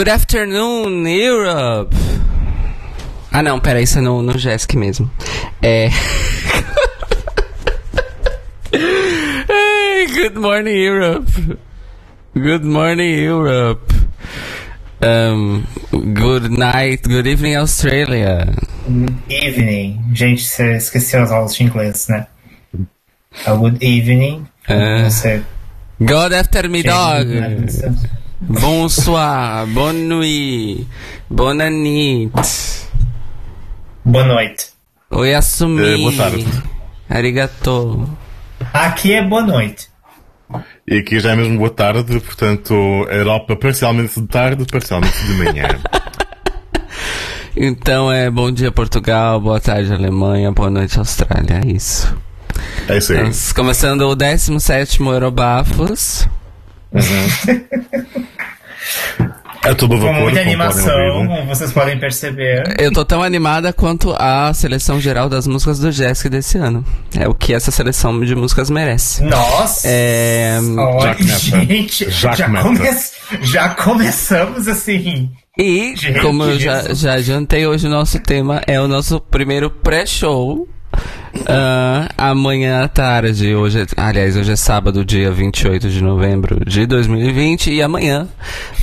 Good afternoon, Europe! Ah não, pera, isso é no, no Jesk mesmo. É. hey, good morning, Europe! Good morning, Europe! Um, good night, good evening, Australia! Evening. Gente, você esqueceu as aulas de inglês, né? A good evening. É. Você. God after me, dog! Bonsoir, bonne nuit, bonne nuit. Boa noite. Oi, assumi. É, boa tarde. Arigato. Aqui é boa noite. E aqui já é mesmo boa tarde, portanto, Europa parcialmente de tarde, parcialmente de manhã. Então é bom dia Portugal, boa tarde Alemanha, boa noite Austrália, é isso. É isso aí. Estamos começando o 17 Eurobafos. É tudo a Com vapor, muita animação, como vocês podem perceber. Eu tô tão animada quanto a seleção geral das músicas do Jessica desse ano. É o que essa seleção de músicas merece. Nossa! É, Olha, gente, Já come- já começamos assim. E, Gente, como eu já, já adiantei, hoje o nosso tema é o nosso primeiro pré-show. Ah, amanhã à tarde, hoje é, aliás, hoje é sábado, dia 28 de novembro de 2020, e amanhã,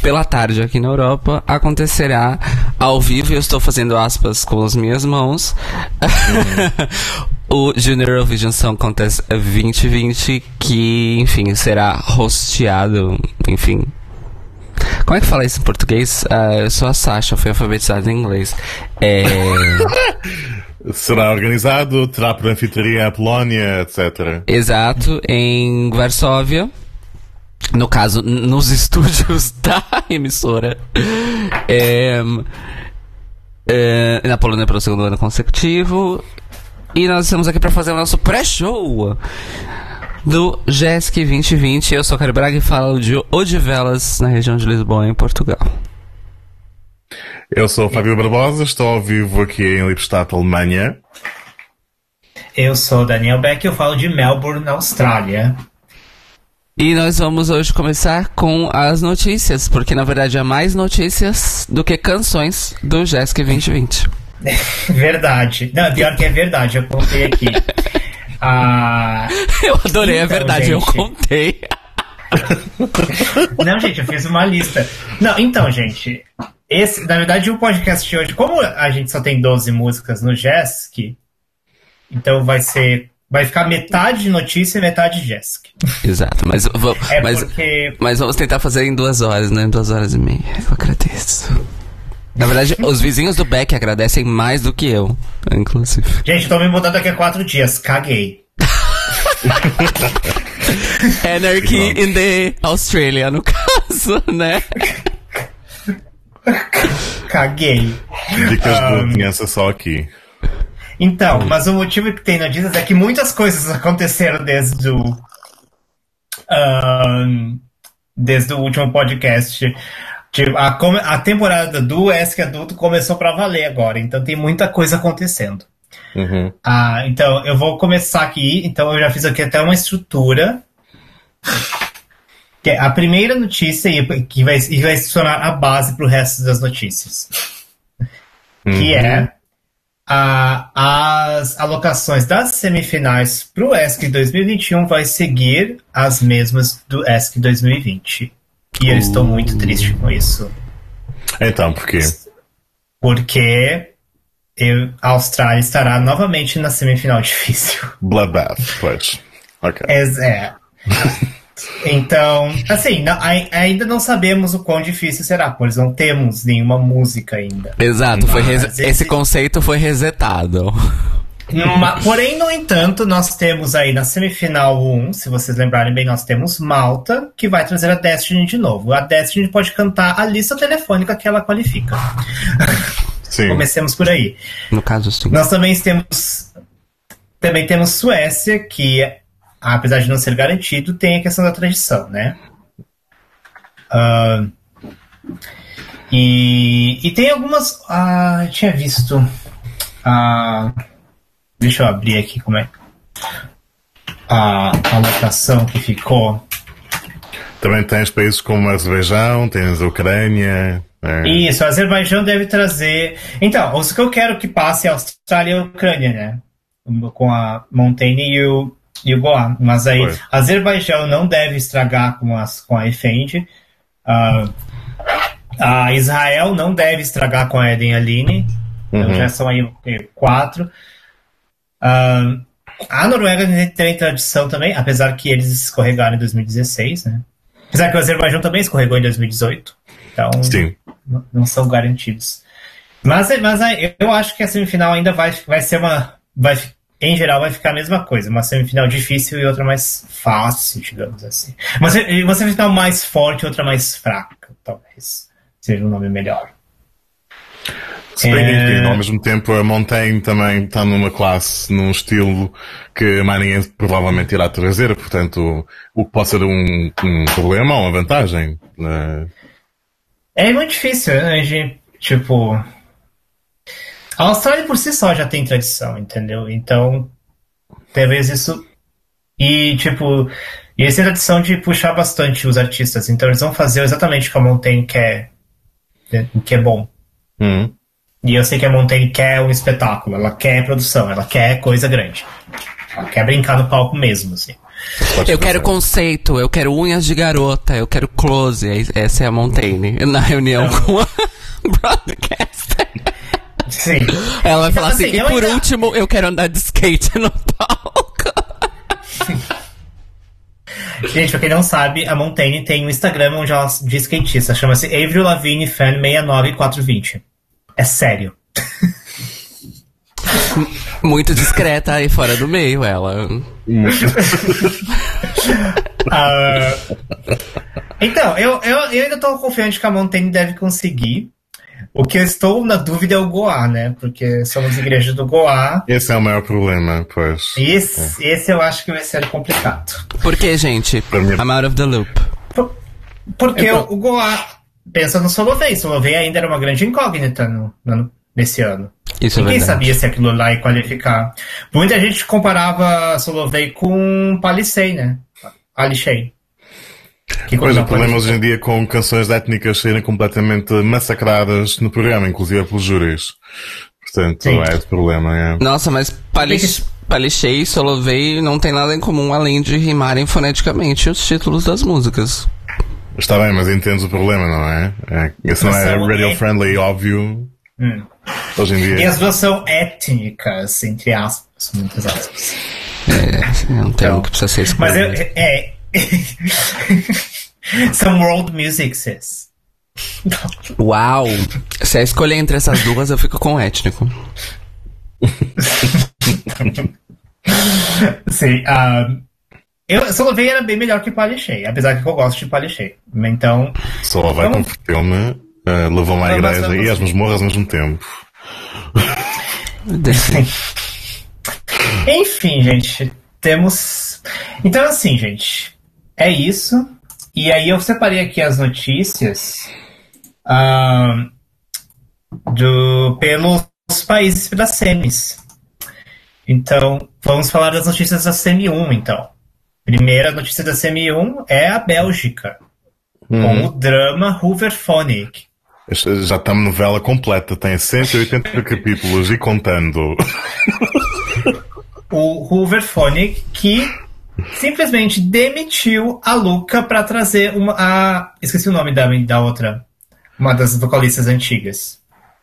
pela tarde aqui na Europa, acontecerá ao vivo, eu estou fazendo aspas com as minhas mãos, o Junior Eurovision Song Contest 2020, que, enfim, será hosteado, enfim, como é que fala isso em português? Ah, eu sou a Sasha, fui alfabetizada em inglês. É. Será organizado, terá por anfitriã a Polónia, etc. Exato, em Varsóvia. No caso, nos estúdios da emissora. É, é, na Polônia pelo segundo ano consecutivo. E nós estamos aqui para fazer o nosso pré-show do JESC 2020. Eu sou Cari Braga e falo de Odivelas, na região de Lisboa, em Portugal. Eu sou o Fábio Barbosa, estou ao vivo aqui em Lippstadt, Alemanha. Eu sou o Daniel Beck e eu falo de Melbourne, na Austrália. E nós vamos hoje começar com as notícias, porque na verdade há mais notícias do que canções do Jessica 2020. Verdade. Não, pior que é verdade, eu contei aqui. Ah, Eu adorei, é Então, verdade, eu gente. contei. Não, gente, eu fiz uma lista. Não, então, gente, esse, na verdade, o podcast de hoje, como a gente só tem 12 músicas no Jessic, então vai ser. Vai ficar metade de notícia e metade de Jessic. Exato, mas, va- É mas, porque. mas vamos tentar fazer em duas horas, né? Em duas horas e meia. Eu agradeço. Na verdade, os vizinhos do Beck agradecem mais do que eu, inclusive. Gente, tô me mudando daqui a quatro dias. Caguei. Anarchy in the Australia, no caso, né? Caguei. Dicas boa criança só aqui. Então, mas o motivo que tem notícias é que muitas coisas aconteceram desde o. ahn, desde o último podcast. Tipo, a, a temporada do ESC Adulto começou pra valer agora, então tem muita coisa acontecendo. Uhum. Ah, então, eu vou começar aqui. Então, eu já fiz aqui até uma estrutura. Que é a primeira notícia e que vai, e vai se tornar a base para o resto das notícias. Que é a, as alocações das semifinais para o ESC 2021 vai seguir as mesmas do ESC 2020. E eu estou muito triste com isso. Então, porquê? Porque eu- a Austrália estará novamente na semifinal difícil. Bloodbath, pois. Ok. É, é. Então, assim, não- ai- ainda não sabemos o quão difícil será, pois não temos nenhuma música ainda. Exato, foi esse- esse conceito foi resetado. Ma- porém, no entanto, nós temos aí na semifinal 1, se vocês lembrarem bem, nós temos Malta, que vai trazer a Destiny de novo. A Destiny pode cantar a lista telefônica que ela qualifica. Sim. Comecemos por aí. No caso, sim. Nós também temos também temos Suécia, que apesar de não ser garantido, tem a questão da tradição, né? Ah, e, e tem algumas. Ah, eu tinha visto. Ah, deixa eu abrir aqui como é. A alocação que ficou. Também tens países como a Azerbaijão, tens a Ucrânia. É. Isso, o Azerbaijão deve trazer. Então, o que eu quero que passe é a Austrália e a Ucrânia, né? Com a Montaigne e o, e o Goa. Mas aí, Foi. Azerbaijão não deve estragar com, as, com a Efendi. Ah, a Israel não deve estragar com a Eden Aline. Então Uhum. já são aí quatro. Ah, a Noruega tem tradição também, apesar que eles escorregaram em 2016, né? Apesar que o Azerbaijão também escorregou em 2018. Então, não, não são garantidos. Mas, mas eu acho que a semifinal ainda vai, vai ser uma. Vai, em geral, vai ficar a mesma coisa. Uma semifinal difícil e outra mais fácil, digamos assim. Uma, uma semifinal mais forte e outra mais fraca, talvez. Seja um nome melhor. Se bem É. que, ao mesmo tempo, a Montaigne também está numa classe, num estilo que mais ninguém provavelmente irá trazer, portanto, o que pode ser um, um problema ou uma vantagem. né? É muito difícil, né? gente? Tipo. A Austrália por si só já tem tradição, entendeu? Então, talvez isso. E, tipo. E eles têm tradição de puxar bastante os artistas. Então, eles vão fazer exatamente o que a Montaigne quer. né, O que é bom. Hum. E eu sei que a Montaigne quer um espetáculo, ela quer produção, ela quer coisa grande. Ela quer brincar no palco mesmo, assim. Pode Eu quero conceito, eu quero unhas de garota, eu quero close. é- Essa é a Montaigne. Na reunião com a broadcaster. Sim. Ela vai Então, falar assim, assim, e por ainda- último, eu quero andar de skate no palco. Gente, pra quem não sabe, a Montaigne tem um Instagram onde ela de skatista, chama-se Avril Lavigne Fan 69420. É sério. Muito discreta aí fora do meio, ela. Ah, então, eu, eu, eu ainda tô confiante que a Montaigne deve conseguir. O que eu estou na dúvida é o Goa, né? Porque somos igreja do Goa. Esse é o maior problema, pois. Esse, esse eu acho que vai ser complicado. Por que, gente? Mim- I'm out of the loop. Por- Porque Então- o, Goa pensa no Solovei. Solovei ainda era uma grande incógnita no, no- nesse ano. Isso é Ninguém verdade. sabia se aquilo lá ia qualificar. Muita gente comparava Solovei com Palisei, né? Alixei. Que Pois, não o problema hoje em dia com canções étnicas serem completamente massacradas no programa, inclusive pelos júris. Portanto, Sim. é esse problema, é. Nossa, mas Palich- Palichei e Solovei não tem nada em comum além de rimarem foneticamente os títulos das músicas. Está bem, mas entendes o problema, não é? é esse não é são- radio friendly, óbvio. Hum. Hoje em E dia. as duas são étnicas, entre aspas, muitas aspas. É, é um termo Então, que precisa ser Mas escolhido. é. são world musics. Uau! Se é escolher entre essas duas, eu fico com o étnico. Sim. ah, eu, Solovei era bem melhor que Palichei, apesar que eu gosto de Palichei. Então, Só vai Vamos- converteu-me, uh, levou-me à Vamos- igreja e às masmorras ao mesmo tempo. Enfim, gente, temos. Então, assim, gente, é isso. E aí eu separei aqui as notícias ahn, do, pelos países das semis. Então, vamos falar das notícias da semi 1, então. Primeira notícia da semi 1 é a Bélgica, com o drama Hooverphonic. Já uma novela completa, tem 180 capítulos e contando. o Hooverphonic que simplesmente demitiu a Luca para trazer uma a esqueci o nome da, da outra uma das vocalistas antigas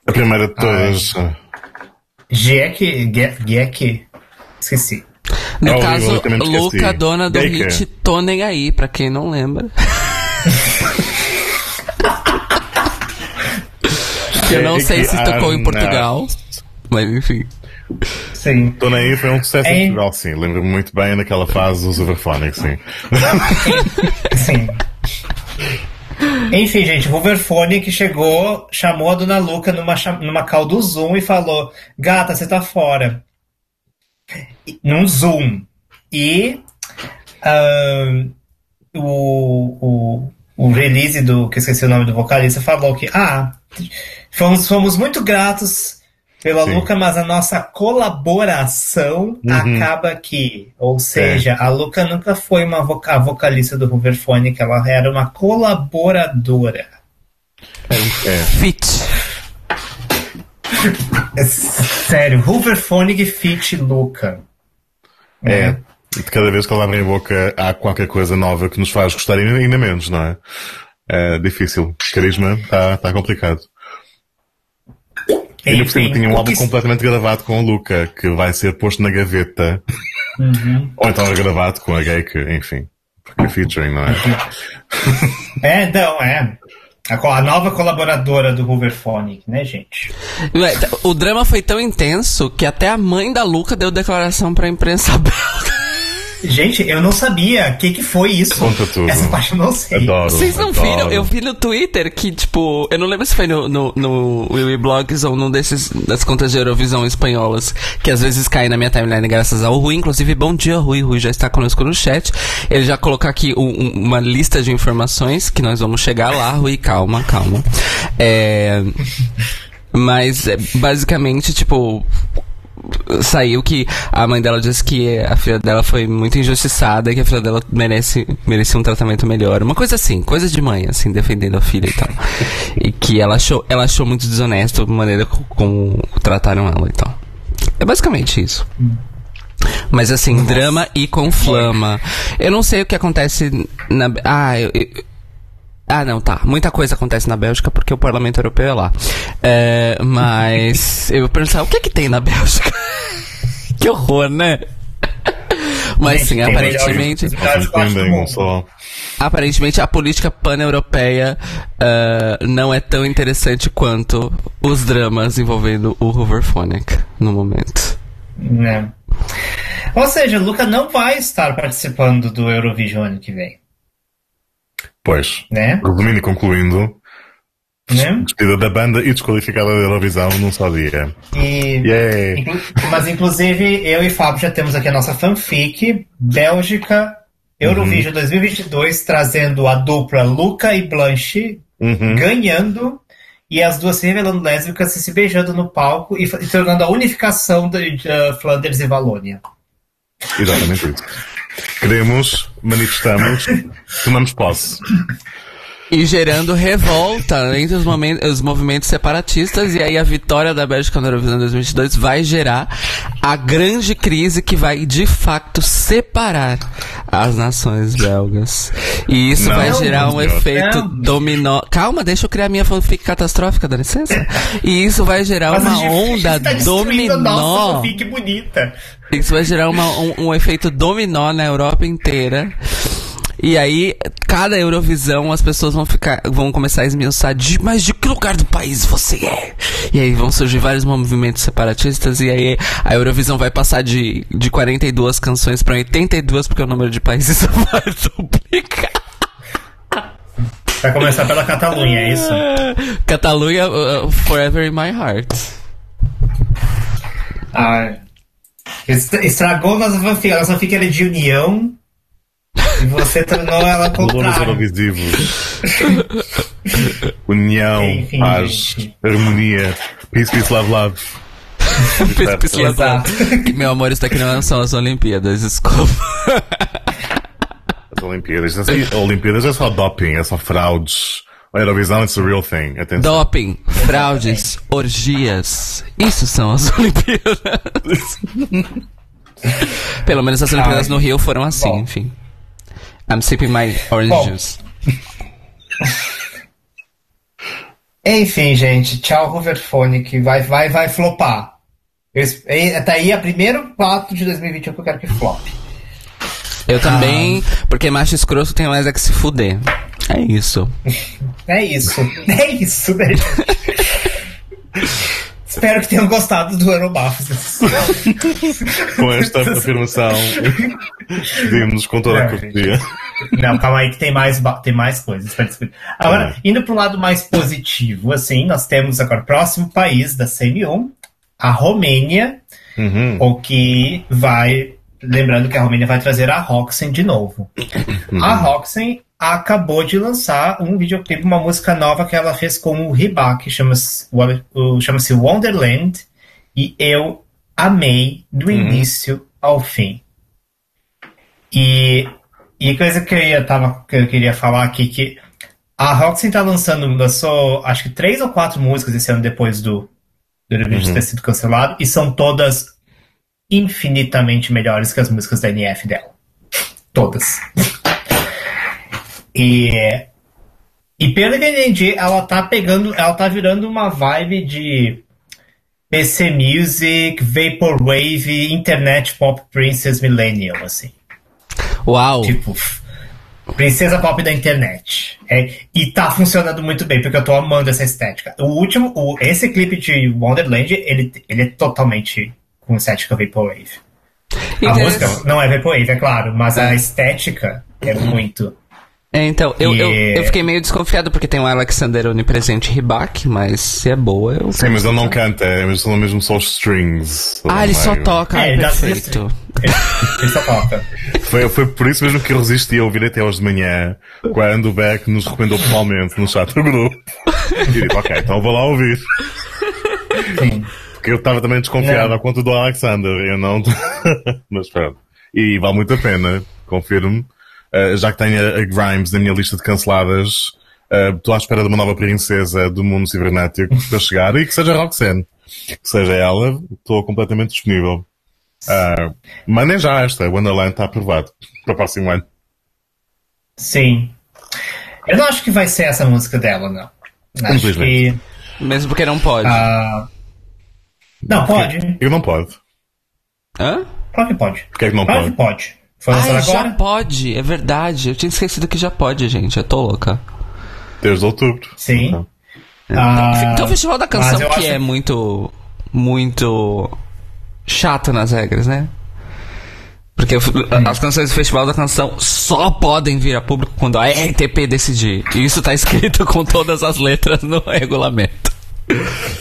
A primeira de todas. Ge- Giek esqueci No É, caso. Luca, dona do Baker. hit Tô Nem Aí, pra quem não lembra. que eu não É sei se tocou em. Portugal. Mas enfim. Sim nem aí, foi um sucesso Em- em Portugal, sim. Lembro-me muito bem naquela fase dos Overphonics, sim. sim enfim gente o Hooverphonic chegou chamou a dona Luca numa numa call do Zoom e falou gata você tá fora num Zoom e o, o, o release do que eu esqueci o nome do vocalista falou que ah fomos, fomos muito gratos pela Sim. Luca, mas a nossa colaboração acaba aqui. Ou seja, a Luca nunca foi uma voca- a vocalista do Hooverphonic, ela era uma colaboradora. É. Fit. É sério, Hooverphonic Fit Luca. É. é. Cada vez que ela abre a boca há qualquer coisa nova que nos faz gostar ainda menos, não é? É difícil. Carisma está tá complicado. E ainda por cima tinha um álbum completamente gravado com o Luca, que vai ser posto na gaveta. Uhum. Ou então é gravado com a gay, que, enfim. Porque é featuring, não é? é, não, é. A, nova colaboradora do Hooverphonic, né, gente? O drama foi tão intenso que até a mãe da Luca deu declaração pra imprensa belga. Gente, eu não sabia. O que, que foi isso? Conta tudo. Essa parte eu não sei. Adoro, Vocês não adoro. viram? Eu vi no Twitter que, tipo, eu não lembro se foi no, no, no Willy Blogs ou num desses, das contas de Eurovisão espanholas, que às vezes caem na minha timeline graças ao Rui. Inclusive, bom dia, Rui. Rui já está conosco no chat. Ele já colocou aqui um, uma lista de informações que nós vamos chegar lá, Rui. Calma, calma. É. Mas, é, basicamente, tipo, saiu que a mãe dela disse que a filha dela foi muito injustiçada e que a filha dela merece, merece um tratamento melhor. Uma coisa assim, coisa de mãe, assim, defendendo a filha e tal. e que ela achou, ela achou muito desonesto a maneira como trataram ela e tal. É basicamente isso. Mas assim, Nossa. drama e com flama. Eu não sei o que acontece na. Ah, eu, eu ah, não, tá. Muita coisa acontece na Bélgica porque o Parlamento Europeu é lá. É, mas eu vou pensar, o que é que tem na Bélgica? que horror, né? Mas sim, aparentemente. Aparentemente a política pan-europeia uh, não é tão interessante quanto os dramas envolvendo o Hooverphonic no momento. É. Ou seja, o Luca não vai estar participando do Eurovision ano que vem. Pois. Né? Resumindo e concluindo, né? despedida da banda e desqualificada da Eurovisão num só dia. E, yeah. inclu mas inclusive eu e Fábio já temos aqui a nossa fanfic, Bélgica, Eurovision uhum. 2022, trazendo a dupla Luca e Blanche uhum. ganhando e as duas se revelando lésbicas e se beijando no palco e, e tornando a unificação de, de uh, Flanders e Valônia. Exatamente isso. Queremos, manifestamos, tomamos posse. E gerando revolta entre os, momentos, os movimentos separatistas, e aí a vitória da Bélgica na Eurovisão 2022 vai gerar a grande crise que vai de facto separar as nações belgas. E isso não, vai gerar um efeito não. dominó. Calma, deixa eu criar minha fanfic catastrófica, dá licença. E isso vai gerar Mas uma onda tá dominó. Nossa fanfic bonita. Isso vai gerar uma, um, um efeito dominó na Europa inteira. E aí, cada Eurovisão, as pessoas vão ficar, vão começar a esmiuçar de, mas de que lugar do país você é? E aí vão surgir vários movimentos separatistas, e aí a Eurovisão vai passar de, de 42 canções para 82, porque o número de países vai duplicar. Vai começar pela Catalunha, é isso? Catalunha, uh, forever in my heart. Ah, estragou nossa fanfic. A nossa fanfic era de união e você tornou ela contrária. Eurovisivos. União, Enfim, paz, gente. harmonia. Peace, peace, love, love. peace, peace, love, love. Meu amor, isso aqui não são as Olimpíadas, desculpa. As Olimpíadas. As Olimpíadas é só doping, é só fraudes. A Eurovisão é a real thing. Atenção. Doping, fraudes, orgias. Isso são as Olimpíadas. Pelo menos as Olimpíadas no Rio foram assim, Bom. enfim. I'm sipping my orange Bom. juice. Enfim, gente, tchau Hoverphone, que vai, vai, vai flopar. até aí é primeiro 4 de 2021 que eu quero que flop. Eu também, ah. porque macho escroto tem mais é que se fuder. É isso. é isso. É isso, né? Espero que tenham gostado do Eurobafos. com esta afirmação, vimos com toda a cortesia. Não, calma aí que tem mais, tem mais coisas para discutir. Agora, é. indo para o lado mais positivo, assim, nós temos agora o próximo país da CM1, a Romênia, uhum. o que vai... Lembrando que a Romênia vai trazer a Roxen de novo. Uhum. A Roxen acabou de lançar um videoclipe, uma música nova que ela fez com o Ribac, chama-se chama Wonderland, e eu amei do uhum. início ao fim. E, e coisa que eu, ia, tava, que eu queria falar aqui, que a Roxy tá lançando, lançou acho que três ou quatro músicas esse ano depois do, do Eurovision Uhum. ter sido cancelado, e são todas infinitamente melhores que as músicas da NF dela. Todas. E, e pelo que eu entendi, ela tá pegando, ela tá virando uma vibe de PC Music, Vaporwave, Internet Pop Princess Millennial, assim. Uau! Tipo, princesa pop da internet. É, e tá funcionando muito bem, porque eu tô amando essa estética. O último, o, esse clipe de Wonderland, ele, ele é totalmente com estética Vaporwave. A música não é Vaporwave, é claro, mas a estética é muito. É, então, eu, eu, E- eu fiquei meio desconfiado porque tem o Alexander Onipresente Ribac, mas se é boa, eu. Sim, mas ele não canta, é são mesmo só os strings. Ah, ele só toca, É, ah, ele dá perfeito. Ele, ele só toca. Foi, foi por isso mesmo que eu resisti a ouvir até hoje de manhã, quando o Beck nos recomendou pessoalmente no chat do grupo. E digo, ok, então vou lá ouvir. Sim. Porque eu estava também desconfiado Não. à conta do Alexander, eu não. Mas pronto. E vale muito a pena, confirmo. Uh, já que tenho a, a Grimes na minha lista de canceladas, uh, estou à espera de uma nova princesa do mundo cibernético para chegar e que seja Roxanne. Que seja ela, estou completamente disponível. Uh, mandem já esta, Wonderland está aprovado para o próximo ano. Sim. Eu não acho que vai ser essa música dela, não. Acho que. Mesmo porque não pode. ah, Não, pode. Eu não pode. Hã? Claro que pode. Porquê é que não Claro pode? que pode. Foi Ah, lançado já agora? pode, é verdade. Eu tinha esquecido que já pode, gente. Eu tô louca. Desde outubro. Sim. Então. Ah, Então o Festival da Canção que acho- é muito. muito. chato nas regras, né? Porque as canções do Festival da Canção só podem vir a público quando a RTP decidir. E isso tá escrito com todas as letras no regulamento.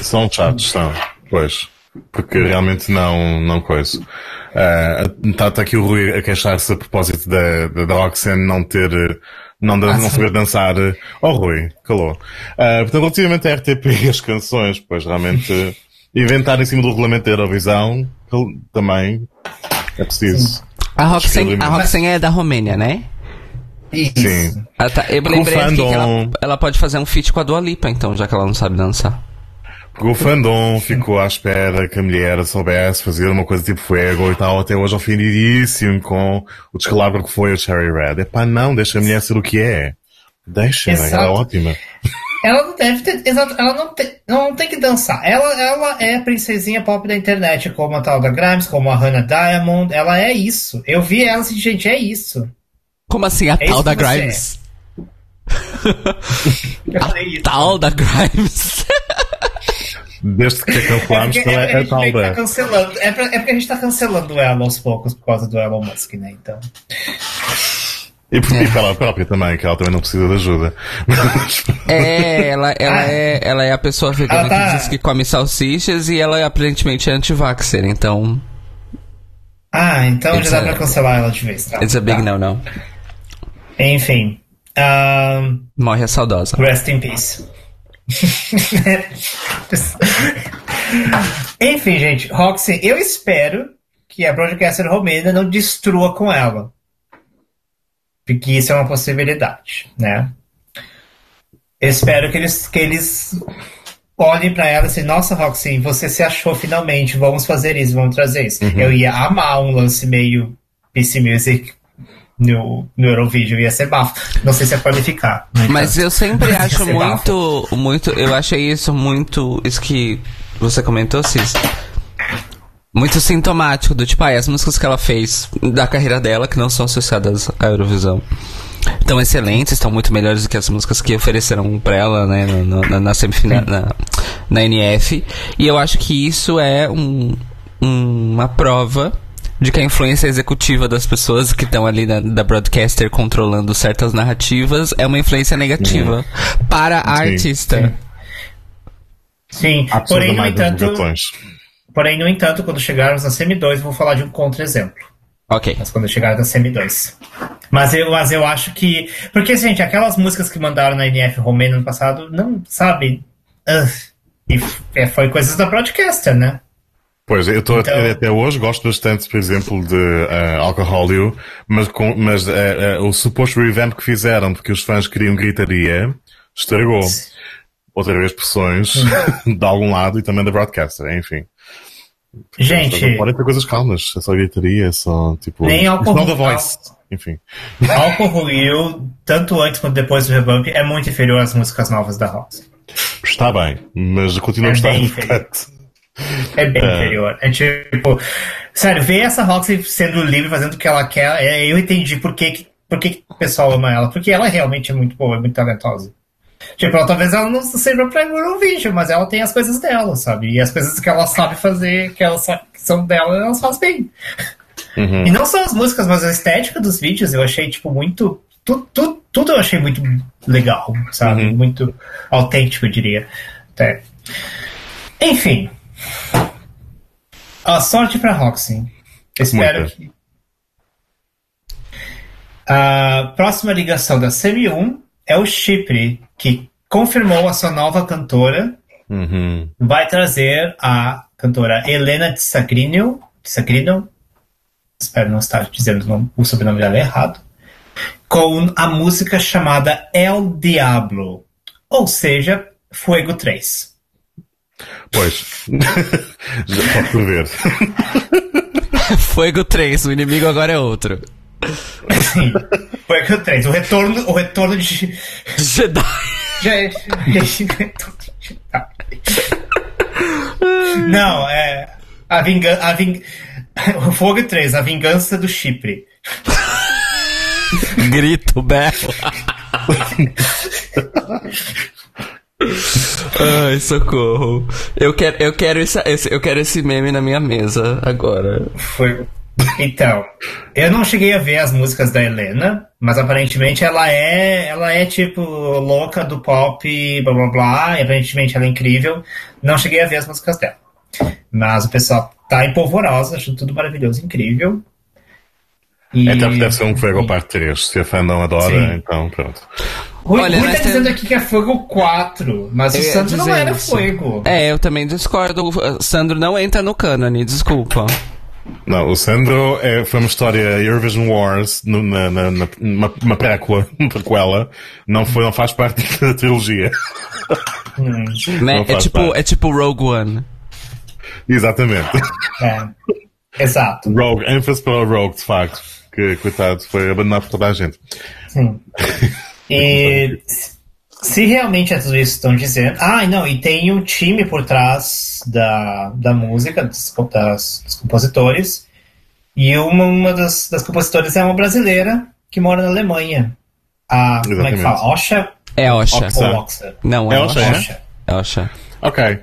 São chatos, são. Pois. Porque realmente não, não coisa. Está tá aqui o Rui a queixar-se a propósito da, da, da Roxanne não ter, não, da- não saber dançar. Oh, Rui, calou. Ah, portanto, relativamente à RTP e as canções, pois realmente, inventar em cima do regulamento da Eurovisão, também é preciso. A Roxanne, a Roxanne é da Romênia, né? Isso. Sim. Ah, tá. Eu lembrei aqui que ela, ela pode fazer um feat com a Dua Lipa, então, já que ela não sabe dançar. O fandom ficou à espera que a mulher soubesse fazer uma coisa tipo fuego e tal, até hoje ofendidíssimo com o descalabro que foi o Cherry Red. Epá, não, deixa a mulher ser o que é. Deixa, Exato. ela é ótima. Ela não deve ter. Exato, ela não tem, ela não tem que dançar. Ela, ela é a princesinha pop da internet, como a tal da Grimes, como a Hannah Diamond. Ela é isso. Eu vi ela assim, gente, é isso. Como assim, a É tal da você Grimes? Falei isso. Tal da Grimes? Desde que É cancelámos porque, é porque a tal tá cancelando. É, pra- é porque a gente tá cancelando ela aos poucos por causa do Elon Musk, né? Então. E por e pela própria também, que ela também não precisa de ajuda. É, ela, ela, Ah. é, ela é a pessoa vegana Ela tá- que diz que come salsichas e ela é aparentemente anti-vaxxer, então. Ah, então It's já dá a- pra cancelar ela de vez. Tá? It's a big Tá. no-no. Enfim. ahn, Morre a saudosa. Rest in peace. Enfim, gente, Roxy, eu espero que a broadcaster romena não destrua com ela. Porque isso é uma possibilidade, né? Eu espero que eles, que eles olhem pra ela e assim, nossa, Roxy, você se achou finalmente, vamos fazer isso, vamos trazer isso. Eu ia amar um lance meio PC Music no, no Eurovision, ia ser bafo. Não sei se é qualificar. no Mas entanto. eu sempre Ia acho muito, muito. Eu achei isso muito. Isso que você comentou, Cis. Muito sintomático do tipo, ah, as músicas que ela fez da carreira dela, que não são associadas à Eurovisão, estão excelentes, estão muito melhores do que as músicas que ofereceram pra ela, né, na, na, na semifinal, na, na NF. E eu acho que isso é um, uma prova de que a influência executiva das pessoas que estão ali na, da broadcaster controlando certas narrativas é uma influência negativa para a Sim, artista. Sim, pessoas porém, no entanto, porém, no entanto, quando chegarmos na Semi 2, eu vou falar de um contra-exemplo. Ok. Mas quando chegar na Semi 2. Mas eu, mas eu acho que. Porque, gente, aquelas músicas que mandaram na NF Romênia no passado, não, sabe? Ugh. E é, foi coisas da broadcaster, né? Pois, eu estou Então- até hoje, gosto bastante, por exemplo, de uh, Alcoholio, mas, com, mas uh, uh, o suposto revamp que fizeram, porque os fãs queriam gritaria, estragou. Outra vez pressões de algum lado e também da broadcaster, enfim. Gente, Não podem ter coisas calmas, é só gritaria, é só tipo. Nem not the voice. Enfim. Alcohol tanto antes quanto depois do Rebump, é muito inferior às músicas novas da Roxy. Está bem, mas continua É a estar. É bem É. inferior. É tipo. Sério, ver essa Roxy sendo livre, fazendo o que ela quer, é, eu entendi por que, por que, o pessoal ama ela. Porque ela realmente é muito boa, é muito talentosa. Tipo, ela, talvez ela não seja pra Eurovision, mas ela tem as coisas dela, sabe? E as coisas que ela sabe fazer, que, ela sabe, que são dela, ela faz bem. Uhum. E não só as músicas, mas a estética dos vídeos eu achei, tipo, muito. Tudo, tudo, tudo eu achei muito legal, sabe? Uhum. Muito autêntico, eu diria. Até. Enfim. A sorte pra Roxy. Espero Muita. que. A próxima ligação da Semi 1 é o Chipre, que confirmou a sua nova cantora Uhum. vai trazer a cantora Helena Tsagrino, Tsagrino espero não estar dizendo o nome- o sobrenome dela errado, com a música chamada El Diablo, ou seja, Fuego 3. Pois. Já pode prever. Fuego 3, o inimigo agora é outro. Sim, Fuego 3, o retorno, o retorno de... Jedi. Não, é... A vingança... A ving... O Fogo 3, a vingança do Chipre. Grito, berro. Ai, socorro. Eu quero, eu quero esse, eu quero esse meme na minha mesa agora. Foi. Então, eu não cheguei a ver as músicas da Helena, mas aparentemente ela é, ela é tipo louca do pop, blá blá blá, e aparentemente ela é incrível. Não cheguei a ver as músicas dela. Mas o pessoal tá empolvorosa, achando tudo maravilhoso, incrível. E... Então deve ser um Fuego parte 3. Se a fã não adora, Sim. então pronto. Rui, Olha, Rui tá temos- dizendo aqui que é Fogo 4, mas o Eu ia Santos não era isso. Fogo. É, eu também discordo. O Sandro não entra no cânone, desculpa. Não, o Sandro é, foi uma história Eurovision Wars no- na, na, na, uma, uma prequela, uma prequela. Não, foi, não faz parte da trilogia. Hum, Né? É tipo, parte. é tipo Rogue One. Exatamente. é. Exato. Rogue, ênfase para o Rogue, de facto. Que, coitado, foi abandonado por toda a gente. Sim. E se- se realmente é tudo isso que estão dizendo. Ah, não, e tem um time por trás da, da música, dos, das- dos compositores. E uma, uma das, das compositoras é uma brasileira que mora na Alemanha. A, como é que fala? Osha É Osha. Oxa. Oxa? Não, É é Osha, Osha. é? Osha. É Osha. Ok.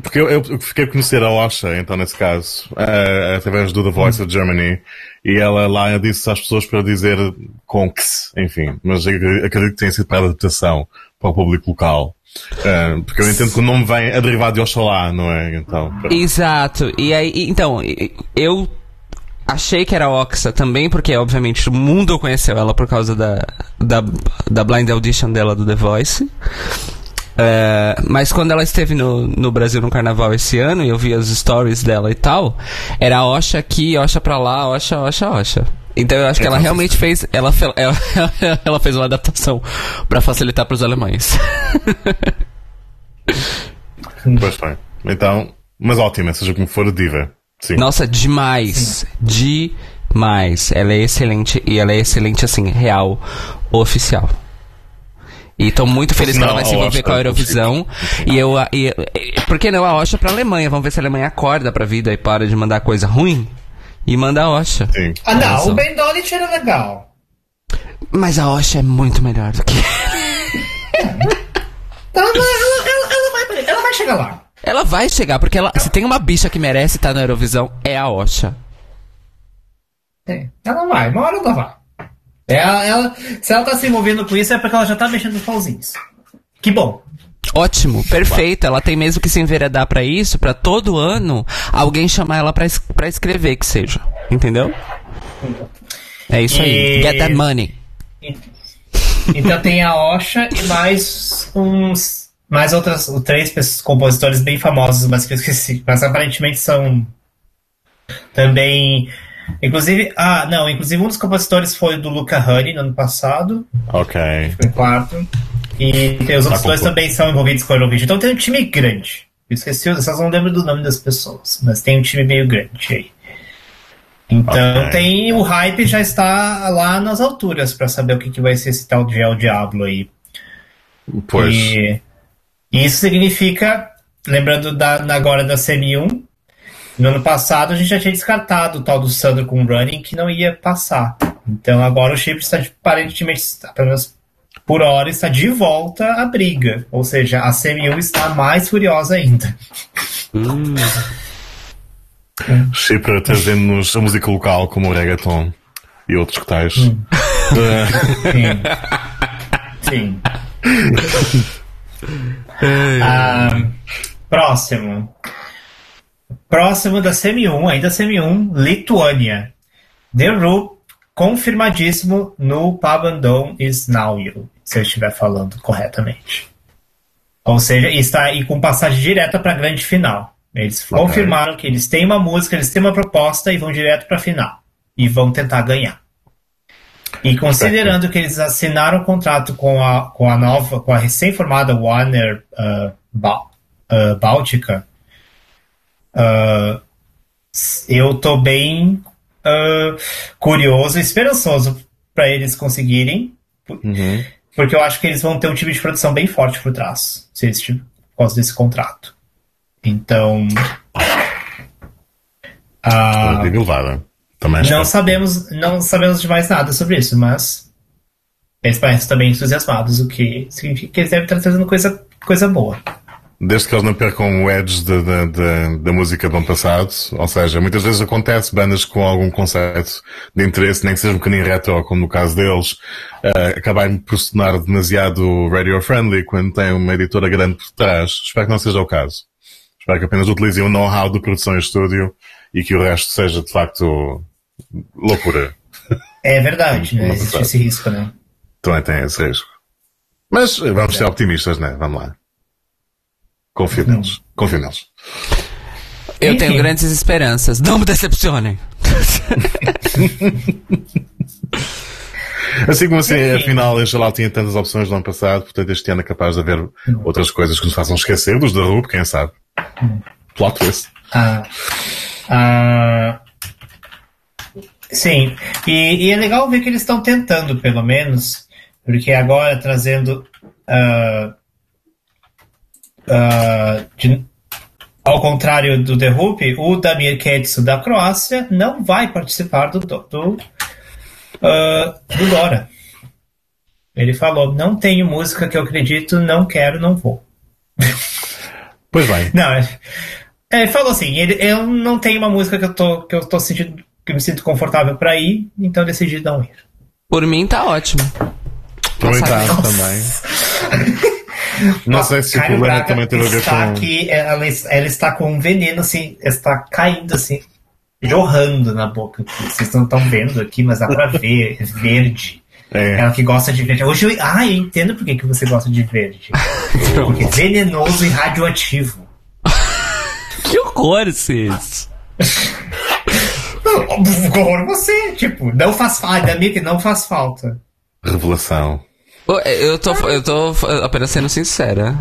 Porque eu, eu fiquei a conhecer a Osha, então, nesse caso, eh, através do The Voice of Germany, e ela lá disse às pessoas para dizer com X, enfim, mas acredito que tenha sido para adaptação para o público local. Eh, porque eu entendo que o nome vem a derivar de Oxalá, não é? Então, pronto. Exato. E aí, então, eu achei que era Oxa também, porque obviamente o mundo conheceu ela por causa da, da, da blind audition dela do The Voice. É, mas quando ela esteve no, no Brasil no carnaval esse ano e eu vi as stories dela e tal, era Osha aqui, Osha pra lá, Osha, Osha, Osha. Então eu acho que ela Então, realmente fez. Ela, ela, ela fez uma adaptação pra facilitar pros alemães. Pois bem. Então, mas ótima, seja como for, diva. Sim. Nossa, demais. Demais. Ela é excelente. E ela é excelente, assim, real, oficial. E tô muito feliz que Não, ela vai se a envolver com a Eurovisão. E eu. E, e- por que não a Osha pra Alemanha? Vamos ver se a Alemanha acorda pra vida e para de mandar coisa ruim. E manda a Osha. Sim. Ah, não, Nossa. o Ben Dolit era legal. Mas a Osha é muito melhor do que. Ela, ela, ela, ela vai, ela vai chegar lá. Ela vai chegar, porque ela, se tem uma bicha que merece estar na Eurovisão, é a Osha. É, ela vai, uma hora ela vai. Ela, ela- se ela tá se envolvendo com isso é porque ela já tá mexendo os pauzinhos. Que bom. Ótimo, perfeito. Ela tem mesmo que se enveredar pra isso, pra todo ano alguém chamar ela pra, es escrever que seja. Entendeu? É isso aí. E- Get that money. Então tem a Osha e mais uns. Mais outras três compositores bem famosos, mas que eu esqueci. Mas aparentemente são Também. Inclusive. Ah, não, inclusive um dos compositores foi do Luca Honey no ano passado. Ok. Foi quarto. E os outros dois também são envolvidos com o Eurovision. Então tem um time grande. Eu esqueci, eu só não lembro do nome das pessoas, mas tem um time meio grande aí. Então okay. tem o hype já está lá nas alturas para saber o que, que vai ser esse tal de El Diablo aí. Pois. E isso significa, lembrando da, agora da CM1, no ano passado a gente já tinha descartado o tal do Sandro com Running que não ia passar. Então agora o chip está aparentemente, pelo menos por hora, está de volta à briga. Ou seja, a CM1 está mais furiosa ainda. Hum. Chipre trazendo-nos a música local como o reggaeton e outros que tais. Hum. Sim. Sim. ah, próximo. Próximo da CM1, ainda CM1, Lituânia. The Ru, confirmadíssimo no Pabandon is Now You, se eu estiver falando corretamente. Ou seja, está aí com passagem direta para a grande final. Eles okay. confirmaram que eles têm uma música, eles têm uma proposta e vão direto para a final. E vão tentar ganhar. E considerando que eles assinaram o um contrato com a, com a nova, com a recém-formada Warner uh, ba uh, Báltica, uh, eu tô bem uh, curioso e esperançoso para eles conseguirem, uhum. porque eu acho que eles vão ter um time de produção bem forte por trás, se eles, por causa desse contrato. Então. Uh, também não sabemos, não sabemos de mais nada sobre isso, mas eles parecem também entusiasmados, o que significa que eles devem estar trazendo coisa, coisa boa. Desde que eles não percam o edge da música do ano passado, ou seja, muitas vezes acontece bandas com algum conceito de interesse, nem que seja um bocadinho retro, como no caso deles, uh, acabarem por se tornar demasiado radio-friendly quando tem uma editora grande por trás. Espero que não seja o caso. Espero que apenas utilizem o know-how de produção em estúdio e que o resto seja de facto loucura. É verdade, né? Existe esse risco, né? Também tem esse risco. Mas vamos é. ser optimistas, né? Vamos lá. Confio hum. neles. Confio neles. Eu Enfim. tenho grandes esperanças. Não me decepcionem. Assim como assim, afinal, em geral tinha tantas opções no ano passado, portanto este ano é capaz de haver hum. outras coisas que nos façam esquecer dos da RUP, quem sabe. Hum. Plot twist. Ah, ah, Sim, e, e, é legal ver que eles estão tentando, pelo menos, porque agora trazendo. Uh, uh, de, ao contrário do The Hoop, o Damir Ketsu da Croácia não vai participar do, do, do, uh, do Dora. Ele falou: não tenho música que eu acredito, não quero, não vou. Pois bem. Não, ele falou assim: ele, eu não tenho uma música que eu tô, que eu tô sentindo que eu me sinto confortável para ir, então decidi não ir. Por mim tá ótimo. Por mim tá também. Não sei se o problema também tem a ver com. Aqui, ela, ela está com um veneno assim, está caindo assim, jorrando na boca. Vocês não estão vendo aqui, mas dá pra ver, é verde. É. Ela que gosta de verde. Hoje eu, ah, eu entendo por que, que você gosta de verde. Porque é venenoso e radioativo. que horror, Cis. Horror você, tipo, não faz falta, que não faz falta. Revelação. Eu tô, eu tô apenas sendo sincera.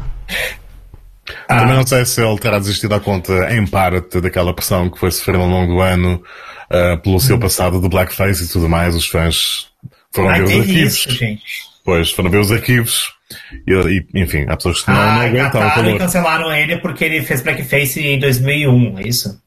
Ah. Também não sei se ele terá desistido da conta em parte daquela pressão que foi sofrendo ao longo do ano uh, pelo seu passado de blackface e tudo mais. Os fãs foram ver os arquivos. Isso, gente. Pois, foram ver os arquivos. E, e enfim, há pessoas que não, ah, não aguentam o calor. cancelaram ele porque ele fez blackface em 2001, é isso?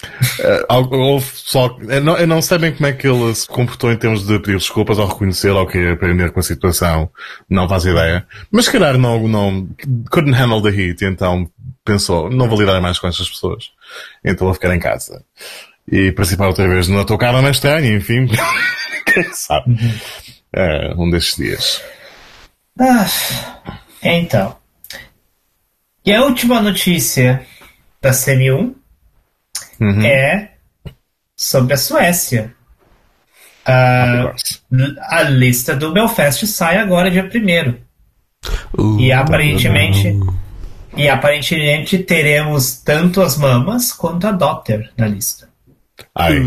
Uh, só, eu, não, eu não sei bem como é que ele se comportou em termos de pedir desculpas ou reconhecer ou que aprender com a situação. Não faz ideia. Mas se calhar não, não, couldn't handle the heat, então pensou, não vou lidar mais com estas pessoas. Então vou ficar em casa. E participar outra vez tua cara não é estranho, enfim. Quem sabe? É, um destes dias. Ah, então. E a última notícia da CM1 uhum. é sobre a Suécia. Uh, a lista do Belfast sai agora dia 1 uh, e aparentemente e aparentemente teremos tanto as mamas quanto a Dotter na lista. Ai.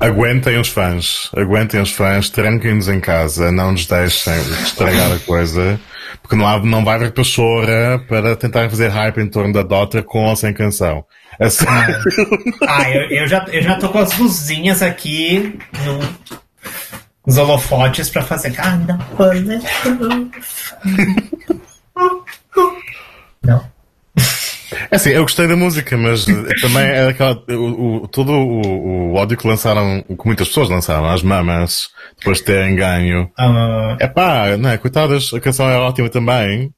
Aguentem os fãs. Aguentem os fãs. Tranquem-nos em casa. Não nos deixem estragar a coisa. Porque não, há, não vai haver pachorra para tentar fazer hype em torno da Dota com ou sem canção. É sério. Ah, eu, eu, já, eu já tô com as luzinhas aqui no, nos holofotes pra fazer. Ah, não, não. É assim, eu gostei da música, mas também é aquela. O, o, todo o, o ódio que lançaram, que muitas pessoas lançaram, as mamas, depois de terem ganho. Ah, É pá, não é? Coitadas, a canção é ótima também.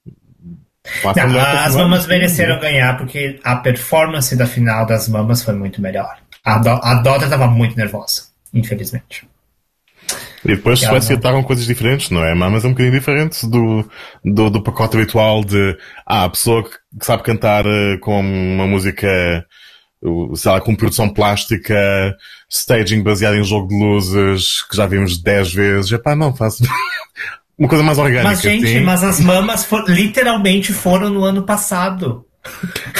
Não, as mamas mereceram ganhar porque a performance da final das mamas foi muito melhor. A, Do, a Dota tava muito nervosa, infelizmente. E depois Calma. Suécia está com coisas diferentes, não é? Mas é um bocadinho diferente do, do, do pacote habitual de ah, a pessoa que que sabe cantar eh, com uma música, uh, sei lá, com produção plástica, staging baseado em jogo de luzes, que já vimos 10 vezes. Epá, não, faço uma coisa mais orgânica. Mas, gente, mas as mamas for- literalmente foram no ano passado.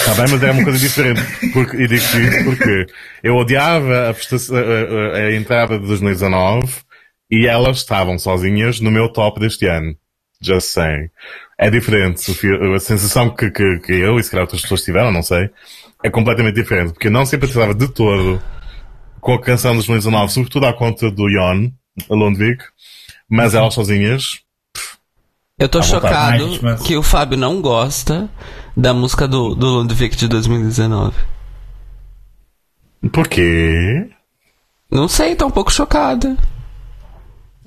Tá bem, mas é uma coisa diferente. Porque, e digo isso porque eu odiava a, a- a- a entrada de 2019 e elas estavam sozinhas no meu top deste ano. Just saying. É diferente. O fi- A sensação que, que, que eu e se calhar outras pessoas tiveram, não sei, é completamente diferente. Porque eu não simpatizava de todo com a canção de 2019, sobretudo à conta do Jon, a Lundvik, mas elas sozinhas, Eu vontade. chocado mas- que o Fábio não gosta da música do, do Ludwig de 2019. porquê? Não sei, tô um pouco chocada.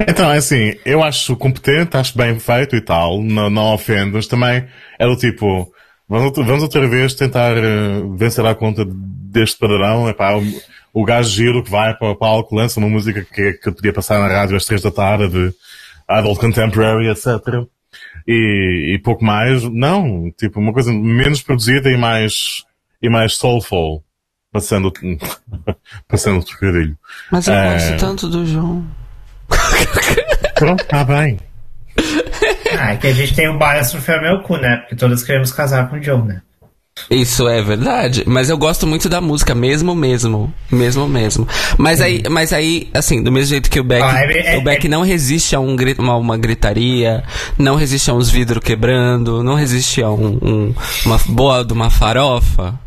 Então, é assim, eu acho competente, acho bem feito e tal, não, não ofendo, mas também é do tipo, vamos, outra- vamos outra vez tentar eh, vencer à conta deste padrão, é pá, o, o gajo giro que vai para o palco, lança uma música que, que podia passar na rádio às três da tarde, adult contemporary, etc. E, e pouco mais, não, tipo, uma coisa menos produzida e mais, e mais soulful, passando, passando o trocadilho. Mas eu É. gosto tanto do João. Pronto, está bem. Ah, é que a gente tem o bias pro meu cu, né? Porque todas queremos casar com o Joe, né? Isso é verdade, mas eu gosto muito da música, mesmo, mesmo, mesmo, mesmo. Mas aí, mas aí, assim, do mesmo jeito que o Beck, Ah, é- é- o Beck é- não resiste a um, uma, uma gritaria, não resiste a uns vidros quebrando, não resiste a um, um- uma boa de uma farofa.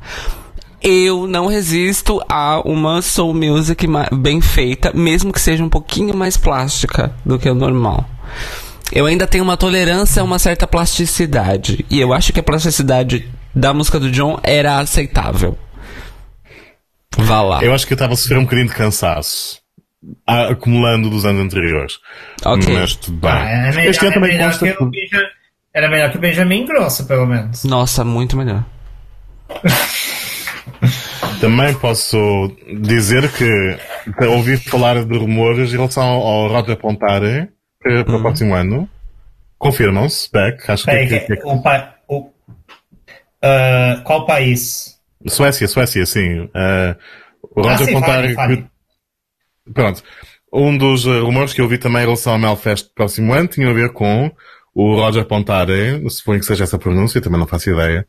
Eu não resisto a uma soul music bem feita, mesmo que seja um pouquinho mais plástica do que o normal. Eu ainda tenho uma tolerância a uma certa plasticidade. E eu acho que a plasticidade da música do John era aceitável. Vá lá. Eu acho que eu estava a sofrer um bocadinho de cansaço. acumulando dos anos anteriores. Ok. Mas tudo bem. Ah, é melhor, este ano é também melhor consta que Benja- Era melhor que o Benjamin Grosso, pelo menos. Nossa, muito melhor. Também posso dizer que ouvi falar de rumores em relação ao Roger Pontare para, para o próximo ano. Confirmam-se, Beck. Acho que, que, que- que- o pa- o- ah, qual país? Suécia, Suécia, sim. Ah, o Ah, Roger sim, Pontare. fale, fale. Pronto. Um dos eh, rumores que eu vi também em relação ao Melfest do próximo ano tinha a ver com o Roger Pontare, suponho que seja essa pronúncia, também não faço ideia,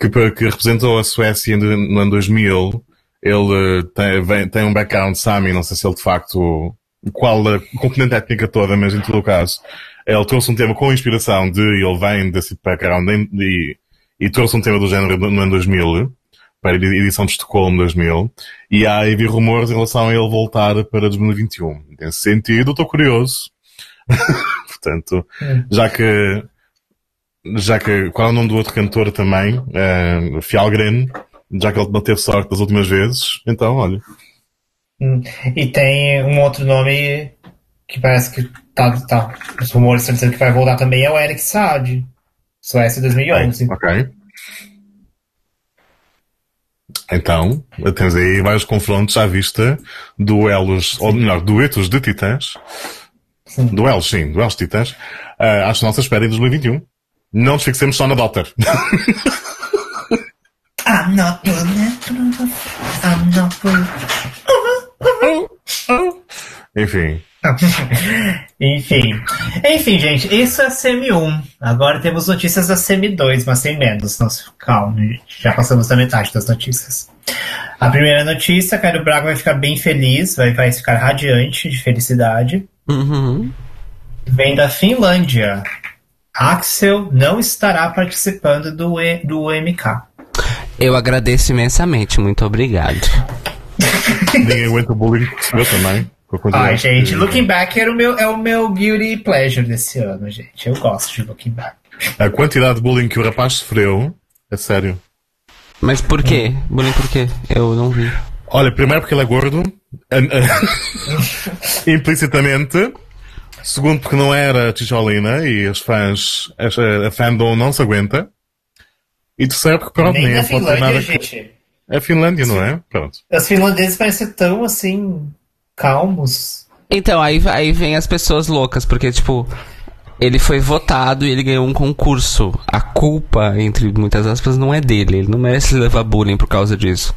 que, que representou a Suécia no, no ano 2000. Ele eh, tem, vem- tem um background Sami, não sei se ele de facto, qual a componente étnica toda, mas em todo o caso, ele trouxe um tema com inspiração de, ele vem desse background e, e trouxe um tema do género no ano 2000 para a edição de Estocolmo 2000 e há havia rumores em relação a ele voltar para 2021. Nesse sentido, estou curioso. Portanto, já que já que qual é o nome do outro cantor também? Uh, Fjallgren, já que ele não teve sorte das últimas vezes, então olha. Hum, E tem um outro nome que parece que tá, tá. Os rumores estão dizendo que vai voltar também é o Eric Saad. Suécia 2011. Ok. Então, temos aí vários confrontos à vista, duelos, ou melhor, duetos de titãs. Sim. Duelos, sim, duelos titãs. Uh, à nossa espera em 2021. Não nos fixemos só na Daughter. I'm not bulletproof. I'm not bulletproof. Enfim. Enfim. Enfim, gente, isso é semi-1. Agora temos notícias da semi-2, mas sem menos. Não, calma, gente. Já passamos da metade das notícias. A primeira notícia, Caio Braga vai ficar bem feliz, vai, vai ficar radiante de felicidade. Uhum. Vem da Finlândia. Axel não estará participando do, e, do MK. Eu agradeço imensamente, muito obrigado. Ninguém aguenta o bullying recebeu também. Ai, gente, Looking Back era o meu, é o meu guilty pleasure desse ano, gente. Eu gosto de Looking Back. A quantidade de bullying que o rapaz sofreu, é sério. Mas por quê? Bullying por quê? Eu não vi. Olha, primeiro porque ele é gordo, implicitamente. Segundo porque não era tijolina e os fãs, a, a fandom não se aguenta. E terceiro porque pronto, Nem nem é Finlândia, nada. gente. É Finlândia, não é? Pronto. Os finlandeses parecem tão, assim, calmos. Então, aí, aí vem as pessoas loucas, porque, tipo, ele foi votado e ele ganhou um concurso. A culpa, entre muitas aspas, não é dele. Ele não merece levar bullying por causa disso.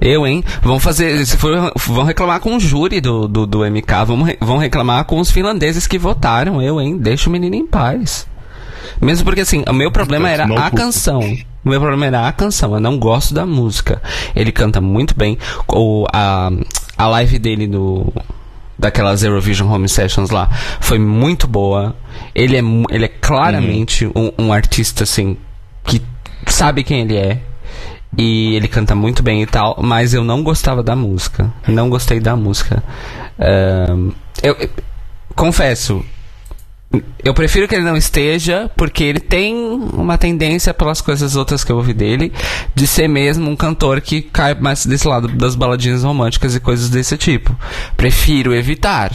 Eu, hein? Vão fazer. Se for, vão reclamar com o júri do, do, do MK, vão, vão reclamar com os finlandeses que votaram. Eu, hein? Deixa o menino em paz. Mesmo porque, assim, o meu problema era Não a canção. O meu problema era a canção. Eu não gosto da música. Ele canta muito bem. O, a, a live dele no. Daquelas Eurovision Home Sessions lá foi muito boa. Ele é, ele é claramente um, um artista, assim, que sabe quem ele é. E ele canta muito bem e tal, mas eu não gostava da música. Não gostei da música. Ahn, eu, eu- confesso, eu prefiro que ele não esteja, porque ele tem uma tendência, pelas coisas outras que eu ouvi dele, de ser mesmo um cantor que cai mais desse lado das baladinhas românticas e coisas desse tipo. Prefiro evitar.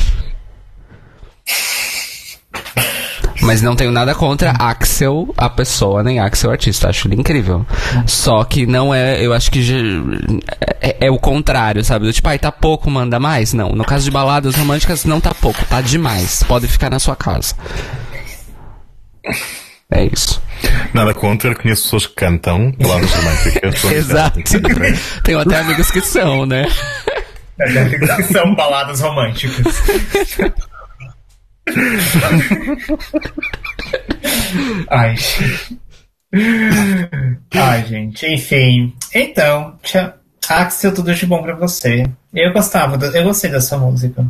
Mas não tenho nada contra Axel, a pessoa, nem Axel, o artista. Acho ele incrível. Só que não é, eu acho que é, é o contrário, sabe? Do tipo, ai, tá pouco, manda mais. Não, no caso de baladas românticas, não tá pouco, tá demais. Pode ficar na sua casa. É isso. Nada contra, conheço pessoas que cantam palavras românticas. Exato. Tenho até amigos que são, né? Que são baladas românticas. Ai. Ai, gente. Enfim. Então, tchau. Axel, tudo de bom pra você. Eu gostava, da- eu gostei dessa música.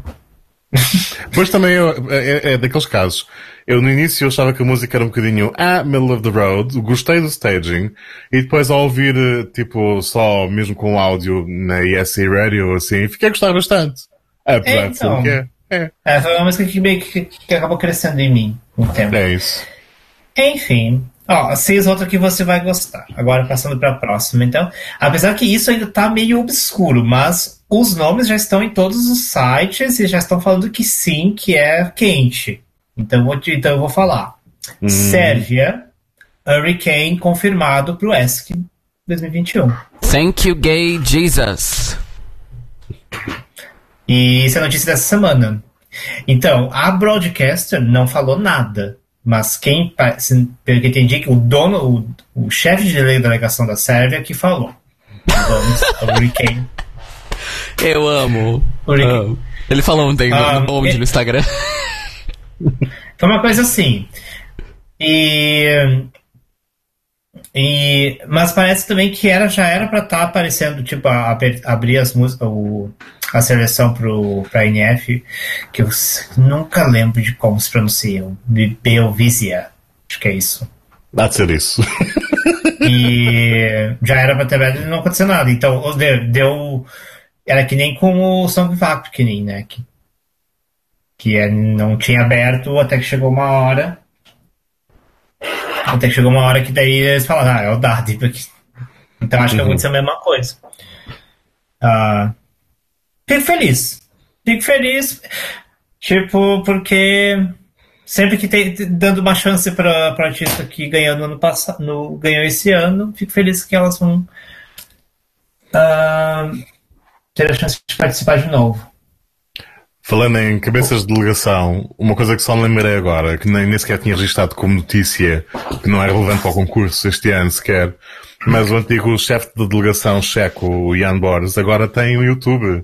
Depois também eu- é, é daqueles casos. Eu no início eu achava que a música era um bocadinho ah, middle of the road, gostei do staging, e depois ao ouvir tipo só mesmo com áudio na ESC Radio assim, fiquei a gostar bastante. Apesar de ser o Então. que é. É, É, foi uma música que meio que, que acabou crescendo em mim com o tempo. é isso. Enfim. Ó, seis outras que você vai gostar. Agora passando pra próxima. Então, apesar que isso ainda tá meio obscuro, mas os nomes já estão em todos os sites e já estão falando que sim, que é quente. Então, eu vou, te- então eu vou falar. Sérvia, Hurricane confirmado pro ESC 2021. Thank you, gay Jesus. E isso é notícia dessa semana. Então, a broadcaster não falou nada. Mas quem, pelo que entendi, que o dono, o, o chefe de delegação da Sérvia que falou. Vamos, o Hurricane. Eu amo. Amo. Ele falou ontem Ah, no- onde é- no Instagram. Foi uma coisa assim. E. E, mas parece também que era, já era pra estar aparecendo, tipo, a- aper- abrir as músicas, o, a seleção pro, pra NF, que eu nunca lembro de como se pronunciam. Belvisia. Acho que é isso. Há de ser isso. E já era pra ter aberto e não aconteceu nada. Então, deu. deu- era que nem com o Song Fact, que nem, né? Que, que é, não tinha aberto até que chegou uma hora. Até que chegou uma hora que daí eles falaram, ah, é o. Porque... Então acho que aconteceu a mesma coisa. Ah, fico feliz. Fico feliz. Tipo, porque sempre que tem dando uma chance para artista que ganhou no ano passado, no, ganhou esse ano, fico feliz que elas vão ah, ter a chance de participar de novo. Falando em cabeças de delegação, uma coisa que só me lembrei agora, que nem, nem sequer tinha registrado como notícia, que não é relevante para o concurso este ano sequer, mas o antigo chefe de delegação checo, o Jan Boris, agora tem o YouTube.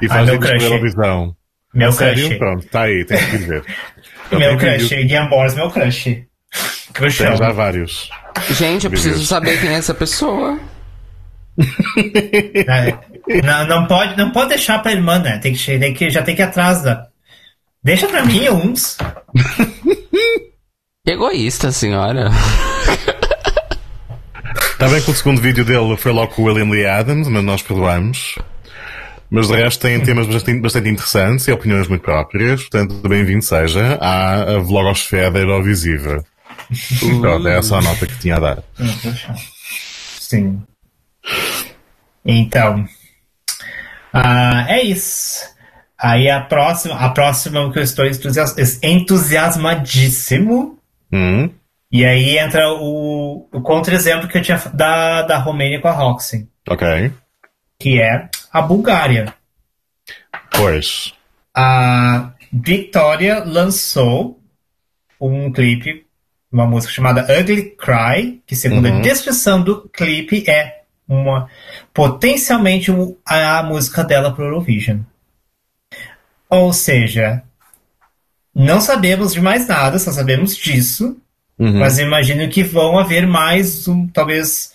E faz meu vídeos crush. Eurovisão. Meu Sério? crush. Pronto, está aí, tem que ver. Eu Meu tenho crush. vídeo, Guian Boris, meu crush. Crushão. Tem já vários. Gente, eu preciso saber quem é essa pessoa. Não, não, pode, não pode deixar pra irmã, né? Tem que, tem que, já tem que ir atrás da. Deixa pra mim uns. Que egoísta, senhora. Está bem que o segundo vídeo dele foi logo com o William Lee Adams, mas nós perdoamos. Mas de resto tem temas bastante, bastante interessantes e opiniões muito próprias, portanto, bem-vindo seja à vlogosfera da Eurovisiva. Pronto, é essa a nota que tinha a dar. Sim. Então. Ah, é isso. Aí a próxima, a próxima que eu estou entusias- entusiasmadíssimo. Hum, E aí entra o, o contra-exemplo que eu tinha da, da Romênia com a Roxy, ok. que é a Bulgária. Pois. A Victoria lançou um clipe, uma música chamada Ugly Cry, que segundo a descrição do clipe é uma potencialmente a música dela para o Eurovision. Ou seja, não sabemos de mais nada, só sabemos disso, Uhum. mas imagino que vão haver mais, um, talvez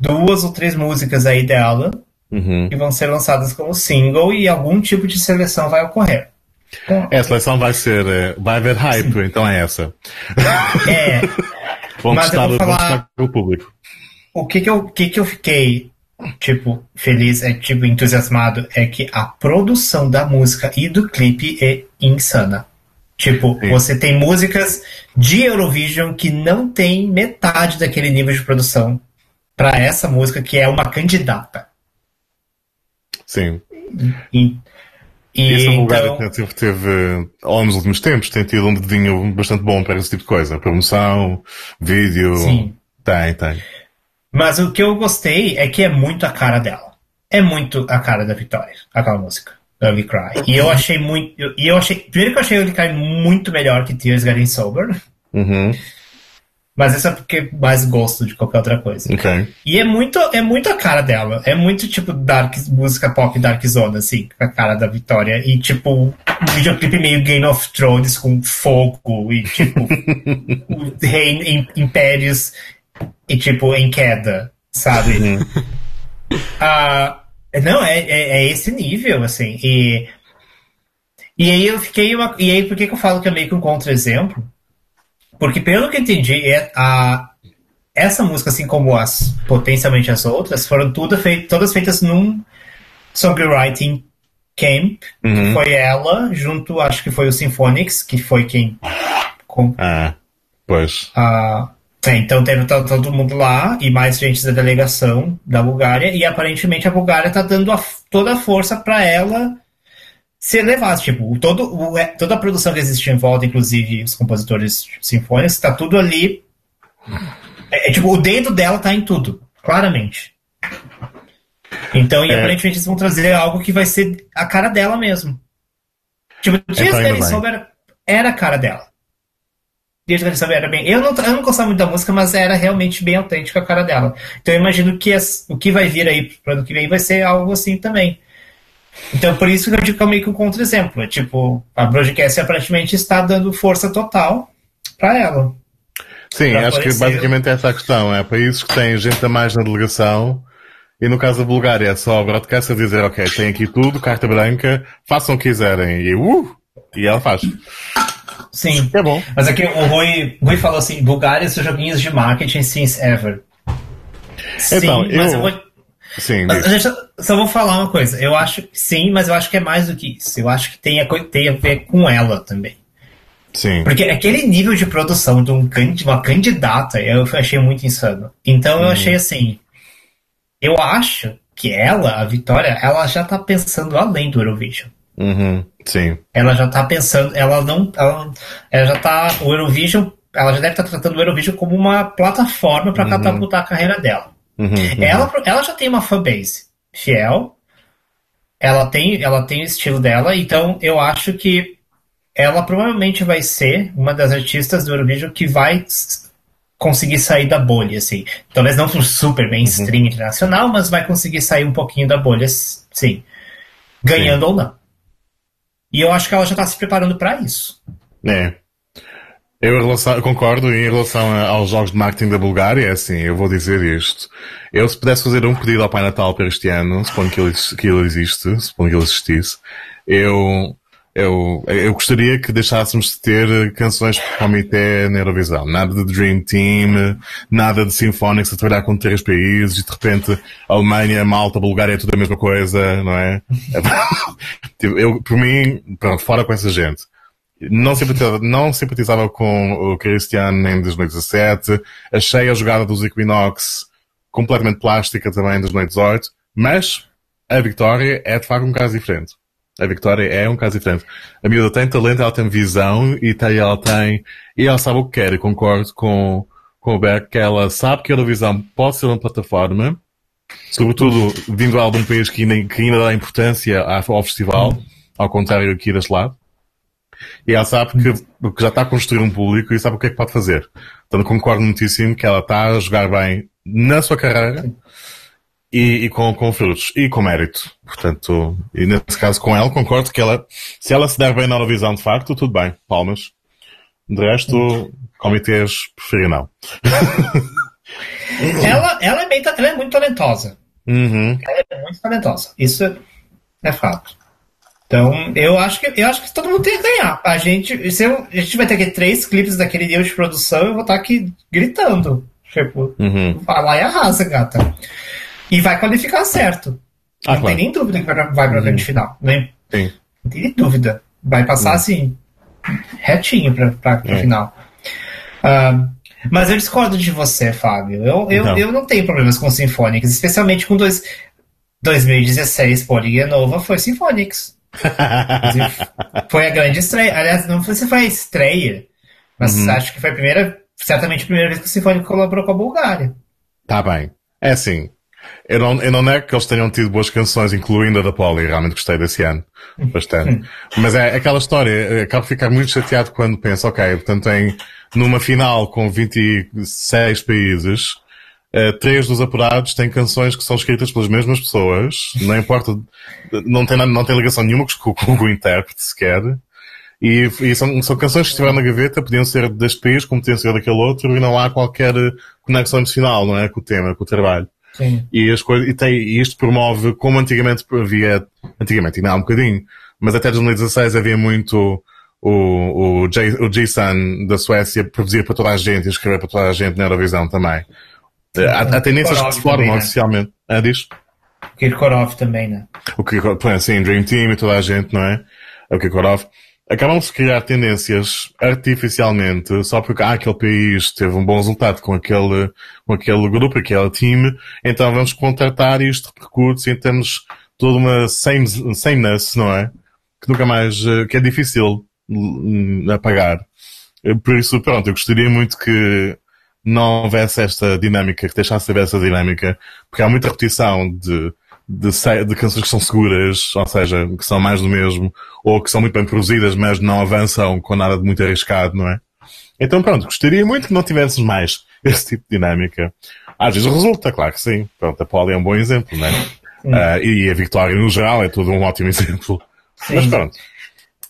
duas ou três músicas aí dela Uhum. que vão ser lançadas como single e algum tipo de seleção vai ocorrer. É, a seleção vai ser. eh, Vai haver hype, então é essa. É, vou vão falar- testar com o público. O que que eu, que que eu fiquei, tipo, feliz, é, tipo, entusiasmado, é que a produção da música e do clipe é insana. Tipo, Sim. você tem músicas de Eurovision que não tem metade daquele nível de produção pra essa música que é uma candidata. Sim. E, e Isso a Bulgária então, teve, teve, ao dos últimos tempos, tem tido um dedinho bastante bom para esse tipo de coisa. Promoção, vídeo. Sim. Tem, tem. Mas o que eu gostei é que é muito a cara dela. É muito a cara da Vitória, aquela música, Ugly Cry. E eu achei muito. E eu achei. Primeiro que eu achei Ugly Cry muito melhor que Tears Getting Sober. Uhum. Mas isso é porque mais gosto de qualquer outra coisa. Ok. E é muito, é muito a cara dela. É muito tipo dark, música pop Dark Zone, assim, com a cara da Vitória. E tipo, um videoclipe meio Game of Thrones com fogo e tipo, o rei impérios e tipo, em queda, sabe? Ah, não, é, é, é esse nível, assim. E, e aí eu fiquei. Uma, e aí por que, que eu falo que é meio que um contra-exemplo? Porque pelo que eu entendi, é a, essa música, assim como as potencialmente as outras, foram tudo fei todas feitas num songwriting camp. que Uhum. Foi ela, junto, acho que foi o Symphonics, que foi quem. Com, Ah, pois. ah, é, então teve to- todo mundo lá e mais gente da delegação da Bulgária e aparentemente a Bulgária tá dando a toda a força para ela ser levada. Tipo, todo, o- é, toda a produção que existe em volta, inclusive os compositores sinfônicos, tá tudo ali. É, é, tipo, o dedo dela tá em tudo, claramente. Então, e É. aparentemente eles vão trazer algo que vai ser a cara dela mesmo. Tipo, Dias tá bem. Sober era a cara dela. Getting Sober era bem. Eu não, eu não gostava muito da música, mas era realmente bem autêntica a cara dela. Então eu imagino que as- o que vai vir aí pro ano que vem vai ser algo assim também. Então por isso que eu digo que é meio que um contra-exemplo. É tipo, a broadcast aparentemente está dando força total pra ela. Sim, Pra acho que basicamente essa é a questão. É países que têm gente a mais na delegação e no caso da Bulgária é só o broadcast a dizer, ok, tem aqui tudo, carta branca, façam o que quiserem. E uh! E ela faz. Sim. É bom. Mas aqui o Rui, Rui falou assim: Bulgária seus joguinhos de marketing since ever. Sim, Então, mas eu- eu vou. Sim, Mas, eu só- só vou falar uma coisa. Eu acho que sim, mas eu acho que é mais do que isso. Eu acho que tem a, tem a ver com ela também. Sim. Porque aquele nível de produção de um, uma candidata eu achei muito insano. Então eu achei assim. Eu acho que ela, a Vitória, ela já tá pensando além do Eurovision. Uhum. Sim. Ela já tá pensando, ela não. Ela, ela já tá. O Eurovision. Ela já deve estar tratando o Eurovision como uma plataforma para catapultar a carreira dela. Uhum. uhum. Ela, ela já tem uma fanbase fiel. Ela tem, ela tem o estilo dela, então eu acho que ela provavelmente vai ser uma das artistas do Eurovision que vai conseguir sair da bolha, assim. Talvez não super mainstream internacional, mas vai conseguir sair um pouquinho da bolha, sim. Ganhando ou não. E eu acho que ela já está se preparando para isso. É. Eu, relação, eu concordo em relação aos jogos de marketing da Bulgária, é assim, eu vou dizer isto. Eu, se pudesse fazer um pedido ao Pai Natal para este ano, supondo que ele, que ele existe, supondo que ele existisse, eu, eu, eu gostaria que deixássemos de ter canções por comitê na Eurovisão. Nada de Dream Team, nada de Symphonics a trabalhar com três países e de repente Alemanha, Malta, Bulgária é tudo a mesma coisa, não é? Tipo, eu, por mim, pronto, fora com essa gente. Não simpatizava, não simpatizava com o Cristiano em 2017. Achei a jogada dos Equinox completamente plástica também em 2018. Mas a vitória é de facto um caso diferente. A Victoria é um caso diferente. A miúda tem talento, ela tem visão e tem, ela tem, e ela sabe o que quer. E concordo com, com o Beck que ela sabe que a Eurovisão pode ser uma plataforma, sobretudo vindo de um país que ainda, que ainda dá importância ao festival, ao contrário aqui deste lado. E ela sabe que, que já está a construir um público e sabe o que é que pode fazer. Então concordo muitíssimo que ela está a jogar bem na sua carreira e, e, com, com frutos e com mérito. Portanto, e nesse caso com ela, concordo que ela, se ela se der bem na Eurovisão de facto, tudo bem, palmas. De resto, comitês preferia não. ela, ela, é bem, ela é muito talentosa. Uhum. Ela é muito talentosa. Isso é fato. Então, eu acho que eu acho que todo mundo tem que ganhar. A gente, se eu, a gente vai ter aqui três clipes daquele dia de produção, eu vou estar aqui gritando. Tipo, uhum. vai lá e arrasa, gata. E vai qualificar certo. Ah, não claro. tem nem dúvida que vai pra, vai pra grande Uhum. final. Né? Sim. Não tem nem dúvida. Vai passar Uhum. assim, retinho pra, pra É. final. Ah, mas eu discordo de você, Fábio. Eu, eu, Então. eu não tenho problemas com Symphonics, especialmente com dois, 2016, Poliga Nova foi. Inclusive, foi a grande estreia. Aliás, não sei se foi a estreia, mas Uhum. acho que foi a primeira, certamente a primeira vez que o Symphonic colaborou com a Bulgária. Tá bem. É assim. Eu não, eu não nego que eles tenham tido boas canções, incluindo a da Polly. Realmente gostei desse ano. Bastante. Mas é aquela história. eu Acabo de ficar muito chateado quando penso, ok, portanto, em, numa final com 26 países, eh, três dos apurados têm canções que são escritas pelas mesmas pessoas. Não importa, não tem, não tem ligação nenhuma com, com o intérprete sequer. E, e são, são canções que estiveram na gaveta, podiam ser deste país, como podiam ser daquele outro, e não há qualquer eh, conexão emocional, não é? Com o tema, com o trabalho. Sim. E, as coisas, e, tem, e isto promove, como antigamente havia, antigamente ainda há um bocadinho, mas até 2016 havia muito o, o, J, o G-Sun da Suécia produzir para toda a gente e escrever para toda a gente na Eurovisão também. Eh, Há, há tendências que se formam né? oficialmente. Ah, diz? Kirkorov também, né? o que assim, Dream Team e toda a gente, não é? É o Kikorov. Acabam de criar tendências artificialmente só porque ah, aquele país teve um bom resultado com aquele, com aquele grupo, aquele time, então vamos contratar isto repercute e temos toda uma same, sameness, não é? Que nunca mais, eh, que é difícil hum, apagar. Eh, Por isso, pronto, eu gostaria muito que não houvesse esta dinâmica, que deixasse de haver essa dinâmica, porque há muita repetição de, de, de canções que são seguras, ou seja, que são mais do mesmo, ou que são muito bem produzidas, mas não avançam com nada de muito arriscado, não é? Então pronto, gostaria muito que não tivéssemos mais esse tipo de dinâmica. Às vezes resulta, claro que sim. Pronto, a Poli é um bom exemplo, não é? Ah, e a Vitória no geral é todo um ótimo exemplo. Sim. Mas pronto.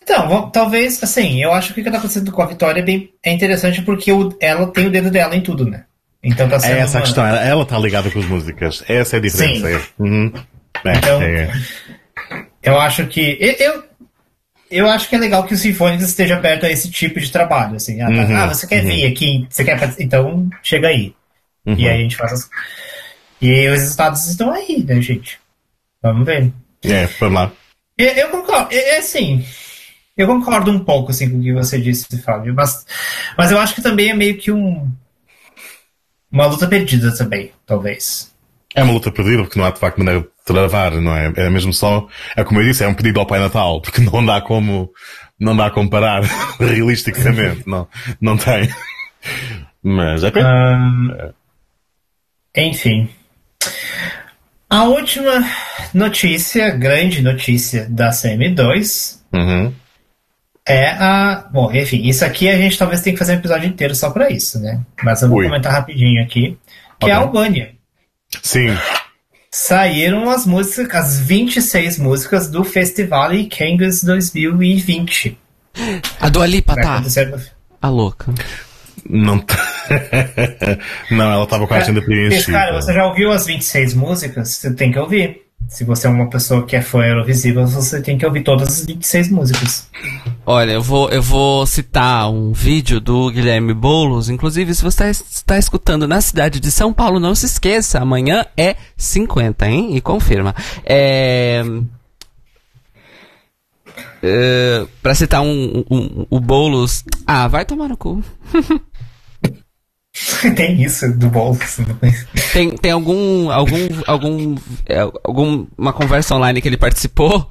Então, talvez, assim, eu acho que o que tá acontecendo com a Vitória é, bem, é interessante porque o- ela tem o dedo dela em tudo, né? Então tá sendo É essa a uma- questão, ela está ligada com as músicas. Essa é a diferença. Sim. é. Uhum. É, Então- é. Eu acho que. Eu, eu, acho que é legal que o Sinfônicos esteja aberto a esse tipo de trabalho. Assim, ah, tá- Uhum, ah, você quer uhum. vir aqui? Você quer partic- Então, chega aí. Uhum. E aí a gente faz as. E os resultados estão aí, né, gente? Vamos ver. É, vamos lá. Eu, eu concordo, é, é assim. Eu concordo um pouco assim, com o que você disse, Fábio, mas, mas eu acho que também é meio que um. Uma luta perdida também, talvez. É uma luta perdida porque não há de facto maneira de travar, não é? É mesmo só, é como eu disse, é um pedido ao Pai Natal, porque não dá como, não dá como parar realisticamente, não, não tem. Mas é pena. Ahn, enfim. A última notícia, grande notícia da CM2 Uhum. É a. Bom, enfim, isso aqui a gente talvez tenha que fazer um episódio inteiro só pra isso, né? Mas eu vou Ui. comentar rapidinho aqui. Que é a Ok. Albânia. Sim. saíram as músicas, as 26 músicas do Festival Kangas 2020. A Dua Lipa, Vai tá? no- A louca. Não, tá- não ela estava com a agenda preenchida. cara, você já ouviu as 26 músicas? Você tem que ouvir. Se você é uma pessoa que é fã Eurovisível, você tem que ouvir todas as 26 músicas. Olha, eu vou, eu vou citar um vídeo do Guilherme Boulos. Inclusive, se você está, escutando na cidade de São Paulo, não se esqueça, amanhã é 50, hein? E confirma. É. é, pra citar um, um- o Boulos. Ah, vai tomar no cu. tem isso do bolso. Tem, tem algum, algum, algum, é, alguma conversa online que ele participou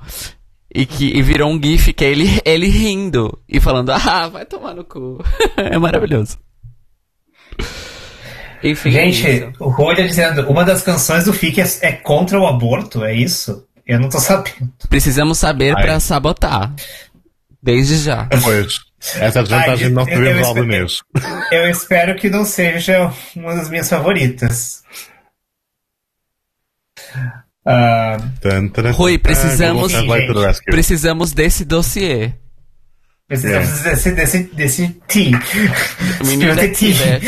e que e virou um gif que é ele, ele rindo e falando, ah, vai tomar no cu. é maravilhoso. Enfim, é Gente, isso. o Rolha dizendo, uma das canções do FIC é, é contra o aborto, é isso? Eu não tô sabendo. precisamos saber pra sabotar. Desde já. Pois. Essa é a desvantagem Ai, de não eu albanês. Eu espero que não seja uma das minhas favoritas. Tan, taran, Rui, precisamos-. Precisamos desse dossiê. precisamos desse, desse, desse tea. Menino Spirit daqui, tea. né?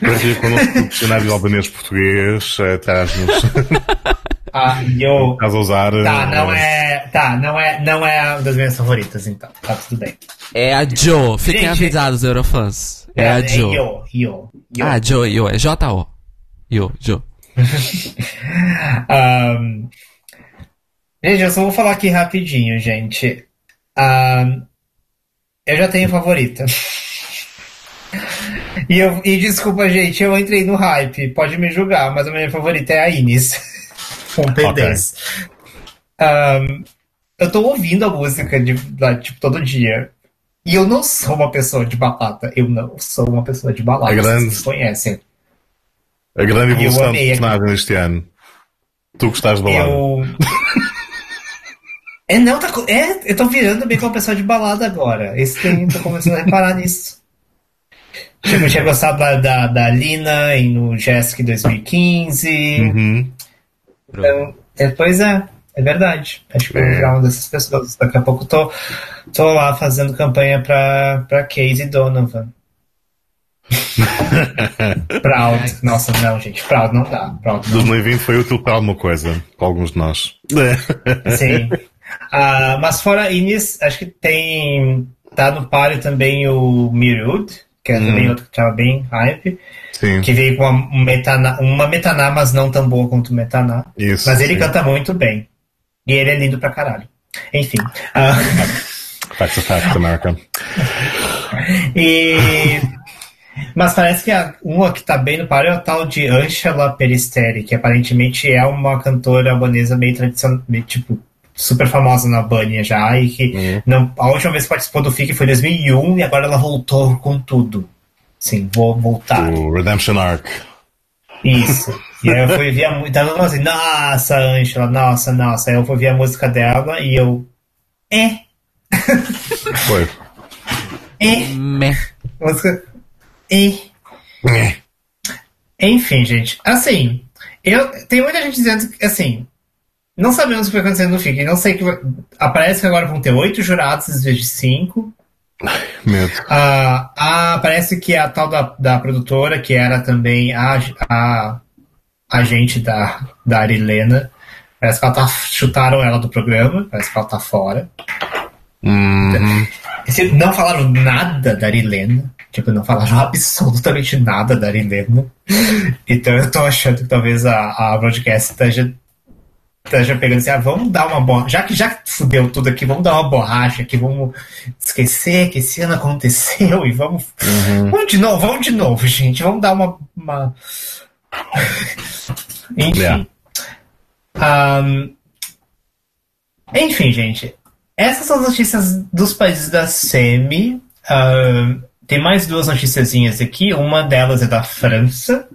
Para ver com o dicionário albanês português, eh, traz-nos. Ah, eu. A usar. Tá, não eh, é. Tá, não é, não é uma das minhas favoritas, então. Tá tudo bem. É a Jo. Fiquem Gente, avisados, Eurofãs. É, a Jo. Yo, yo, yo. Ah, Jo, Yo. É J-O. Yo, Jo. Ahn, gente, eu só vou falar aqui rapidinho, gente. Ahn, eu já tenho favorita. E, eu, e desculpa, gente, eu entrei no hype. Pode me julgar, mas a minha favorita é a Inis. Com P10. Ahn, eu tô ouvindo a música de, da- tipo, todo dia. E eu não sou uma pessoa de balada. Eu não sou uma pessoa de balada. É grande. Vocês conhecem. A grande evolução do personagem este ano. Tu gostaste de balada. Eu. É, não, tá. É, eu tô virando bem com uma pessoa de balada agora. Esse tem, tô começando a reparar nisso. Tipo, eu tinha gostado da, da, da Lina em, no Jessic 2015. Uhum. Então, é, pois é, é verdade. Acho que eu vou É. virar uma dessas pessoas. Daqui a pouco tô, tô lá fazendo campanha pra, pra Casey Donovan. Proud. Nossa, não, gente. Proud não dá. Proud não 2020 foi útil para alguma coisa, para alguns de nós. Sim. Ah, mas fora Inis, acho que tem. Tá no páreo também o Mirud, que é também outro que tava bem hype. Sim, Que veio com uma, um metaná, uma metaná, mas não tão boa quanto o metaná. isso. Mas ele sim. canta muito bem. E ele é lindo pra caralho. Enfim. Facts of fact, America. e. Mas parece que a, uma que tá bem no páreo é a tal de Angela Peristeri, que aparentemente é uma cantora albanesa meio tradicional, meio, tipo, super famosa na Albânia já, e que Uhum. não, a última vez que participou do FIC foi em 2001 e agora ela voltou com tudo. Sim, vou voltar. O Redemption Arc. Isso. E aí eu fui ver a música, tava assim, nossa, Angela, nossa, nossa. Aí eu fui ver a música dela e eu. É, Foi. é, Meh. música. É. Enfim, gente. Assim, eu tem muita gente dizendo que, assim, não sabemos o que vai acontecer no FIC. Não sei que vai- aparece que agora vão ter oito jurados em vez de cinco. Medo. Ah, ah, parece que a tal da, da produtora, que era também a, a agente da, da Arilena, parece que ela tá, chutaram ela do programa, parece que ela tá fora. Uhum. Não falaram nada da Arilena. Tipo, não falaram absolutamente nada da Arilena. Então eu tô achando que talvez a, a broadcast esteja, esteja pegando assim, ah, vamos dar uma borracha. Já que já fudeu tudo aqui, vamos dar uma borracha aqui, vamos esquecer que esse ano aconteceu e vamos. Vamos de novo, vamos de novo, gente. Vamos dar uma. uma... Enfim. Yeah. Ahn, enfim, gente. Essas são as notícias dos países da SEMI. Ahn, tem mais duas noticiazinhas aqui. Uma delas é da França,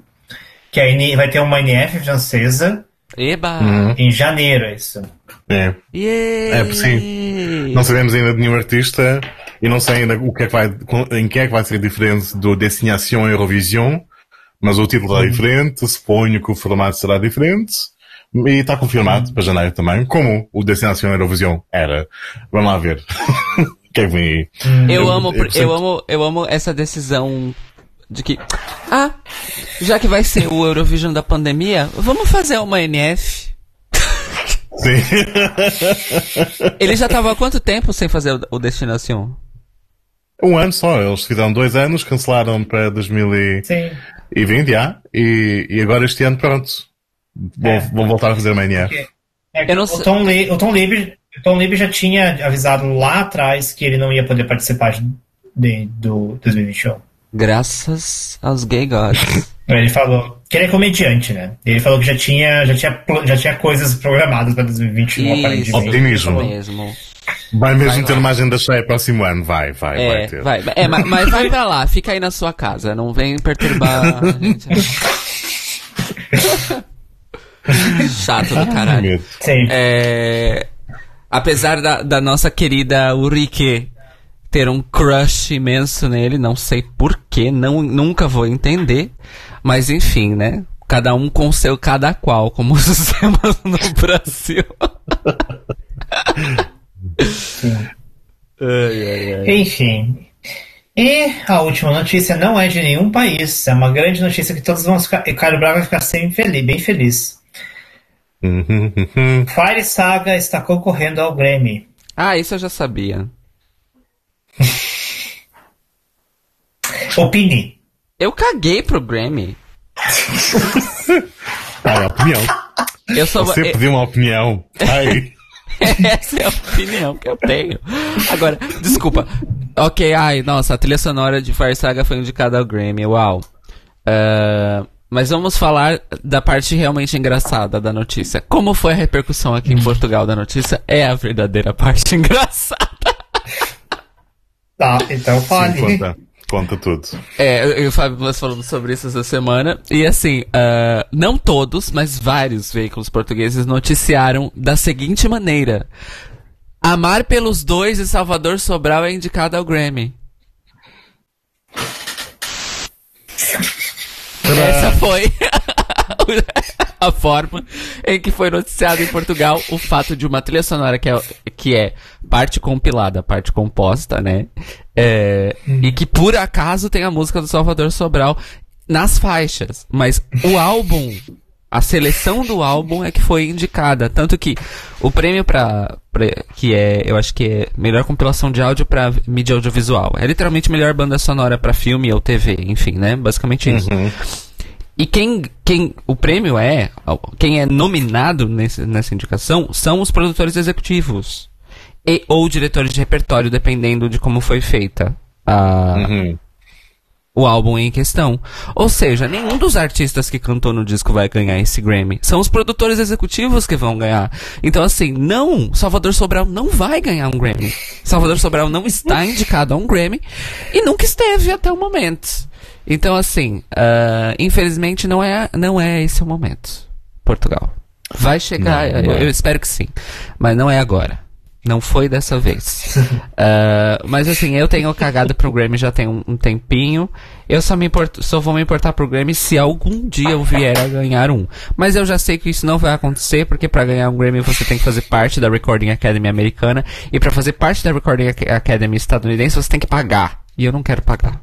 que a N- vai ter uma NF francesa Eba! Uhum. em janeiro, é isso. É. Yeah. É, sim. Não sabemos ainda de nenhum artista e não sei ainda o que é que vai, em que é que vai ser diferente do Destination Eurovision, mas o título Uhum. será diferente, suponho que o formato será diferente E está confirmado para janeiro também, como o Destinação Eurovisão era. Vamos lá ver. O que é que vem aí? Eu, amo, eu, eu, amo, eu amo essa decisão de que, ah, já que vai ser o Eurovision da pandemia, vamos fazer uma NF. Sim. Ele já tava há quanto tempo sem fazer o Destinação? Um ano só. Eles fizeram dois anos, cancelaram para 2020 já, e, e agora este ano pronto. Vão, É. vão voltar a fazer uma NF. É que Eu não o, sei- Tom Lee, o Tom Lee, o Tom Lee já tinha avisado lá atrás que ele não ia poder participar de, do 2021. Graças aos gay gods. Ele falou que ele é comediante, né? Ele falou que já tinha, já tinha, já tinha coisas programadas para 2021, Isso. aparentemente. Optimismo. Mesmo. Vai mesmo Vai ter lá. uma agenda cheia próximo ano. Vai, vai, vai É, ter. vai, é, mas, mas vai pra lá, fica aí na sua casa, não vem perturbar a gente. Chato do caralho. Medo. Sim. É, apesar da, da nossa querida Ulrike ter um crush imenso nele, não sei porquê, não, nunca vou entender. Mas enfim, né? Cada um com seu cada qual, como dizemos no Brasil. Ai, ai, ai. Enfim. E a última notícia não é de nenhum país. É uma grande notícia que todos vão ficar. E Caio Braga vai ficar sempre feliz, bem feliz. Uhum, uhum. Fire Saga está concorrendo ao Grammy. Ah, isso eu já sabia. Opine. Eu caguei pro Grammy. Ai, opinião. Eu sou. Você eu- pediu uma opinião. Ai. Essa é a opinião que eu tenho. Agora, desculpa. Ok, ai, nossa, a trilha sonora de Fire Saga foi indicada ao Grammy, uau. Ah, mas vamos falar da parte realmente engraçada da notícia. Como foi a repercussão aqui em Portugal da notícia? É a verdadeira parte engraçada. Tá, então Sim, fale. conta, conta tudo. É, eu e o Fábio nós falamos sobre isso essa semana. E assim, ah, não todos, mas vários veículos portugueses noticiaram da seguinte maneira: Amar pelos dois e Salvador Sobral é indicado ao Grammy. Essa foi a forma em que foi noticiado em Portugal o fato de uma trilha sonora que é, que é parte compilada, parte composta, né? É, E que por acaso tem a música do Salvador Sobral nas faixas. Mas o álbum, a seleção do álbum é que foi indicada. Tanto que o prêmio pra- que é, eu acho que é melhor compilação de áudio pra mídia audiovisual. É literalmente melhor banda sonora pra filme ou TV, enfim, né? Basicamente isso. E quem, quem o prêmio é, quem é nominado nesse, nessa indicação são os produtores executivos e ou diretores de repertório, dependendo de como foi feita a, Uhum. o álbum em questão. Ou seja, nenhum dos artistas que cantou no disco vai ganhar esse Grammy. São os produtores executivos que vão ganhar. Então, assim, não, Salvador Sobral não vai ganhar um Grammy. Salvador Sobral não está indicado a um Grammy e nunca esteve até o momento. Então, assim, ah, infelizmente não é, não é esse o momento. Portugal. Vai chegar, Não, não eu, vai. eu espero que sim. Mas não é agora. Não foi dessa vez. Ah, mas assim, eu tenho cagado pro Grammy já tem um, um tempinho. Eu só, me importo, só vou me importar pro Grammy se algum dia eu vier a ganhar um. Mas eu já sei que isso não vai acontecer, porque pra ganhar um Grammy você tem que fazer parte da Recording Academy americana. E pra fazer parte da Recording Ac- Academy estadunidense você tem que pagar. E eu não quero pagar.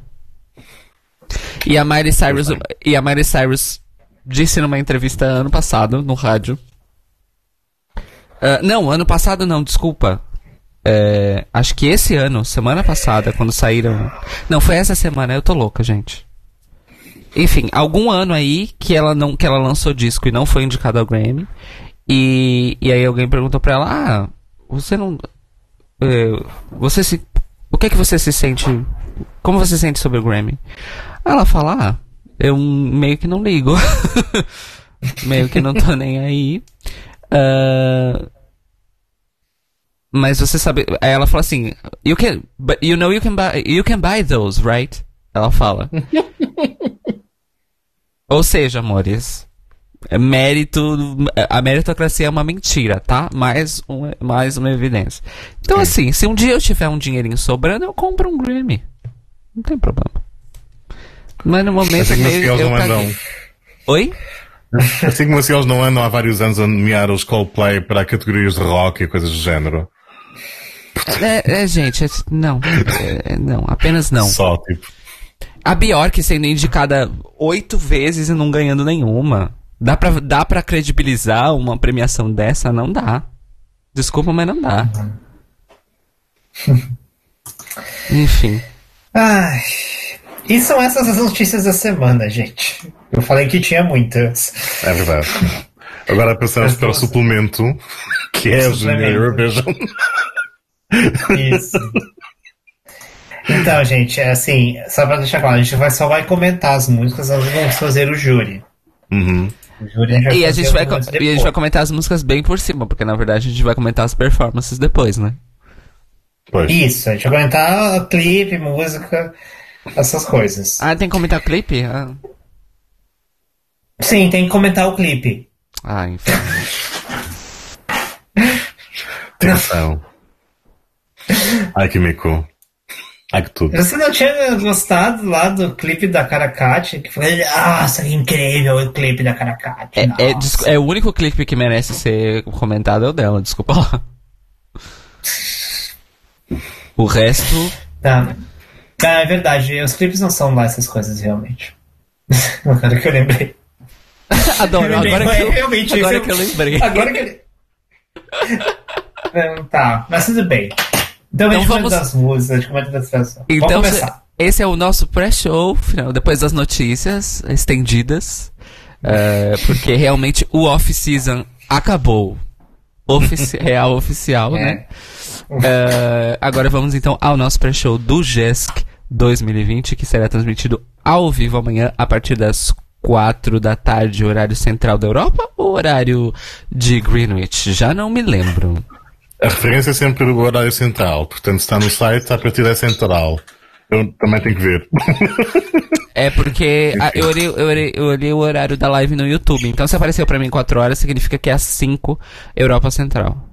E a Miley Cyrus, e a Miley Cyrus disse numa entrevista ano passado, no rádio. Ah, não, ano passado não, desculpa. É, acho que esse ano, semana passada, quando saíram. Não, foi essa semana, eu tô louca, gente. Enfim, algum ano aí que ela não que ela lançou disco e não foi indicada ao Grammy. E, e aí alguém perguntou pra ela: "Ah, você não é, você se o que é que você se sente como você se sente sobre o Grammy?" Ela fala: "Ah, eu meio que não ligo. meio que não tô nem aí." Ah, mas você sabe, aí ela fala assim, you can, but you know you can buy, you can buy those, right? Ela fala. Ou seja, amores, é mérito, a meritocracia é uma mentira, tá? Mais uma, mais uma evidência. Então assim, se um dia eu tiver um dinheirinho sobrando, eu compro um Grammy. Não tem problema. Mas no momento Achei que eles eu não caguei. mandam. Oi? Assim como assim eles não andam há vários anos a nomear os Coldplay para categorias de rock e coisas do género. É, é gente, é, não. É, não, apenas não. Só, tipo. A Bjork sendo indicada oito vezes e não ganhando nenhuma. Dá pra, dá pra credibilizar uma premiação dessa? Não dá. Desculpa, mas não dá. Enfim. Ai. E são essas as notícias da semana, gente. Eu falei que tinha muitas. É verdade. Agora passamos para o suplemento, que é o Junior Eurovision. Isso. Então, gente, é assim, só pra deixar claro, a gente vai, só vai comentar as músicas, nós vamos fazer o júri. Uhum. O júri a gente E a, gente vai, e a gente vai comentar as músicas bem por cima, porque na verdade a gente vai comentar as performances depois, né? Pois. Isso, a gente vai comentar clipe, música, essas coisas. Ah, tem que comentar o clipe? Ah, Sim, tem que comentar o clipe. ah enfim. Atenção. Ai que mico. Ai que tudo. Você não tinha gostado lá do clipe da Caracate? Que foi, nossa, que incrível o clipe da Caracate. É, é, nossa." des- é o único clipe que merece ser comentado é o dela, desculpa lá. O resto. Tá. Ah, é verdade, os clipes não são lá essas coisas, realmente. Agora que eu lembrei. Adoro, agora que eu, Realmente, agora isso que eu lembrei. Agora que eu... Hum, Tá, mas tudo bem. Então, a Então gente vamos- das músicas, a gente das pessoas. Então, Vamos começar. esse é o nosso pré-show, depois das notícias estendidas. é, porque realmente o off-season acabou. Ofici real oficial, né? É, agora vamos então ao nosso pré-show do GESC 2020, que será transmitido ao vivo amanhã a partir das 4 da tarde, horário central da Europa ou horário de Greenwich? Já não me lembro. A referência é sempre o horário central, portanto se está no site, a partir da central. Eu também tenho que ver. É porque ah, eu, olhei, eu, olhei, eu olhei o horário da live no YouTube. Então se apareceu pra mim 4 horas, significa que é às 5 Europa Central.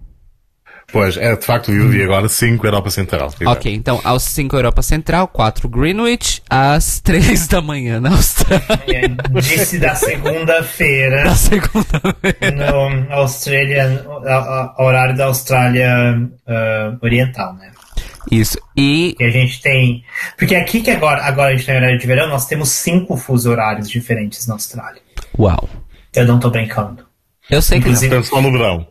Pois, é de facto, eu vi agora 5 Europa Central. Ok, então aos 5 Europa Central, 4 Greenwich, às 3 da manhã na Austrália. É, Disse da segunda-feira Na segunda no Australian, horário da Austrália ah, Oriental, né? Isso. E Que a gente tem. Porque aqui que agora, agora a gente tem horário de verão, nós temos cinco fuso horários diferentes na Austrália. Uau. Eu não tô brincando. Eu sei que não. Inclusive- só no verão.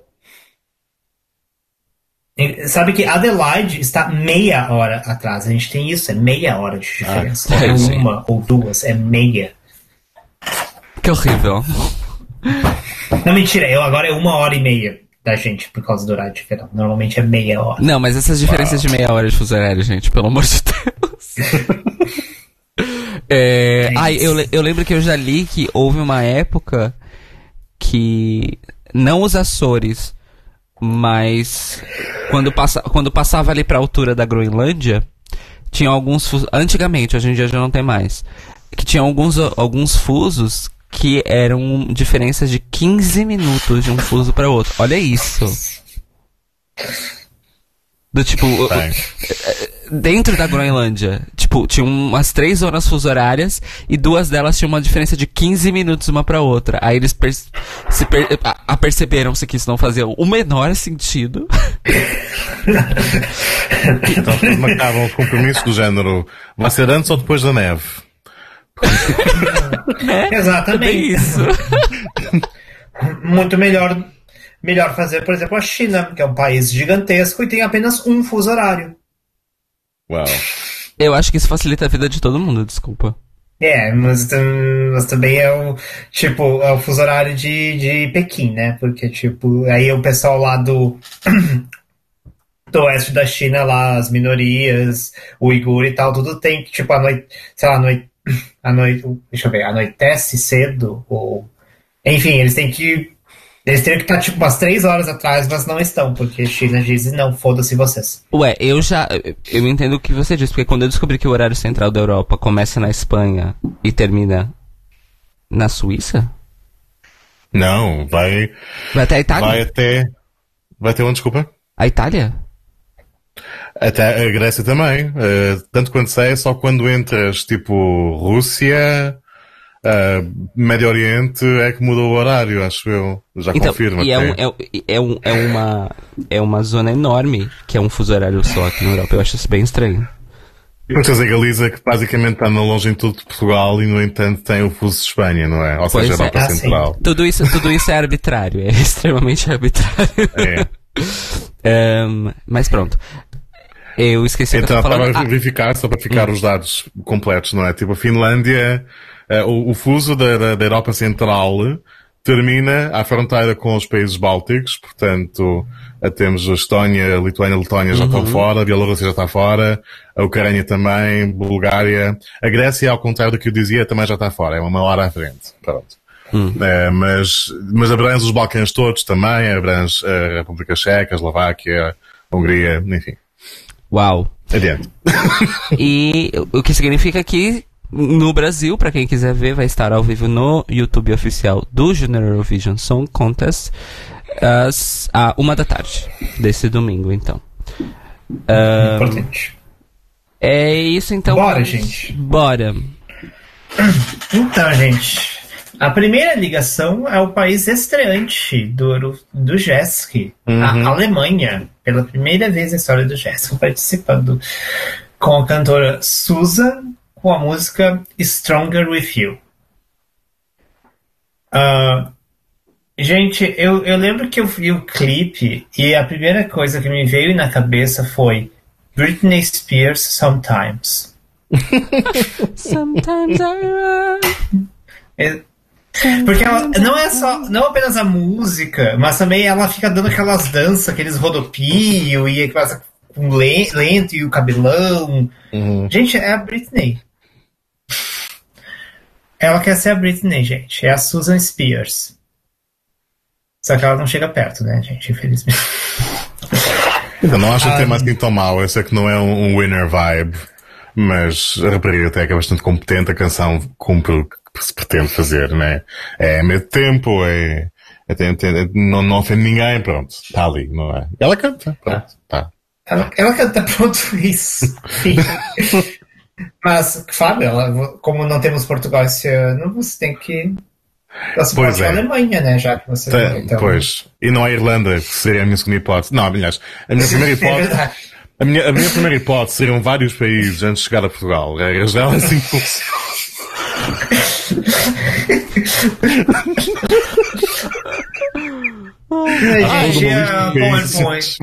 Sabe que Adelaide está meia hora atrás. A gente tem isso, é meia hora de diferença. Ah, Não é uma ou duas, é meia. Que horrível. Não, mentira, eu agora é uma hora e meia da gente por causa do horário de verão. Normalmente é meia hora. Não, mas essas diferenças de meia hora de fuso horário, gente, pelo amor de Deus. É, ai, eu, eu lembro que eu já li que houve uma época que não os Açores, mas quando, passa, quando passava ali pra altura da Groenlândia, tinha alguns fusos, antigamente, hoje em dia já não tem mais, que tinha alguns, alguns fusos que eram diferenças de 15 minutos de um fuso para outro. Olha isso. Do tipo, o- Tem. dentro da Groenlândia, tipo, tinha umas três zonas fuso horárias e duas delas tinham uma diferença de 15 minutos uma pra outra. Aí eles per se per a- aperceberam-se que isso não fazia o menor sentido. Então, quando marcavam os compromissos do género, vai ser antes ou depois da neve? É Exatamente. bem isso. Muito melhor, melhor fazer, por exemplo, a China, que é um país gigantesco e tem apenas um fuso horário. Uau. Eu acho que isso facilita a vida de todo mundo, desculpa. É, mas, mas também é o tipo é o fuso horário de, de Pequim, né? Porque tipo aí o pessoal lá do do oeste da China lá as minorias, o uigur e tal, tudo tem que tipo a noite, sei lá, a noite, a noite, deixa eu ver, anoitece cedo ou enfim eles têm que eles teriam que estar tipo umas três horas atrás, mas não estão porque a China diz não foda-se vocês. Ué, eu já. Eu entendo o que você disse, porque quando eu descobri que o horário central da Europa começa na Espanha e termina na Suíça? Não, vai, Vai até a Itália? vai até, vai até onde, desculpa? A Itália? Até a Grécia também. Eh, tanto quanto sei, é só quando entras, tipo, Rússia, Uh, Médio Oriente é que mudou o horário, acho eu. Já então, confirma. E é, um, é, é, um, é, uma, é uma zona enorme que é um fuso horário só aqui na Europa. Eu acho isso bem estranho. Muitas a Galiza que basicamente está na longitude de Portugal e no entanto tem o fuso de Espanha, não é? Ou pois seja, a Europa é. ah, Central. Sim. Tudo isso, tudo isso é arbitrário, é extremamente arbitrário. É. um, mas pronto. Eu esqueci então, que eu falando. Então, para verificar, só para ficar hum. os dados completos, não é? Tipo, a Finlândia, o, o, fuso da, da, da, Europa Central termina à fronteira com os países bálticos, portanto, uh, temos a Estónia, a Lituânia, a Letónia já uhum. estão fora, a Bielorrússia já está fora, a Ucrânia também, Bulgária. A Grécia, ao contrário do que eu dizia, também já está fora, é uma hora à frente. Pronto. Hum. É, mas, mas abrange os Balcãs todos também, abrange a República Checa, a Eslováquia, a Hungria, enfim. Uau. Adiante. e o que significa que no Brasil, para quem quiser ver, vai estar ao vivo no YouTube oficial do Junior Eurovision Song Contest às a uma da tarde desse domingo, então. Um, Importante. É isso então. Bora, gente. Bora. Então, gente. A primeira ligação é o país estreante do, do JESC, uhum. a Alemanha. Pela primeira vez na história do JESC, participando com a cantora Susan com a música Stronger With You. Uh, gente, eu, eu lembro que eu vi o clipe e a primeira coisa que me veio na cabeça foi Britney Spears Sometimes. Sometimes I run. É, porque ela não é só, não apenas a música, mas também ela fica dando aquelas danças, aqueles rodopios e aquelas com lento e o cabelão. Uhum. Gente, é a Britney. Ela quer ser a Britney, gente. É a Susan Spears. Só que ela não chega perto, né, gente? Infelizmente. Eu não acho que tem mais que tão mal. Eu sei que não é um, winner vibe, mas a rapariga até que é bastante competente. A canção cumpre se pretende fazer, né? É meio tempo, é, é, é, não, não ofende ninguém, pronto, está ali, não é? Ela canta, pronto, tá. Ela, ela canta, pronto, isso. Mas, Fábio, ela, como não temos Portugal esse ano, você tem que. Você pois é. a Alemanha, né? Já que você. Tá, então... Pois. E não a Irlanda, que seria a minha segunda hipótese. Não, aliás, a minha primeira é hipótese. é a minha, a minha primeira hipótese seriam vários países antes de chegar a Portugal. Regras dela assim Ai, gente, é PowerPoint.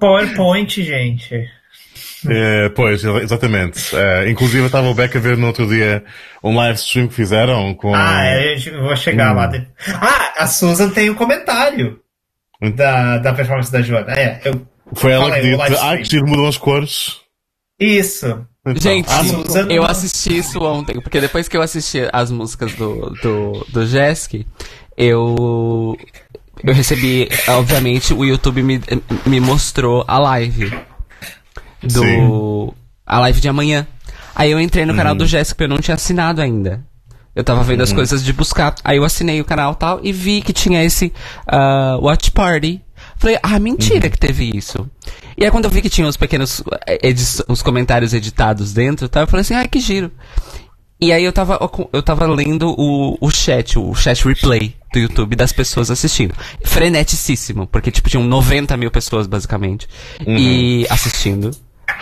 PowerPoint, gente. É, pois, exatamente. É, inclusive, eu estava o Beck a ver no outro dia um live stream que fizeram com. Ah, é, eu vou chegar hum. lá. Ah, a Susan tem um comentário hum. da, da performance da Joana. É, eu Foi ela que disse: Ah, que mudam as cores. Isso. Então, Gente, eu assisti isso ontem, porque depois que eu assisti as músicas do, do, do Jesk, eu. Eu recebi, obviamente, o YouTube me, me mostrou a live. Do. Sim. A live de amanhã. Aí eu entrei no canal do Jéssica, eu não tinha assinado ainda. Eu tava vendo as coisas de buscar. Aí eu assinei o canal e tal e vi que tinha esse uh, Watch Party. Falei, ah, mentira uhum. que teve isso. E aí quando eu vi que tinha os pequenos eh, os comentários editados dentro, tá, eu falei assim, ah, que giro. E aí eu tava, eu tava lendo o, o chat, o chat replay do YouTube das pessoas assistindo. Freneticíssimo, porque tipo, tinham 90 mil pessoas basicamente. Uhum. E assistindo.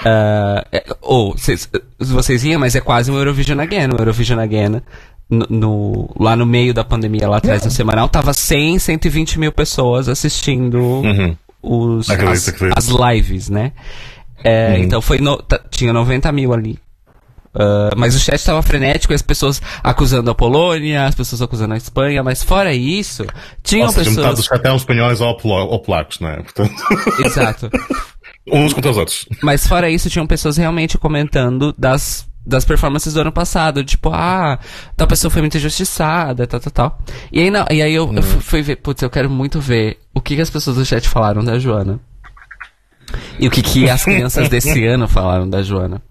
Uh, ou, cês, vocês iam, mas é quase um Eurovision Again. Um Eurovision Again, no, no, lá no meio da pandemia, lá atrás, no semanal, tava 100, 120 mil pessoas assistindo uhum os, as, as, lives, né? É, uhum. Então foi no, tinha 90 mil ali. Uh, mas o chat estava frenético as pessoas acusando a Polônia, as pessoas acusando a Espanha, mas fora isso, tinham Nossa, pessoas. Até espanhóis ou polacos, né? Portanto... Exato. Uns contra os outros. Mas fora isso, tinham pessoas realmente comentando das das performances do ano passado, tipo, ah, tal pessoa foi muito injustiçada, tal, tal, tal. E aí, não, e aí eu, eu uhum. fui ver, putz, eu quero muito ver o que, que as pessoas do chat falaram da Joana. E o que, que as crianças desse ano falaram da Joana.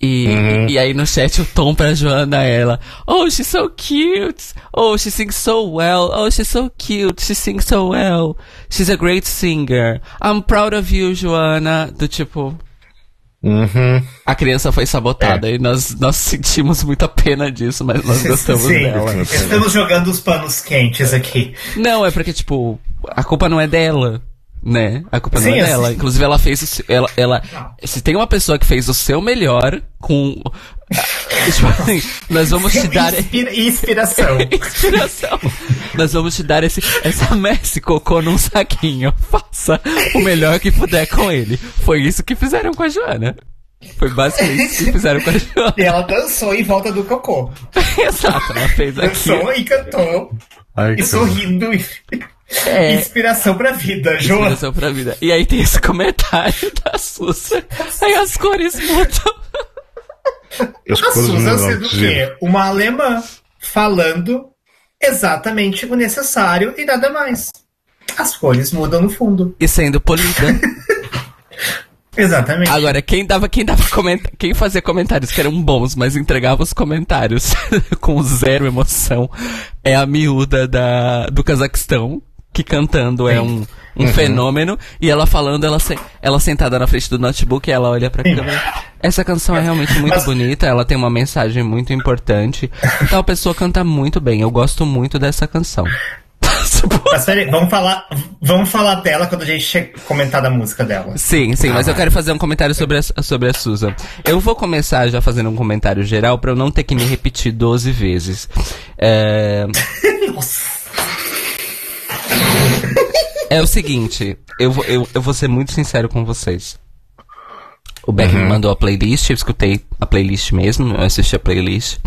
E, uhum. e aí no chat o tom pra Joana ela, oh, she's so cute, oh, she sings so well, oh, she's so cute, she sings so well, she's a great singer, I'm proud of you, Joana, do tipo, Uhum. A criança foi sabotada e nós, nós sentimos muita pena disso, mas nós gostamos Sim, dela. estamos jogando os panos quentes aqui. Não, é porque, tipo, a culpa não é dela. Né? A culpa Sim, não é dela. Inclusive, ela fez o seu, ela, ela. Se tem uma pessoa que fez o seu melhor com. Tipo assim, nós vamos te dar. Inspira- inspiração. Inspiração. Nós vamos te dar esse, essa Messi cocô num saquinho. Faça o melhor que puder com ele. Foi isso que fizeram com a Joana. Foi basicamente isso que fizeram com a Joana. E ela dançou em volta do cocô. Exato, ela fez aqui. Dançou e cantou. Ai, E sorrindo. É. Inspiração pra vida, João. Inspiração pra vida. E aí tem esse comentário da Sussa. Aí as cores mudam. As A não sendo o quê? Uma alemã falando exatamente o necessário e nada mais. As cores mudam no fundo. E sendo polida. Exatamente. Agora, quem dava, quem dava comenta quem fazia comentários que eram bons, mas entregava os comentários com zero emoção, é a miúda da, do Cazaquistão, que cantando é um, um fenômeno, e ela falando, ela, se- ela sentada na frente do notebook, ela olha pra câmera. Essa canção é realmente muito Mas- bonita, ela tem uma mensagem muito importante. Então a pessoa canta muito bem, eu gosto muito dessa canção. Mas peraí, vamos falar, vamos falar dela quando a gente comentar da música dela. Sim, sim, mas eu quero fazer um comentário sobre a, sobre a Susan. Eu vou começar já fazendo um comentário geral pra eu não ter que me repetir 12 vezes. É, Nossa. É o seguinte, eu, vou- eu, eu vou ser muito sincero com vocês. O Beck me mandou a playlist, eu escutei a playlist mesmo, eu assisti a playlist.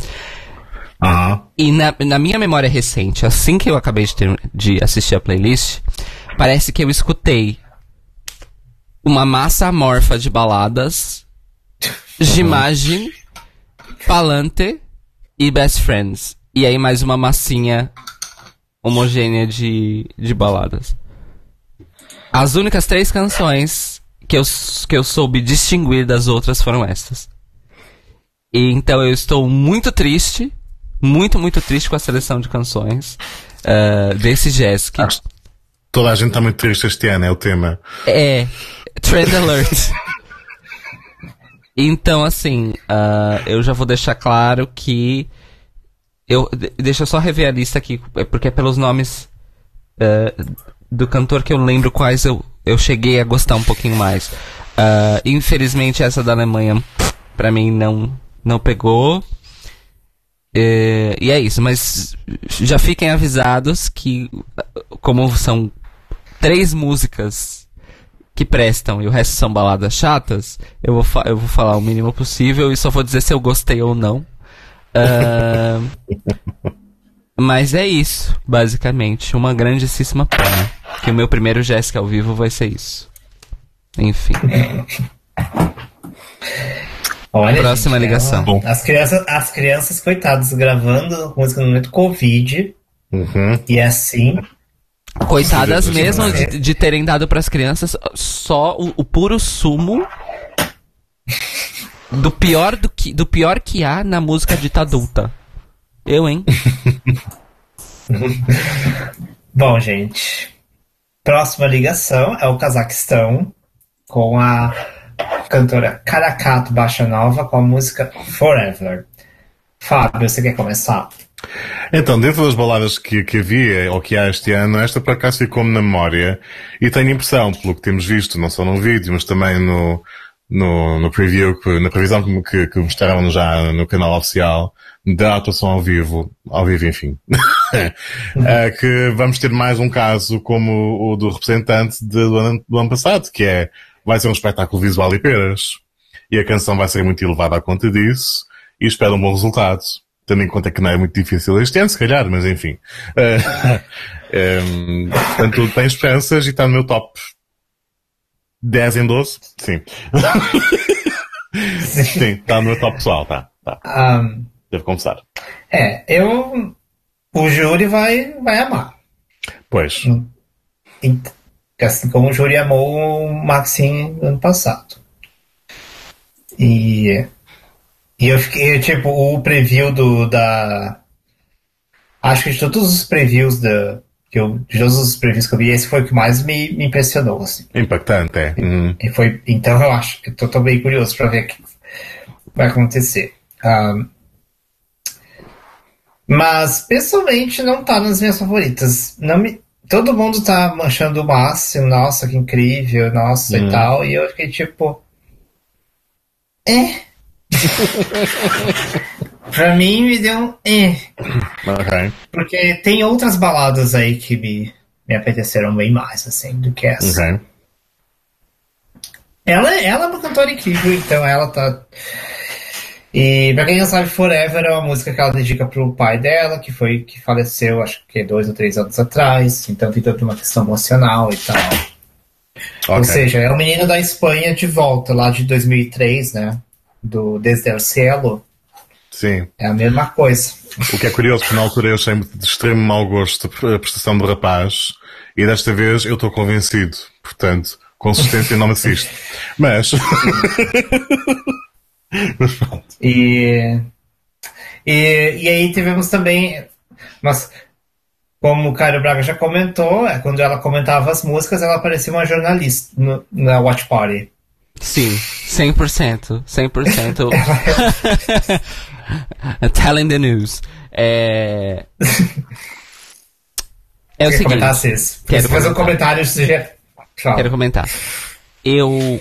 Aham. E na, na minha memória recente, assim que eu acabei de, ter, de assistir a playlist, parece que eu escutei uma massa amorfa de baladas, Gimagine, Palante e Best Friends. E aí mais uma massinha homogênea de, de baladas. As únicas três canções que eu, que eu soube distinguir das outras foram essas. E então eu estou muito triste, muito, muito triste com a seleção de canções eh, desse Acho que Toda a gente está muito triste este ano, é o tema. é Trend Alert. então, assim, ah, eu já vou deixar claro que eu de- deixa eu só rever a lista aqui, é porque é pelos nomes eh, do cantor que eu lembro quais eu, eu cheguei a gostar um pouquinho mais. Ah, infelizmente essa da Alemanha pra mim não não pegou. É, e é isso, mas já fiquem avisados que como são três músicas que prestam e o resto são baladas chatas, eu vou, eu vou falar o mínimo possível e só vou dizer se eu gostei ou não. Ah, mas é isso, basicamente. Uma grandíssima pena. Que o meu primeiro Jéssica ao vivo vai ser isso. Enfim. Olha, Próxima gente, ligação. ela- As crianças, as crianças, coitadas, gravando música no momento Covid. Uhum. E é assim. Coitadas Deus, mesmo Deus. de, de terem dado pras crianças só o, o puro sumo do pior do que, do pior que há na música dita adulta. Eu, hein? Bom, gente. Próxima ligação é o Cazaquistão com a cantora Caracato Baixa Nova com a música Forever. Fábio, você quer começar? Então, dentro das baladas que, que havia, ou que há este ano, esta por acaso ficou-me na memória e tenho a impressão, pelo que temos visto, não só no vídeo, mas também no, no, no preview, na previsão que, que, mostraram já no canal oficial, da atuação ao vivo, ao vivo, enfim, é, que vamos ter mais um caso como o do representante de- do, ano, do ano passado, que é, vai ser um espetáculo visual e peras. E a canção vai ser muito elevada à conta disso e espero um bom resultado. Tendo em conta que não é muito difícil este ano, se calhar, mas enfim. Eh, em, portanto, tenho esperanças e está no meu top 10 em 12? Sim. Sim, está no meu top pessoal, tá. tá. Ahn, Devo confessar. é, eu. O júri vai, vai amar. Pois. Ent- Assim como o júri amou o Maxine ano passado. E. E eu fiquei, tipo, o preview do. da. Acho que de todos os previews da, que eu, de todos os previews que eu vi, esse foi o que mais me, me impressionou. Assim. Impactante, é. Uhum. E foi, então eu acho que estou bem curioso para ver o que vai acontecer. Um, mas pessoalmente não tá nas minhas favoritas. Não me, todo mundo tá manchando o máximo, nossa, que incrível, nossa e uhum. tal. E eu fiquei tipo. É. pra mim me deu um. É. Okay. Porque tem outras baladas aí que me, me apeteceram bem mais, assim, do que essa. Okay. Ela, ela é uma cantora incrível, então ela tá. E pra quem não sabe, Forever é uma música que ela dedica pro pai dela, que foi que faleceu, acho que dois ou três anos atrás. Então tem toda uma questão emocional e tal. Okay. Ou seja, é um menino da Espanha de volta, lá de 2003, né? Do Desde el Cielo. Sim. É a mesma coisa. O que é curioso, porque na altura eu achei de extremo mau gosto a prestação do rapaz, e desta vez eu estou convencido. Portanto, consistência não assiste. Mas. e, e, e aí tivemos também. Mas, como o Caio Braga já comentou, é, quando ela comentava as músicas, ela parecia uma jornalista no, na Watch Party. Sim, 100%. 100%. Telling the news. É. É o seguinte. Comentar, Quero fazer um comentário. Seja... Quero comentar. Eu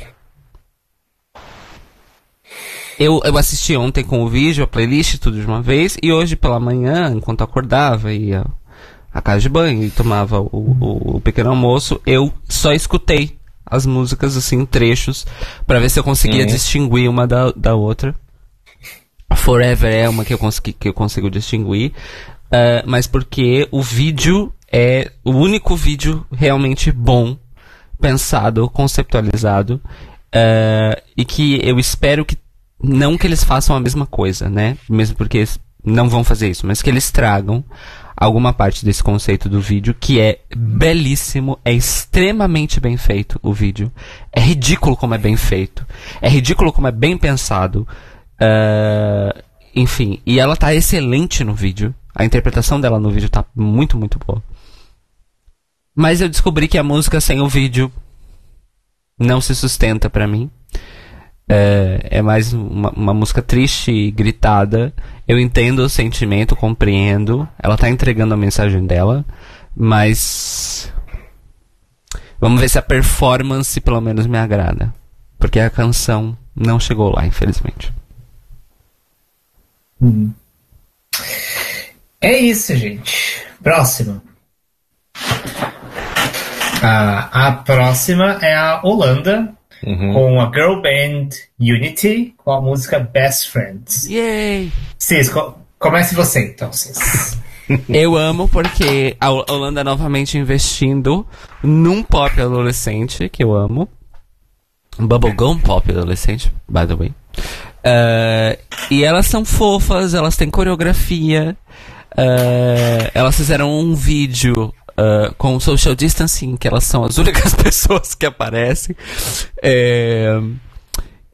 eu, eu assisti ontem com o vídeo, a playlist, tudo de uma vez, e hoje pela manhã, enquanto acordava, ia à casa de banho e tomava o, o, o pequeno almoço, eu só escutei as músicas, assim, trechos, para ver se eu conseguia uhum. distinguir uma da, da outra. Forever é uma que eu, consegui, que eu consigo distinguir, uh, mas porque o vídeo é o único vídeo realmente bom, pensado, conceptualizado, uh, e que eu espero que não que eles façam a mesma coisa, né? Mesmo porque não vão fazer isso, mas que eles tragam alguma parte desse conceito do vídeo que é belíssimo, é extremamente bem feito o vídeo, é ridículo como é bem feito, é ridículo como é bem pensado, uh, enfim, e ela tá excelente no vídeo, a interpretação dela no vídeo tá muito, muito boa. Mas eu descobri que a música sem o vídeo não se sustenta para mim. É, é mais uma, uma, música triste e gritada. Eu entendo o sentimento, compreendo. Ela tá entregando a mensagem dela, mas. Vamos ver se a performance pelo menos me agrada. Porque a canção não chegou lá, infelizmente. Hum. É isso, gente. Próximo. Ah, a próxima é a Holanda, uhum. com a girl band Unity com a música Best Friends. Yay! Cis, co comece você então, Cis. Eu amo porque a Holanda novamente investindo num pop adolescente, que eu amo. Bubblegum pop adolescente, by the way. Uh, e elas são fofas, elas têm coreografia. Uh, elas fizeram um vídeo uh, com social distancing, que elas são as únicas pessoas que aparecem. É,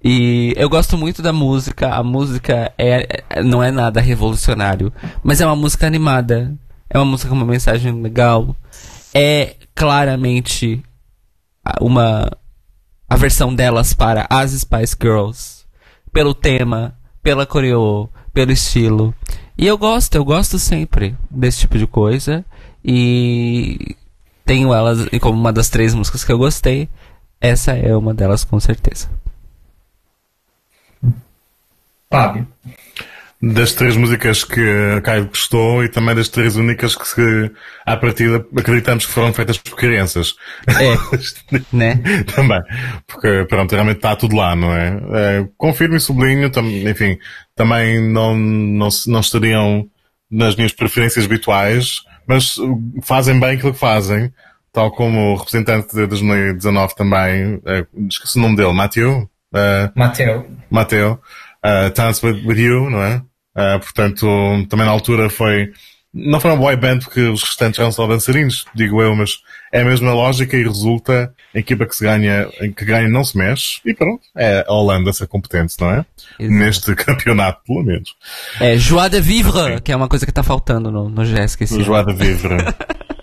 e eu gosto muito da música. A música é, é, não é nada revolucionário, mas é uma música animada. É uma música com uma mensagem legal. É claramente uma a versão delas para as Spice Girls, pelo tema, pela coreo, pelo estilo. E eu gosto, eu gosto sempre desse tipo de coisa. E tenho elas como uma das três músicas que eu gostei. Essa é uma delas com certeza. Fábio. Das três músicas que a Caio gostou e também das três únicas que, se, à partida, acreditamos que foram feitas por crianças. É, né? também. Porque, pronto, realmente está tudo lá, não é? é confirmo e sublinho, tam, enfim, também não, não, não estariam nas minhas preferências habituais, mas fazem bem aquilo que fazem, tal como o representante de 2019 também, uh, esqueci o nome dele, Matthew? Uh, Mateu. Mateu. Uh, Dance with, with You, não é? Uh, portanto, também na altura foi, não foi uma boy band porque os restantes eram só dançarinos, digo eu, mas é a mesma lógica e resulta a equipa que se ganha, que ganha não se mexe e pronto, é a Holanda ser competente, não é? Exato. Neste campeonato, pelo menos. É joie de vivre, que é uma coisa que está faltando no, no GES, Joie de vivre.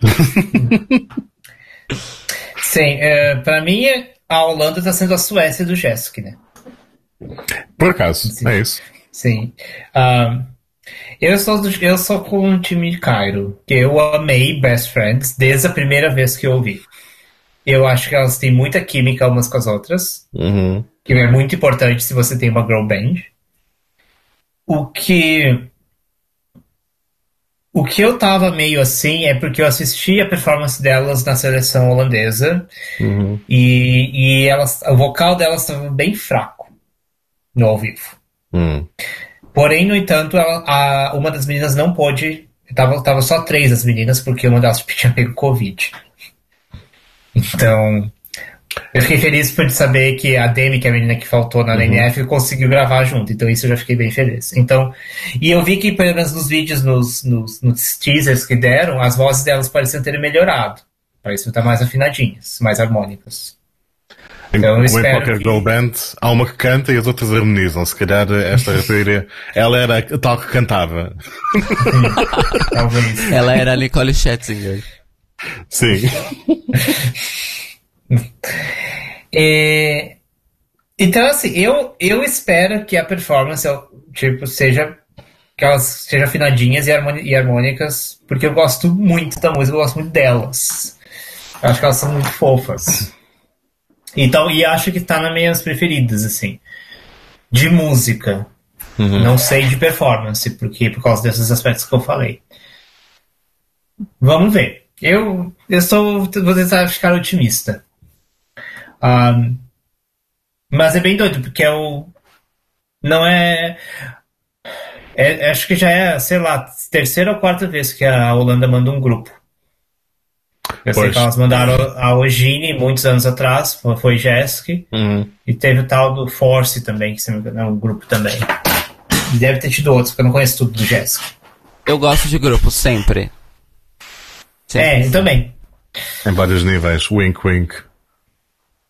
Sim, é, pra mim a Holanda tá sendo a Suécia do Jesk, né? Por acaso, Sim. é isso. Sim. Um, eu, sou do, eu sou com o time de Cairo, que eu amei Best Friends desde a primeira vez que eu ouvi. Eu acho que elas têm muita química umas com as outras, uhum. que é muito importante se você tem uma girl band. O que o que eu tava meio assim é porque eu assisti a performance delas na seleção holandesa uhum. e, e elas, o vocal delas estava bem fraco no ao vivo. Uhum. Porém, no entanto, ela, a, uma das meninas não pôde. Tava, tava só três das meninas porque uma delas tinha pego Covid. Então, eu fiquei feliz por saber que a Demi, que é a menina que faltou na uhum. NF, conseguiu gravar junto. Então isso eu já fiquei bem feliz. Então, e eu vi que, pelo menos nos vídeos, nos, nos, nos teasers que deram, as vozes delas pareciam ter melhorado. Pareciam estar mais afinadinhas, mais harmônicas. Então, espero em qualquer que... girl band, há uma que canta e as outras harmonizam. Se calhar esta rapariga, ela era a tal que cantava. Talvez. Ela era a Nicole Scherzinger. Sim. É, então, assim, eu, eu espero que a performance tipo, seja que elas sejam afinadinhas e, harmônicas, porque eu gosto muito da música, eu gosto muito delas. Eu acho que elas são muito fofas. Então, e acho que tá nas minhas preferidas, assim. De música. Uhum. Não sei de performance, porque por causa desses aspectos que eu falei. Vamos ver. Eu, eu sou, vou tentar ficar otimista. Um, mas é bem doido, porque é o. Não é, é. Acho que já é, sei lá, terceira ou quarta vez que a Holanda manda um grupo. Eu pois. sei que elas mandaram a Ogine muitos anos atrás, foi Jesk, uhum. e teve o tal do Force também, que é um grupo também. E deve ter tido outros, porque eu não conheço tudo do Jesk. Eu gosto de grupos, sempre. sempre. É, eu também. Em vários níveis, wink wink.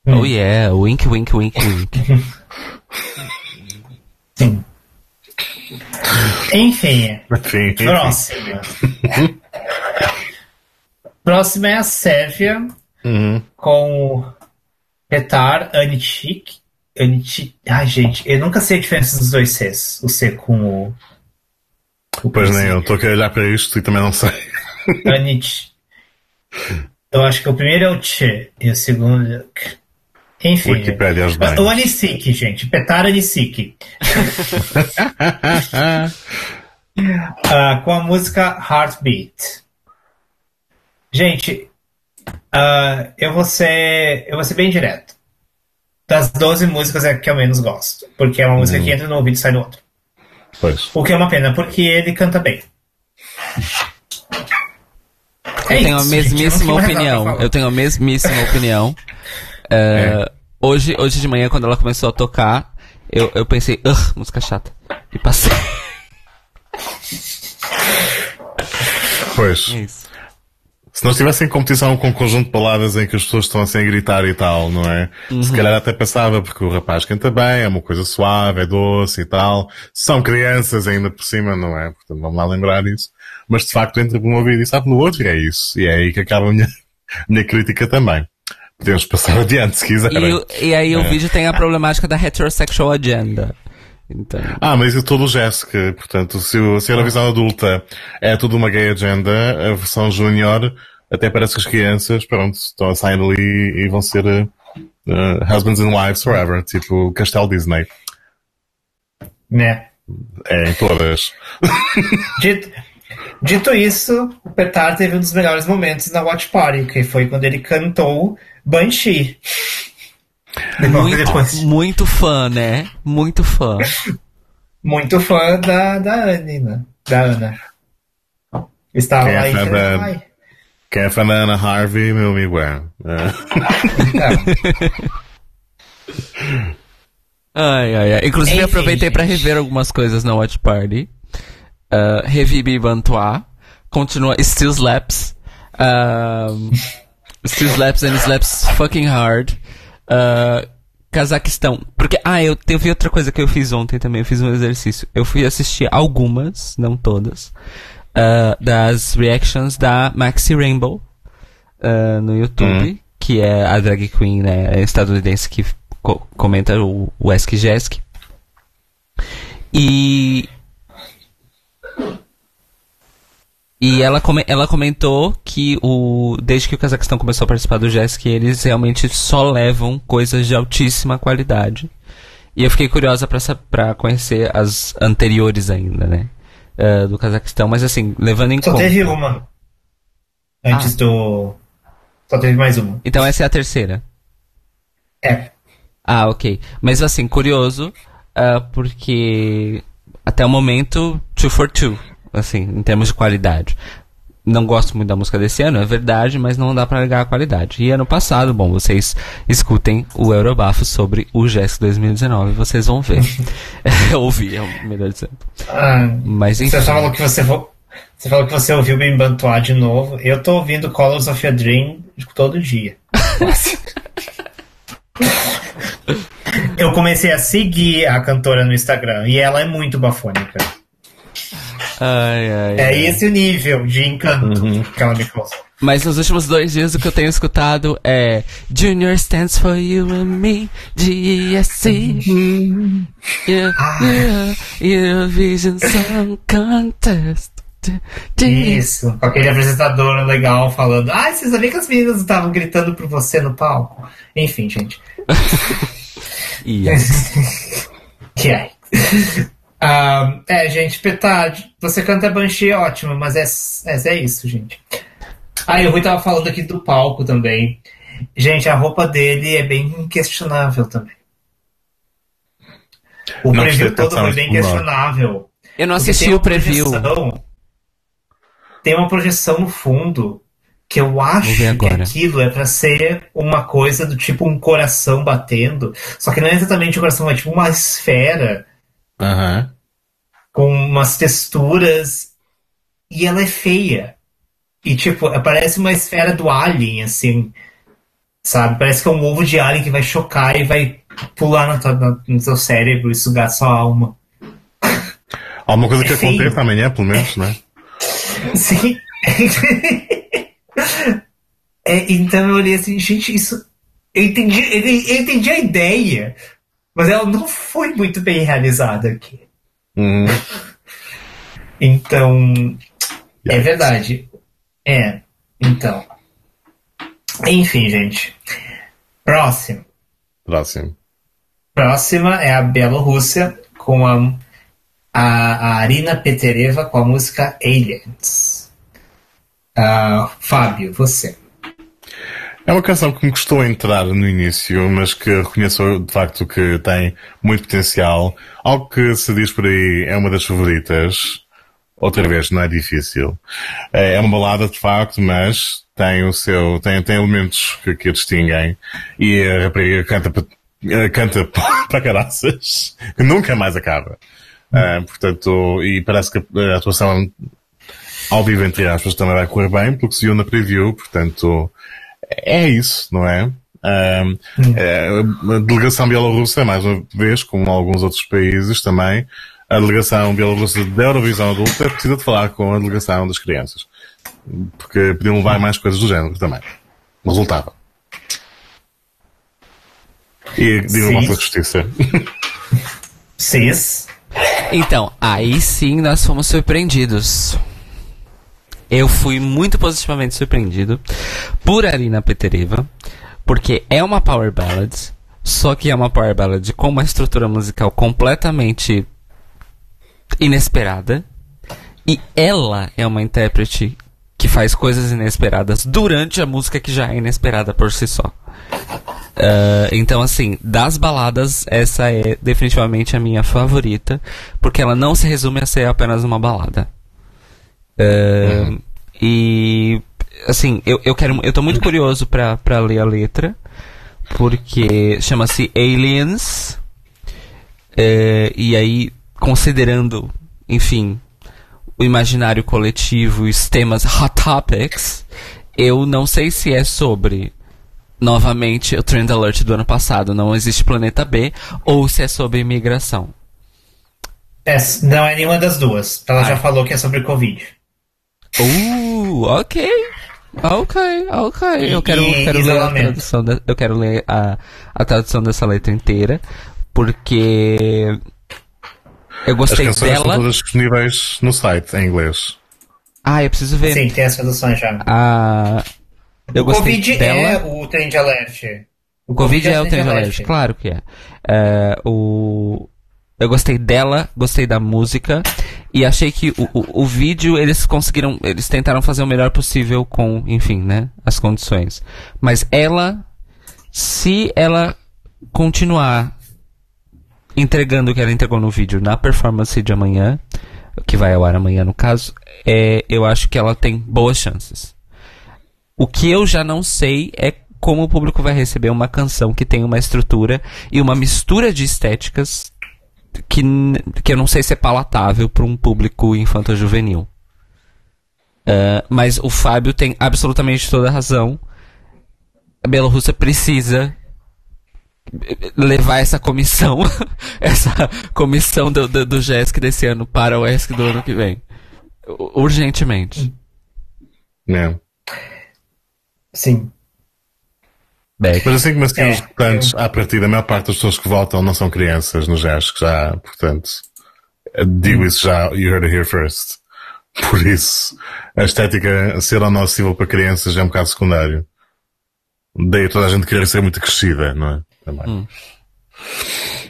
Hum. Oh yeah, wink, wink, wink, wink. Sim. Enfim. Enfim. Próxima. Próxima é a Sérvia, uhum. com Petar Anichik. Anichik. Ai, gente, eu nunca sei a diferença dos dois Cs. O C com o. o pois nem eu, estou a olhar para isto e também não sei. Anich. Eu acho que o primeiro é o Che e o segundo é enfim. O Anisik, gente. Petar Anisik. uh, com a música Heartbeat. Gente, uh, eu, vou ser, eu vou ser bem direto. Das 12 músicas é a que eu menos gosto. Porque é uma música hum. que entra no ouvido e sai no outro. Pois. O que é uma pena, porque ele canta bem. É eu tenho a mesmíssima opinião. Eu tenho a mesmíssima opinião. Uh, é. hoje, hoje de manhã, quando ela começou a tocar, eu, eu pensei, ugh, música chata. E passei. Pois. É isso. Se nós tivessem competição com um conjunto de palavras em que as pessoas estão assim a gritar e tal, não é? Uhum. Se calhar até passava, porque o rapaz canta bem, é uma coisa suave, é doce e tal. São crianças ainda por cima, não é? Portanto, vamos lá lembrar isso. Mas de facto entra por um ouvido e sabe no outro, e é isso. E é aí que acaba a minha, minha crítica também. Podemos passar adiante se quiserem. E, e aí é. o vídeo tem a problemática da heterosexual agenda. Então... Ah, mas isso tudo Jéssica, portanto, se, se a visão adulta é tudo uma gay agenda, a versão júnior até parece que as crianças, pronto, estão a sair dali e vão ser uh, husbands and wives forever, tipo Castelo Disney. Né? É, em todas. Dito, dito isso, o Petar teve um dos melhores momentos na Watch Party, que foi quando ele cantou Banshee. Muito, muito fã, né? Muito fã. muito fã da, da Anina, da Ana. Estava quem lá é em Quem é fã da Ana Harvey, meu amigo é. ai, ai, ai. Inclusive, Enfim, aproveitei para rever algumas coisas na Watch Party. Uh, revi Bibantois. Continua Still Slaps. Um, still Slaps and Slaps fucking hard. Uh, Cazaquistão. Porque, ah, eu teve outra coisa que eu fiz ontem também. Eu fiz um exercício. Eu fui assistir algumas, não todas, uh, das reactions da Maxi Rainbow uh, no YouTube, hum. que é a drag queen né, estadunidense que co comenta o, o Esk Jesk. E E ela, come, ela comentou que o, desde que o Cazaquistão começou a participar do JESC, eles realmente só levam coisas de altíssima qualidade. E eu fiquei curiosa para conhecer as anteriores ainda, né? Uh, do Cazaquistão, mas assim, levando em só conta. Só teve uma. Antes ah. do. Só teve mais uma. Então essa é a terceira? É. Ah, ok. Mas assim, curioso, uh, porque até o momento, two for two assim, em termos de qualidade. Não gosto muito da música desse ano, é verdade, mas não dá para negar a qualidade. E ano passado, bom, vocês escutem o Eurobafo sobre o GES 2019, vocês vão ver. Ouvir, é o melhor dizendo. Ah, mas enfim. Você falou que você você falou que você ouviu Bem Bantuá de novo. Eu tô ouvindo Colors of a Dream todo dia. Eu comecei a seguir a cantora no Instagram e ela é muito bafônica. Ai, ai, é ai. esse o nível de encanto uhum. que ela me causa. Mas nos últimos dois dias o que eu tenho escutado é Junior stands for you and me, GSC. Uhum. Yeah, yeah, Eurovision Song Contest. Isso, com aquele apresentador legal falando. Ah, você sabia que as meninas estavam gritando por você no palco? Enfim, gente. yes. que é. Uh, é, gente, Petard, você canta Banshee ótimo, mas é, é, é isso, gente. Aí ah, o Rui tava falando aqui do palco também. Gente, a roupa dele é bem questionável também. O não preview todo foi bem questionável. Eu não assisti o preview. Tem uma projeção no fundo que eu acho que aquilo é para ser uma coisa do tipo um coração batendo. Só que não é exatamente um coração, é tipo uma esfera Uhum. Com umas texturas. E ela é feia. E, tipo, parece uma esfera do Alien, assim. Sabe? Parece que é um ovo de Alien que vai chocar e vai pular no, tua, no teu cérebro e sugar sua alma. Alguma coisa é que feio. aconteça amanhã, pelo menos, né? Sim. é, então eu olhei assim, gente, isso. Eu entendi, eu entendi a ideia. Mas ela não foi muito bem realizada aqui. Hum. Então. É verdade. É. Então. Enfim, gente. Próximo. Próximo. Próxima é a Bielorrússia com a, a, a Arina Petereva com a música Aliens. Uh, Fábio, você. É uma canção que me custou entrar no início, mas que reconheço de facto que tem muito potencial. Algo que se diz por aí é uma das favoritas. Outra vez, não é difícil. É, é uma balada de facto, mas tem o seu, tem, tem elementos que, que a distinguem. E a rapariga canta, canta para caraças, que nunca mais acaba. Uh, portanto, e parece que a atuação ao vivo, entre aspas, também vai correr bem, porque se viu na preview, portanto, é isso, não é? Um, é, a delegação bielorrussa, mais uma vez, como alguns outros países também, a delegação bielorrussa da Eurovisão adulta precisa de falar com a delegação das crianças. Porque podiam levar mais coisas do género também. Resultava. E digam uma justiça. Cis. Então, aí sim nós fomos surpreendidos. Eu fui muito positivamente surpreendido por Arina Petereva, porque é uma power ballad, só que é uma power ballad com uma estrutura musical completamente inesperada. E ela é uma intérprete que faz coisas inesperadas durante a música que já é inesperada por si só. Uh, então, assim, das baladas, essa é definitivamente a minha favorita, porque ela não se resume a ser apenas uma balada. Uh, E, assim, eu, eu quero. Eu tô muito curioso pra, pra ler a letra, porque chama-se Aliens. É, e aí, considerando, enfim, o imaginário coletivo e os temas Hot Topics, eu não sei se é sobre novamente o Trend Alert do ano passado, não existe planeta B, ou se é sobre imigração. É, não é nenhuma das duas. Ela ah. já falou que é sobre Covid. Uh, ok. Ok, ok. Eu quero, E- quero ler a tradução. de- eu quero ler a, a tradução dessa letra inteira. Porque. Eu As gostei canções dela. estão todas disponíveis no site, em inglês. Ah, eu preciso ver. Sim, tem as traduções já. A. Eu o gostei Covid dela. é o trend alert. O Covid é o trend alert, claro que é. É, o... Eu gostei dela, gostei da música e achei que o, o, o vídeo eles conseguiram, eles tentaram fazer o melhor possível com, enfim, né, as condições. Mas ela, se ela continuar entregando o que ela entregou no vídeo na performance de amanhã, que vai ao ar amanhã no caso, é, eu acho que ela tem boas chances. O que eu já não sei é como o público vai receber uma canção que tem uma estrutura e uma mistura de estéticas que, que eu não sei se é palatável para um público infanto-juvenil. Ah, mas o Fábio tem absolutamente toda a razão. A Bielorrússia precisa levar essa comissão, essa comissão do, do, do JESC desse ano para o ESC do ano que vem. Urgentemente. né? Sim. Mas assim como assim, É, os votantes, à partida, a maior parte das pessoas que votam não são crianças no GES, que já, portanto, digo isso já, you heard it here first. Por isso, a estética ser ou não acessível para crianças é um bocado secundário. Daí toda a gente querer ser muito crescida, não é? Também.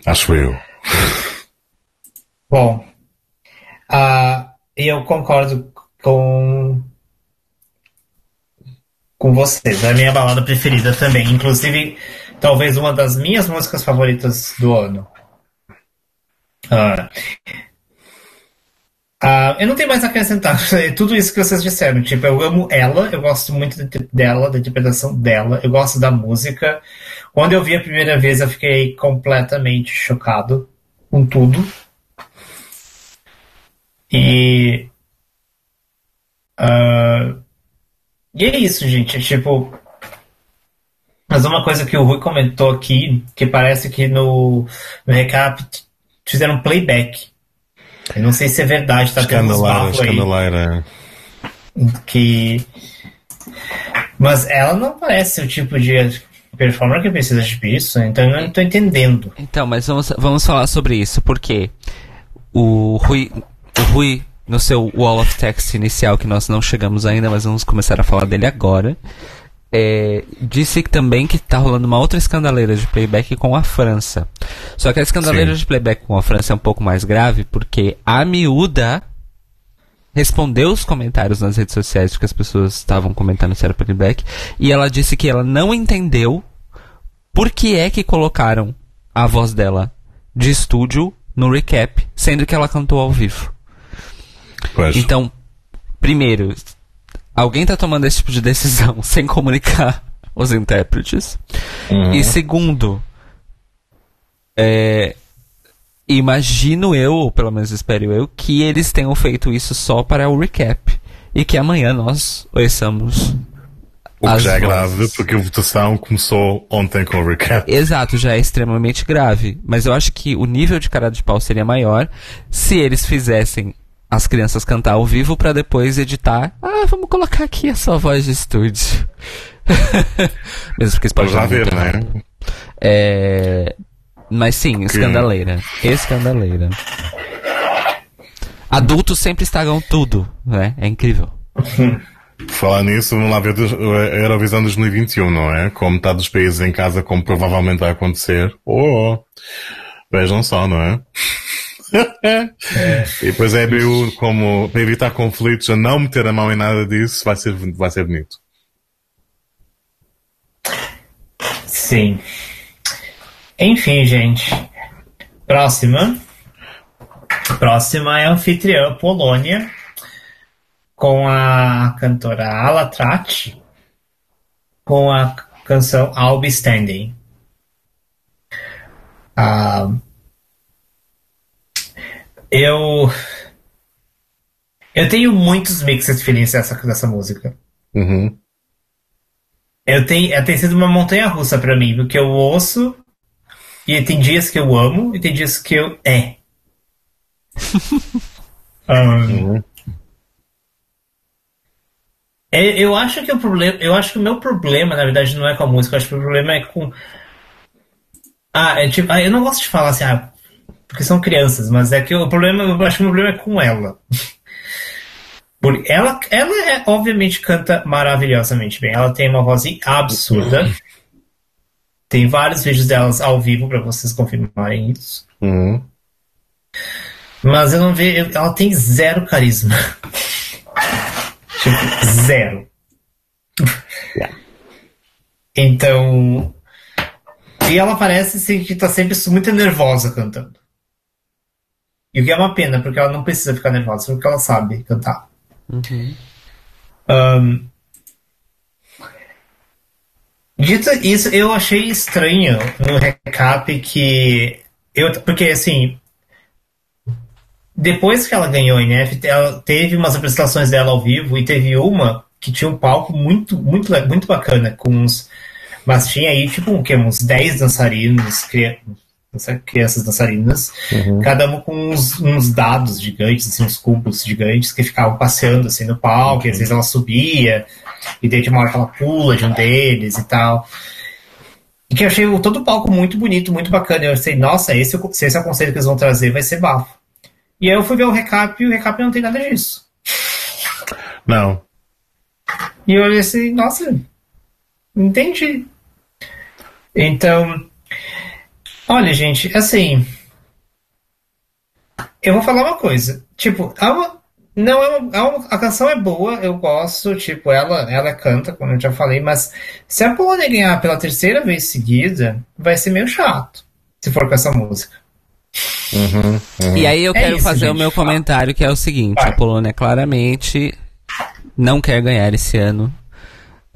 Acho eu. Bom, ah, eu concordo com com vocês. É a minha balada preferida também. Inclusive, talvez uma das minhas músicas favoritas do ano. Ah, ah, eu não tenho mais a acrescentar. É Tudo isso que vocês disseram. Tipo, eu amo ela, eu gosto muito de- dela, da interpretação dela, eu gosto da música. Quando eu vi a primeira vez, eu fiquei completamente chocado com tudo. E. ah, e é isso, gente. Tipo. Mas uma coisa que o Rui comentou aqui, que parece que no, no recap fizeram playback. Eu não sei se é verdade, tá tendo uns bafos aí. escandaleira. Que. Mas ela não parece o tipo de performer que precisa de isso, então eu não tô entendendo. Então, mas vamos, vamos falar sobre isso, porque o Rui, o Rui, no seu wall of text inicial, que nós não chegamos ainda, mas vamos começar a falar dele agora, é, disse que também que tá rolando uma outra escandaleira de playback com a França. Só que a escandaleira Sim. de playback com a França é um pouco mais grave, porque a miúda respondeu os comentários nas redes sociais que as pessoas estavam comentando se era playback, e ela disse que ela não entendeu por que é que colocaram a voz dela de estúdio no recap, sendo que ela cantou ao vivo. Pois. Então, primeiro, alguém tá tomando esse tipo de decisão sem comunicar os intérpretes. Uhum. E segundo, é, imagino eu, ou pelo menos espero eu, que eles tenham feito isso só para o recap. E que amanhã nós ouçamos. O que já é vozes. grave, porque a votação começou ontem com o recap. Exato, já é extremamente grave. Mas eu acho que o nível de cara de pau seria maior se eles fizessem as crianças cantar ao vivo pra depois editar. Ah, vamos colocar aqui a sua voz de estúdio. Mesmo porque isso pode dar ver, errado. é? Mas sim, escandaleira. Escandaleira. Adultos sempre estragam tudo, né? É incrível. Falar nisso, vamos lá ver a Eurovisão 2021, não é? Com metade dos países em casa, como provavelmente vai acontecer. Oh, vejam só, não é? E depois é EBU, como para evitar conflitos, a não meter a mão em nada disso, vai ser, vai ser bonito. Sim. Enfim, gente. Próxima. Próxima é anfitriã Polônia, com a cantora Ala Trati, com a canção I'll Be Standing. Ah, eu. Eu tenho muitos mixed feelings dessa, dessa música. Uhum. Eu tenho, é, tem sido uma montanha russa pra mim, porque eu ouço e tem dias que eu amo e tem dias que eu. É. Ahn, Uhum. É, eu acho que o problema. Eu acho que o meu problema, na verdade, não é com a música, eu acho que o problema é com. Ah, é tipo. Ah, eu não gosto de falar assim, ah, porque são crianças, mas é que o problema, eu acho que o problema é com ela. Ela, ela é, obviamente canta maravilhosamente bem. Ela tem uma voz absurda. Tem vários vídeos delas ao vivo para vocês confirmarem isso. Uhum. Mas eu não vejo. Ela tem zero carisma. tipo, zero. Yeah. Então. E ela parece assim, que tá sempre muito nervosa cantando. E o que é uma pena, porque ela não precisa ficar nervosa, porque ela sabe cantar. Uhum. Um, dito isso, eu achei estranho no recap que. Eu, porque assim. Depois que ela ganhou a NF, ela teve umas apresentações dela ao vivo e teve uma que tinha um palco muito, muito, muito bacana, com uns. Mas tinha aí, tipo, o quê? uns 10 dançarinos, crianças dançarinas, Uhum. cada uma com uns, uns dados gigantes, assim, uns cubos gigantes que ficavam passeando assim no palco, e às vezes ela subia, e daí tinha uma hora que ela pula de um deles e tal. E que eu achei todo o palco muito bonito, muito bacana. Eu pensei, nossa, esse, se esse é o conceito que eles vão trazer, vai ser bafo. E aí eu fui ver o recap e o recap não tem nada disso. Não. E eu olhei assim, nossa, entendi. Então, olha, gente, assim. Eu vou falar uma coisa. Tipo, é uma- não é uma, é uma- a canção é boa, eu gosto. Tipo, ela, ela canta, como eu já falei, mas se a Polônia ganhar pela terceira vez seguida, vai ser meio chato. Se for com essa música. Uhum. E aí eu É quero isso, fazer o gente. meu comentário, que é o seguinte, Vai. a Polônia claramente não quer ganhar esse ano,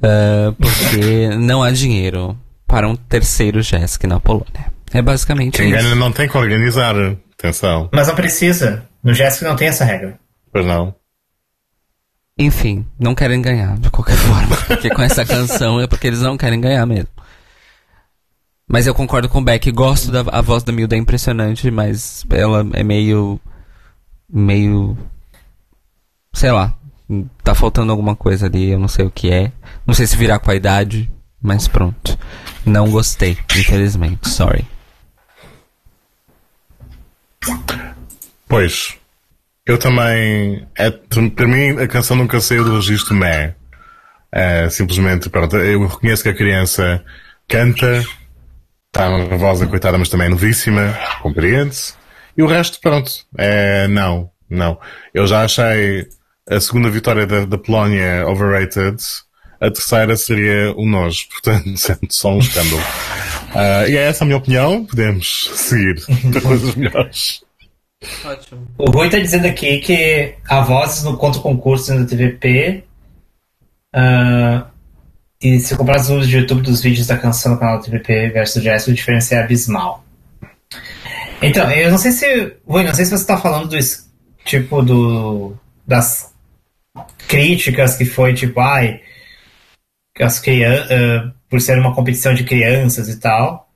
ah, porque não há dinheiro para um terceiro Jesk na Polônia. É basicamente Quem isso. ganha não tem que organizar. Atenção. Mas não precisa. No Jéssica não tem essa regra. Pois não. Enfim, não querem ganhar, de qualquer forma. Porque com essa canção é porque eles não querem ganhar mesmo. Mas eu concordo com o Beck, gosto da a voz da Milda, é impressionante, mas ela é meio. meio. sei lá. Tá faltando alguma coisa ali, eu não sei o que é. Não sei se virar com a idade, mas pronto. Não gostei, infelizmente, sorry. Pois. Eu também. É, para mim, a canção nunca saiu do registro meh. É, simplesmente, pronto, eu reconheço que a criança canta, está nervosa, coitada, mas também é novíssima, compreende-se. E o resto, pronto, é, não, não. Eu já achei a segunda vitória da, da Polónia overrated, a terceira seria o nojo, portanto, sendo só um escândalo. Ah, e é essa a minha opinião, podemos seguir para coisas melhores. Ótimo. O Rui tá dizendo aqui que a Vozes no contra concurso da TVP. ah, e se comprar os números de YouTube dos vídeos da canção no canal da TVP versus Jazz, a diferença é abismal. Então, eu não sei se. Rui, não sei se você tá falando do tipo do. das críticas que foi tipo, ai. que As crianças. Por ser uma competição de crianças e tal.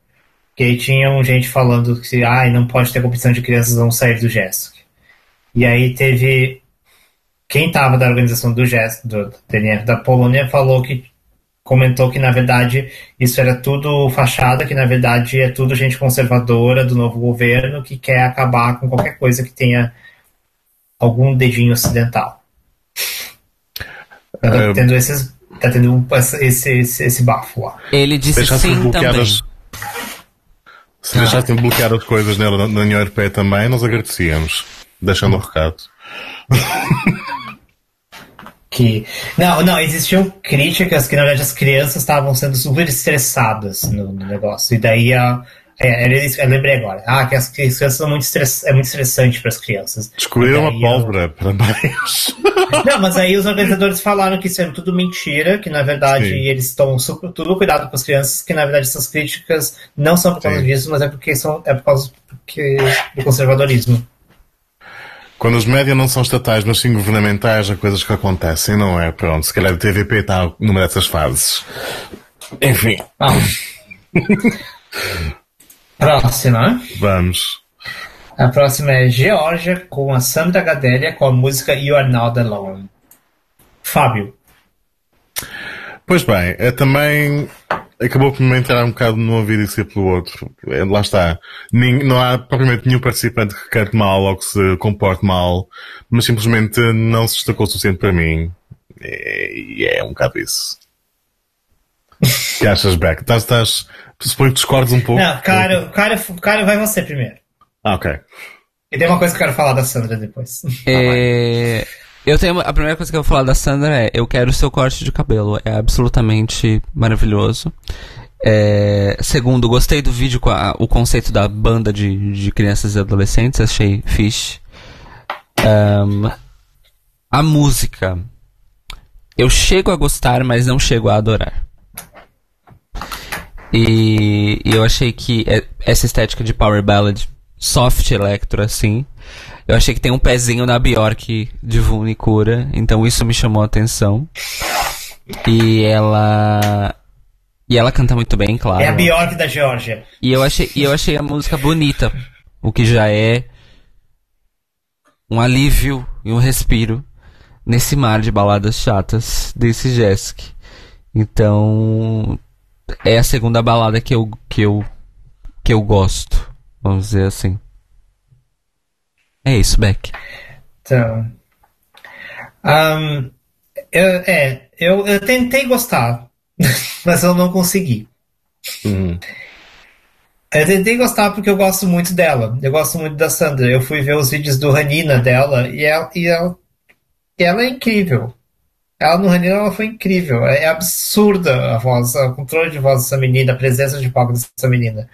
Que aí tinham gente falando que ai, não pode ter competição de crianças, vão sair do GESC. E aí teve. Quem estava da organização do GESC, do TNF da Polônia, falou que. comentou que na verdade isso era tudo fachada, que na verdade é tudo gente conservadora do novo governo que quer acabar com qualquer coisa que tenha algum dedinho ocidental. Tá Eh, tendo esses. Tá tendo um- esse, esse, esse bafo lá. Ele disse deixassem sim também. bloqueadas. Se deixassem de bloquear as coisas nela na na União Europeia também, nós agradecíamos. Deixando o recado. que não, não, existiam críticas que na verdade as crianças estavam sendo super estressadas no, no negócio. E daí a é, era isso que eu lembrei agora. Ah, que as crianças são muito estress, é muito estressante para as crianças. Descobriram uma pólvora, parabéns. Não, mas aí os organizadores falaram que isso era tudo mentira, que na verdade Sim. eles estão super, tudo cuidado com as crianças, que na verdade essas críticas não são por causa Sim. disso, mas é porque são é por causa porque, do conservadorismo. Quando os médias não são estatais, mas sim governamentais, há coisas que acontecem, não é? Pronto, se calhar a TVP está numa dessas fases. Enfim, Ah. Próxima. vamos. A próxima é Geórgia com a Sandra Gadelha com a música You Are Not Alone. Fábio. Pois bem, é também acabou por me entrar um bocado num ouvido e ser pelo outro. É, lá está. Nem, não há propriamente nenhum participante que cante mal ou que se comporte mal, mas simplesmente não se destacou o suficiente para mim. E é, é, um bocado isso. Que achas, Beck? Estás, estás, suponho que discordes um pouco. Não, cara, cara, cara, vai você primeiro. Ah, ok. E tem uma coisa que eu quero falar da Sandra depois. É... Eu tenho a primeira coisa que eu vou falar da Sandra é eu quero o seu corte de cabelo, é absolutamente maravilhoso. É, segundo, gostei do vídeo com a, o conceito da banda de, de crianças e adolescentes, achei fixe. Um, a música, eu chego a gostar, mas não chego a adorar. E, e eu achei que é, essa estética de power ballad, soft electro assim, eu achei que tem um pezinho na Bjork de Vunicura, então isso me chamou a atenção. E ela. E ela canta muito bem, claro. É a Bjork da Geórgia. E eu achei, e eu achei a música bonita, o que já é um alívio e um respiro nesse mar de baladas chatas desse Jesk. Então, é a segunda balada que eu que eu que eu gosto, vamos dizer assim. É isso, Beck. Então. Um, eu, é, eu, eu tentei gostar, mas eu não consegui. Uhum. Eu tentei gostar porque eu gosto muito dela. Eu gosto muito da Sandra. Eu fui ver os vídeos do Ranina dela e ela, e ela, e ela é incrível. Ela no Ranina ela foi incrível. É absurda a voz, o controle de voz dessa menina, a presença de palco dessa menina.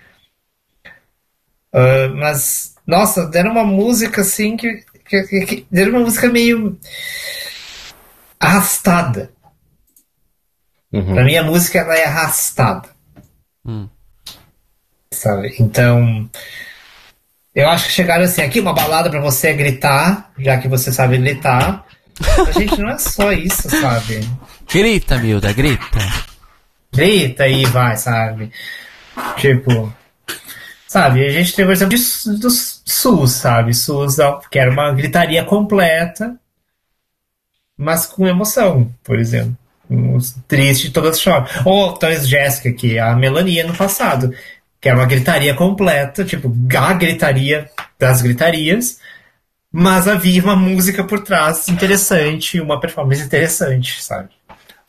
Uh, mas nossa, deram uma música assim que, que, que, deram uma música meio arrastada. Uhum. Pra mim a música ela é arrastada. Hum. Sabe? Então, eu acho que chegaram assim, aqui uma balada para você gritar, já que você sabe gritar. A gente não é só isso, sabe? Grita, Milda, grita. Grita e vai, sabe? Tipo, Sabe, a gente tem o exemplo de, do SUS, sabe? SUS, que era uma gritaria completa, mas com emoção, por exemplo. Triste, todas choram. Ou talvez Jéssica, que é a Melania no passado, que era uma gritaria completa, tipo, a gritaria das gritarias, mas havia uma música por trás interessante, uma performance interessante, sabe?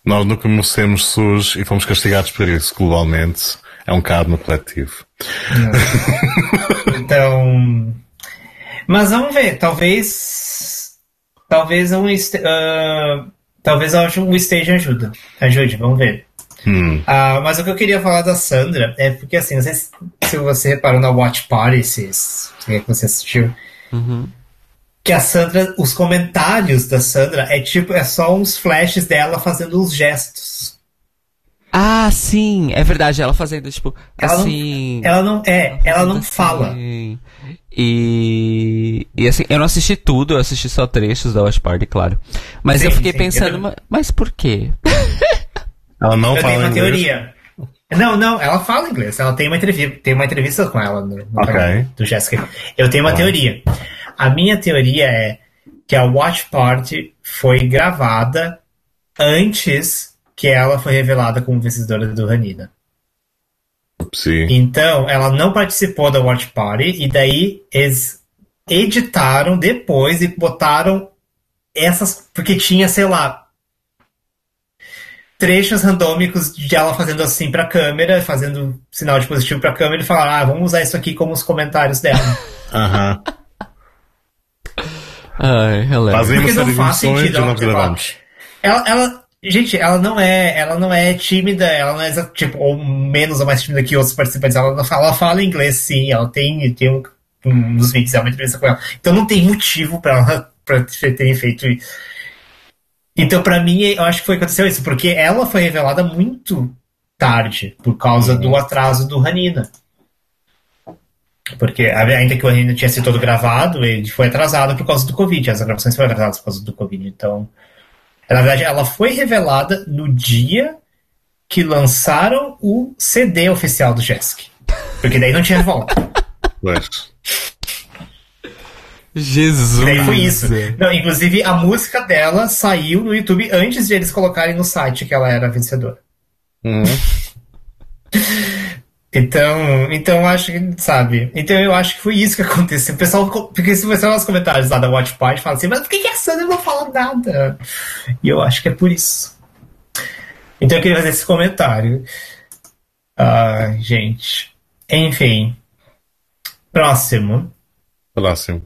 Nós nunca conhecemos SUS e fomos castigados por isso globalmente. É um karma coletivo. então. Mas vamos ver, talvez. Talvez um. Uh, talvez um stage ajuda. Ajude, vamos ver. Hum. Uh, mas o que eu queria falar da Sandra é porque, assim, não sei se, se você reparou na Watch Party, se, se é que você assistiu. Uhum. Que a Sandra, os comentários da Sandra é tipo, é só uns flashes dela fazendo uns gestos. Ah, sim, é verdade, ela fazendo, tipo, ela assim. Não, ela não, é, ela não assim, fala. E, e assim, eu não assisti tudo, eu assisti só trechos da Watch Party, claro. Mas sim, eu fiquei sim, pensando, eu... mas por quê? Ela não eu fala tenho uma inglês. teoria. Não, não, ela fala inglês. Ela tem uma entrevista, tem uma entrevista com ela no, no okay. do Jessica. Eu tenho uma ah. teoria. A minha teoria é que a Watch Party foi gravada antes que ela foi revelada como vencedora do Ranina. Sim. Então, ela não participou da Watch Party e daí eles editaram depois e botaram essas. Porque tinha, sei lá, trechos randômicos de ela fazendo assim pra câmera, fazendo sinal de positivo pra câmera e falar, ah, vamos usar isso aqui como os comentários dela. Aham. Ai. Fazemos Porque não faz sentido ela, ela, ela, ela, Gente, ela não é, ela não é tímida, ela não é tipo ou menos ou mais tímida que outros participantes. Ela fala, ela fala inglês, sim. Ela tem, tem um, um dos vídeos é uma entrevista com ela. Então não tem motivo para ela para ter feito isso. Então para mim eu acho que foi aconteceu isso, porque ela foi revelada muito tarde por causa uhum. do atraso do Ranina. Porque ainda que o Ranina tinha sido todo gravado, ele foi atrasado por causa do Covid. As gravações foram atrasadas por causa do Covid. Então na verdade, ela foi revelada no dia que lançaram o CD oficial do Jesk. Porque daí não tinha volta. Mas... Jesus. E daí foi isso. Não, inclusive, a música dela saiu no YouTube antes de eles colocarem no site que ela era vencedora. Uhum. Então, então acho que, sabe? Então eu acho que foi isso que aconteceu. O pessoal, porque se você olhar nos comentários lá da Watch Party, fala assim, mas por que, que a Sandra não fala nada? E eu acho que é por isso. Então eu queria fazer esse comentário. Ah, gente. Enfim. Próximo. Próximo.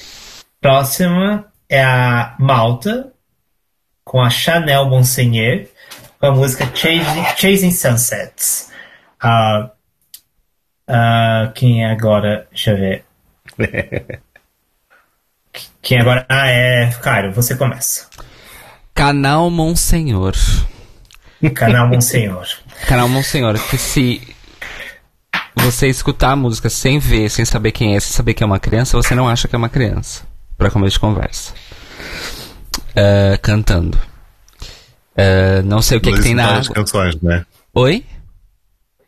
Próxima é a Malta, com a Chanel Monseigneur, com a música Chasing, Chasing Sunsets. Uh, uh, quem é agora? Deixa eu ver. quem agora? Ah, é. Cairo, você começa. Canal Monsenhor. Canal Monsenhor. Canal Monsenhor, que se você escutar a música sem ver, sem saber quem é, sem saber que é uma criança, você não acha que é uma criança. Pra começo de conversa. Uh, cantando. Uh, não sei o que, que tem na água. canções, né? Oi?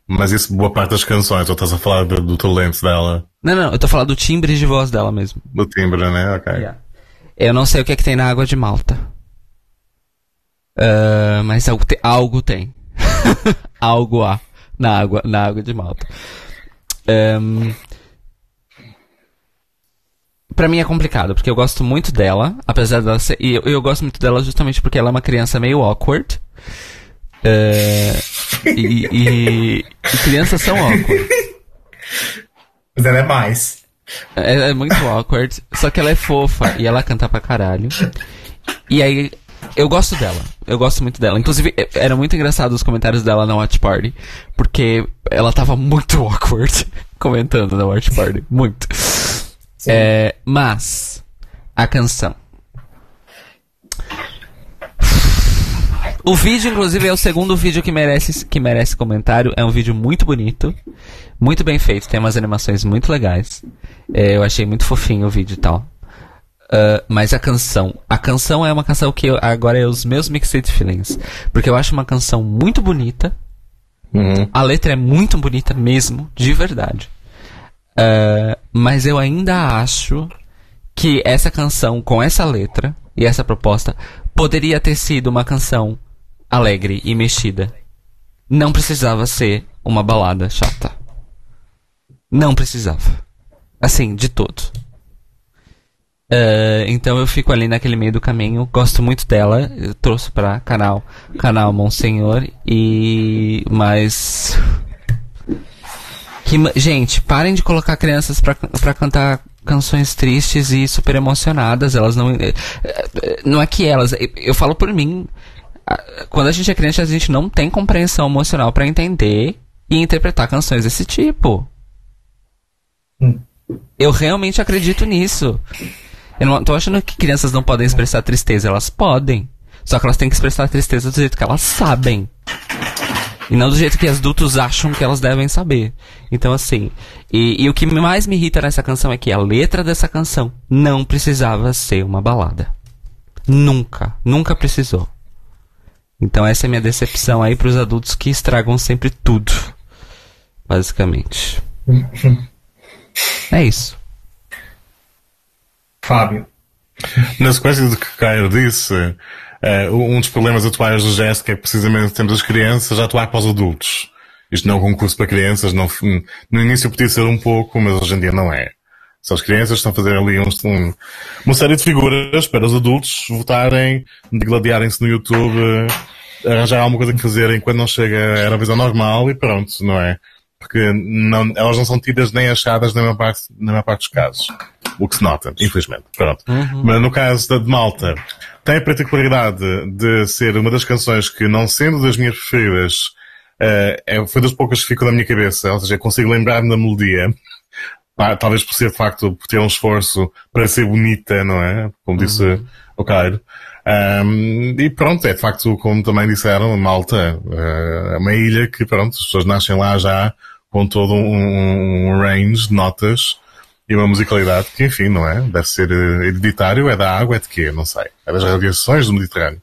Mas isso, boa parte das canções, ou estás a falar do, do talento dela? Não, não, eu tô falando do timbre de voz dela mesmo. Do timbre, né? Ok. Yeah. Eu não sei o que, que tem na água de Malta. Uh, mas algo, te, algo tem. algo há na água, na água de Malta. Um, para mim é complicado, porque eu gosto muito dela, apesar dela ser. E eu, eu gosto muito dela justamente porque ela é uma criança meio awkward. Uh, e, e, e, crianças são awkward. Mas ela é mais. É, é muito awkward, só que ela é fofa e ela canta pra caralho. E aí eu gosto dela. Eu gosto muito dela. Inclusive, era muito engraçado os comentários dela na Watch Party. Porque ela tava muito awkward comentando na Watch Party. Muito. É, mas, a canção. O vídeo, inclusive, é o segundo vídeo que merece, que merece comentário. É um vídeo muito bonito, muito bem feito, tem umas animações muito legais. É, eu achei muito fofinho o vídeo e tal. Uh, mas a canção. A canção é uma canção que eu, agora é os meus mixed feelings. Porque eu acho uma canção muito bonita. Uhum. A letra é muito bonita mesmo, de verdade. Uh, mas eu ainda acho que essa canção, com essa letra e essa proposta, poderia ter sido uma canção alegre e mexida. Não precisava ser uma balada chata. Não precisava. Assim, de todo. Uh, então eu fico ali naquele meio do caminho, gosto muito dela, eu trouxe para canal, canal Monsenhor e mas que, gente, parem de colocar crianças para cantar canções tristes e super emocionadas, elas não eh, eh, não é que elas, eu falo por mim, quando a gente é criança a gente não tem compreensão emocional para entender e interpretar canções desse tipo. Hum. Eu realmente acredito nisso. Eu não tô achando que crianças não podem expressar tristeza, elas podem. Só que elas têm que expressar tristeza do jeito que elas sabem. E não do jeito que adultos acham que elas devem saber. Então, assim. E, e, o que mais me irrita nessa canção é que a letra dessa canção não precisava ser uma balada. Nunca. Nunca precisou. Então, essa é a minha decepção aí pros adultos que estragam sempre tudo. Basicamente. é isso. Fábio. Na sequência do que Caio disse, uh, um dos problemas atuais do Jéssica é precisamente temos as crianças a atuar para os adultos. Isto não é um concurso para crianças, não, no início podia ser um pouco, mas hoje em dia não é. São as crianças que estão a fazer ali um, um, uma série de figuras para os adultos votarem, degladiarem-se no YouTube, arranjar alguma coisa que fazerem quando não chega a Eurovisão normal e pronto, não é? Porque não, elas não são tidas nem achadas na maior parte, na maior parte dos casos o que se nota, infelizmente. Pronto. Uhum. Mas no caso da de Malta, tem a particularidade de ser uma das canções que, não sendo das minhas preferidas, uh, foi das poucas que ficam na minha cabeça, ou seja, consigo lembrar-me da melodia. Talvez por ser de facto, por ter um esforço para ser bonita, não é? Como disse uhum. o Cairo. Um, e pronto, é de facto, como também disseram, Malta uh, é uma ilha que, pronto, as pessoas nascem lá já com todo um, um range de notas e uma musicalidade que, enfim, não é? Deve ser uh, hereditário, é da água, é de quê? Não sei. É das radiações do Mediterrâneo.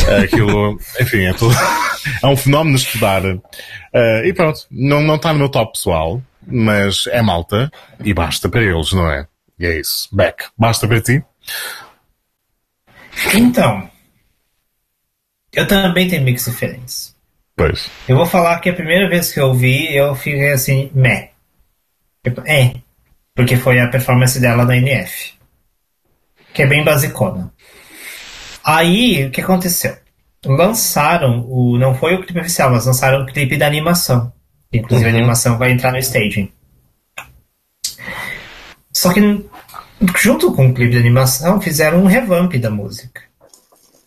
Uh, aquilo, enfim, é tudo, é um fenómeno estudar. Uh, e pronto, não, não está no meu top pessoal, mas é malta e basta para eles, não é? E é isso. Back. Basta para ti? Então, eu também tenho mixed feelings. Pois. Eu vou falar que a primeira vez que eu vi, eu fiquei assim, meh. Tipo, é. Porque foi a performance dela na NF. Que é bem basicona. Aí, o que aconteceu? Lançaram o. Não foi o clipe oficial, mas lançaram o clipe da animação. Inclusive uhum. a animação vai entrar no staging. Só que junto com o clipe de animação fizeram um revamp da música.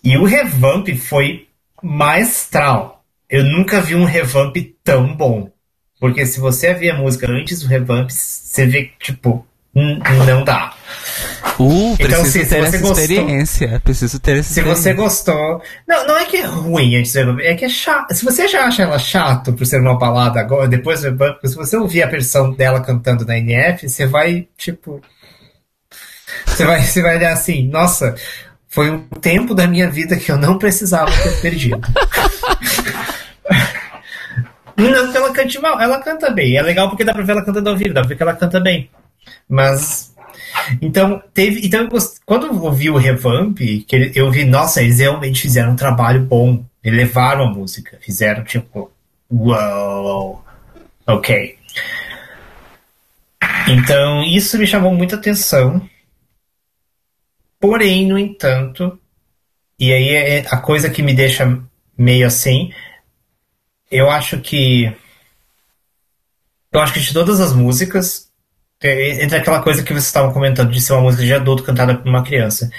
E o revamp foi maestral. Eu nunca vi um revamp tão bom. Porque se você vê a música antes do revamp, você vê que, tipo, não dá. Uh, então, preciso se, ter se essa gostou, experiência. Preciso ter essa Se você gostou. Não, não é que é ruim é que é chato. Se você já acha ela chato por ser uma balada agora, depois se você ouvir a versão dela cantando na NF, você vai, tipo. Você vai, você vai olhar assim, nossa, foi um tempo da minha vida que eu não precisava ter perdido. não que ela cante mal, ela canta bem. É legal porque dá pra ver ela cantando ao vivo, dá pra ver que ela canta bem. Mas. Então, teve. Então, quando eu ouvi o revamp, que eu vi, nossa, eles realmente fizeram um trabalho bom. Elevaram a música. Fizeram tipo. Uau! Ok. Então, isso me chamou muita atenção. Porém, no entanto, e aí é a coisa que me deixa meio assim, eu acho que. Eu acho que de todas as músicas, é, entre aquela coisa que vocês estavam comentando de ser uma música de adulto cantada por uma criança.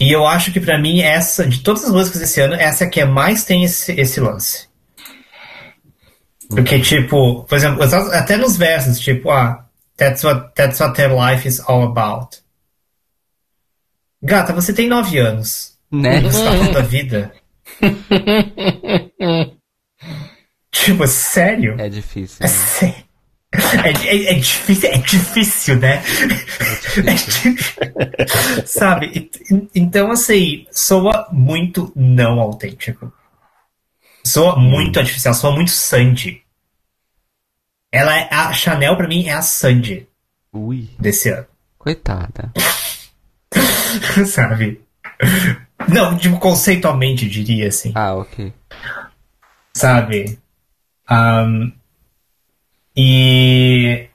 E eu acho que para mim, essa, de todas as músicas desse ano, essa é que é mais tem esse, esse lance. Porque, tipo, por exemplo, até nos versos, tipo, ah, That's what, that's what their life is all about. Gata, você tem nove anos. Né? Você tá falando da vida. tipo, sério? É difícil. É né? sério. É, é, é, difícil, é difícil, né? É difícil. Sabe? Então, assim, soa muito não autêntico. Soa muito artificial, soa muito Sandy. Ela é a Chanel para mim é a Sandy. Ui. Desse ano. Coitada. Sabe? Não, tipo, conceitualmente diria assim. Ah, ok. Sabe? Um, e.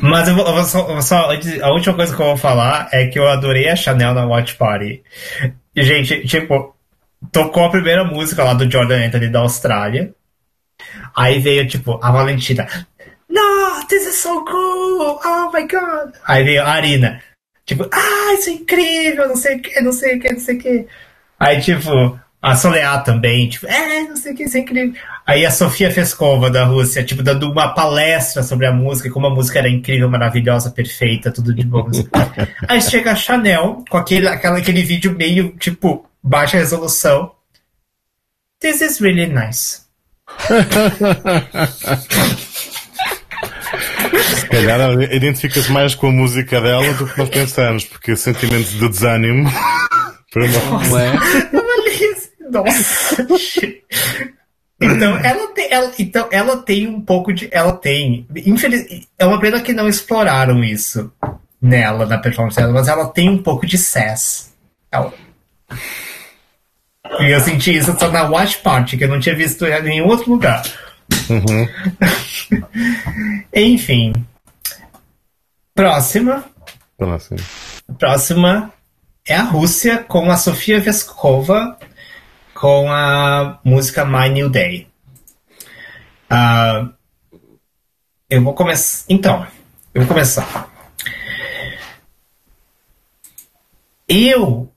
Mas eu vou, eu vou só, só, a última coisa que eu vou falar é que eu adorei a Chanel na Watch Party. Gente, tipo, tocou a primeira música lá do Jordan Anthony da Austrália. Aí veio, tipo, a Valentina. No, this is so cool! Oh my god! Aí veio a Arina. Tipo, ah, isso é incrível, não sei o que, não sei o que, não sei o que. Aí, tipo, a Soleá também, tipo, é, não sei o que, isso é incrível. Aí a Sofia Feskova da Rússia, tipo, dando uma palestra sobre a música, como a música era incrível, maravilhosa, perfeita, tudo de bom. Aí chega a Chanel, com aquele, aquela, aquele vídeo meio, tipo, baixa resolução. This is really nice. Se calhar identifica-se mais com a música dela do que nós pensamos, porque sentimento de desânimo. Não é? Nossa. Então ela, tem, ela, então ela tem um pouco de. Ela tem. Infeliz, é uma pena que não exploraram isso nela, na performance dela, mas ela tem um pouco de sass. Ela, e eu senti isso só na Watch Party, que eu não tinha visto em nenhum outro lugar. Uhum. Enfim. Próxima. Próxima. Próxima é a Rússia com a Sofia Veskova com a música My New Day. Uh, eu vou começar. Então, eu vou começar. Eu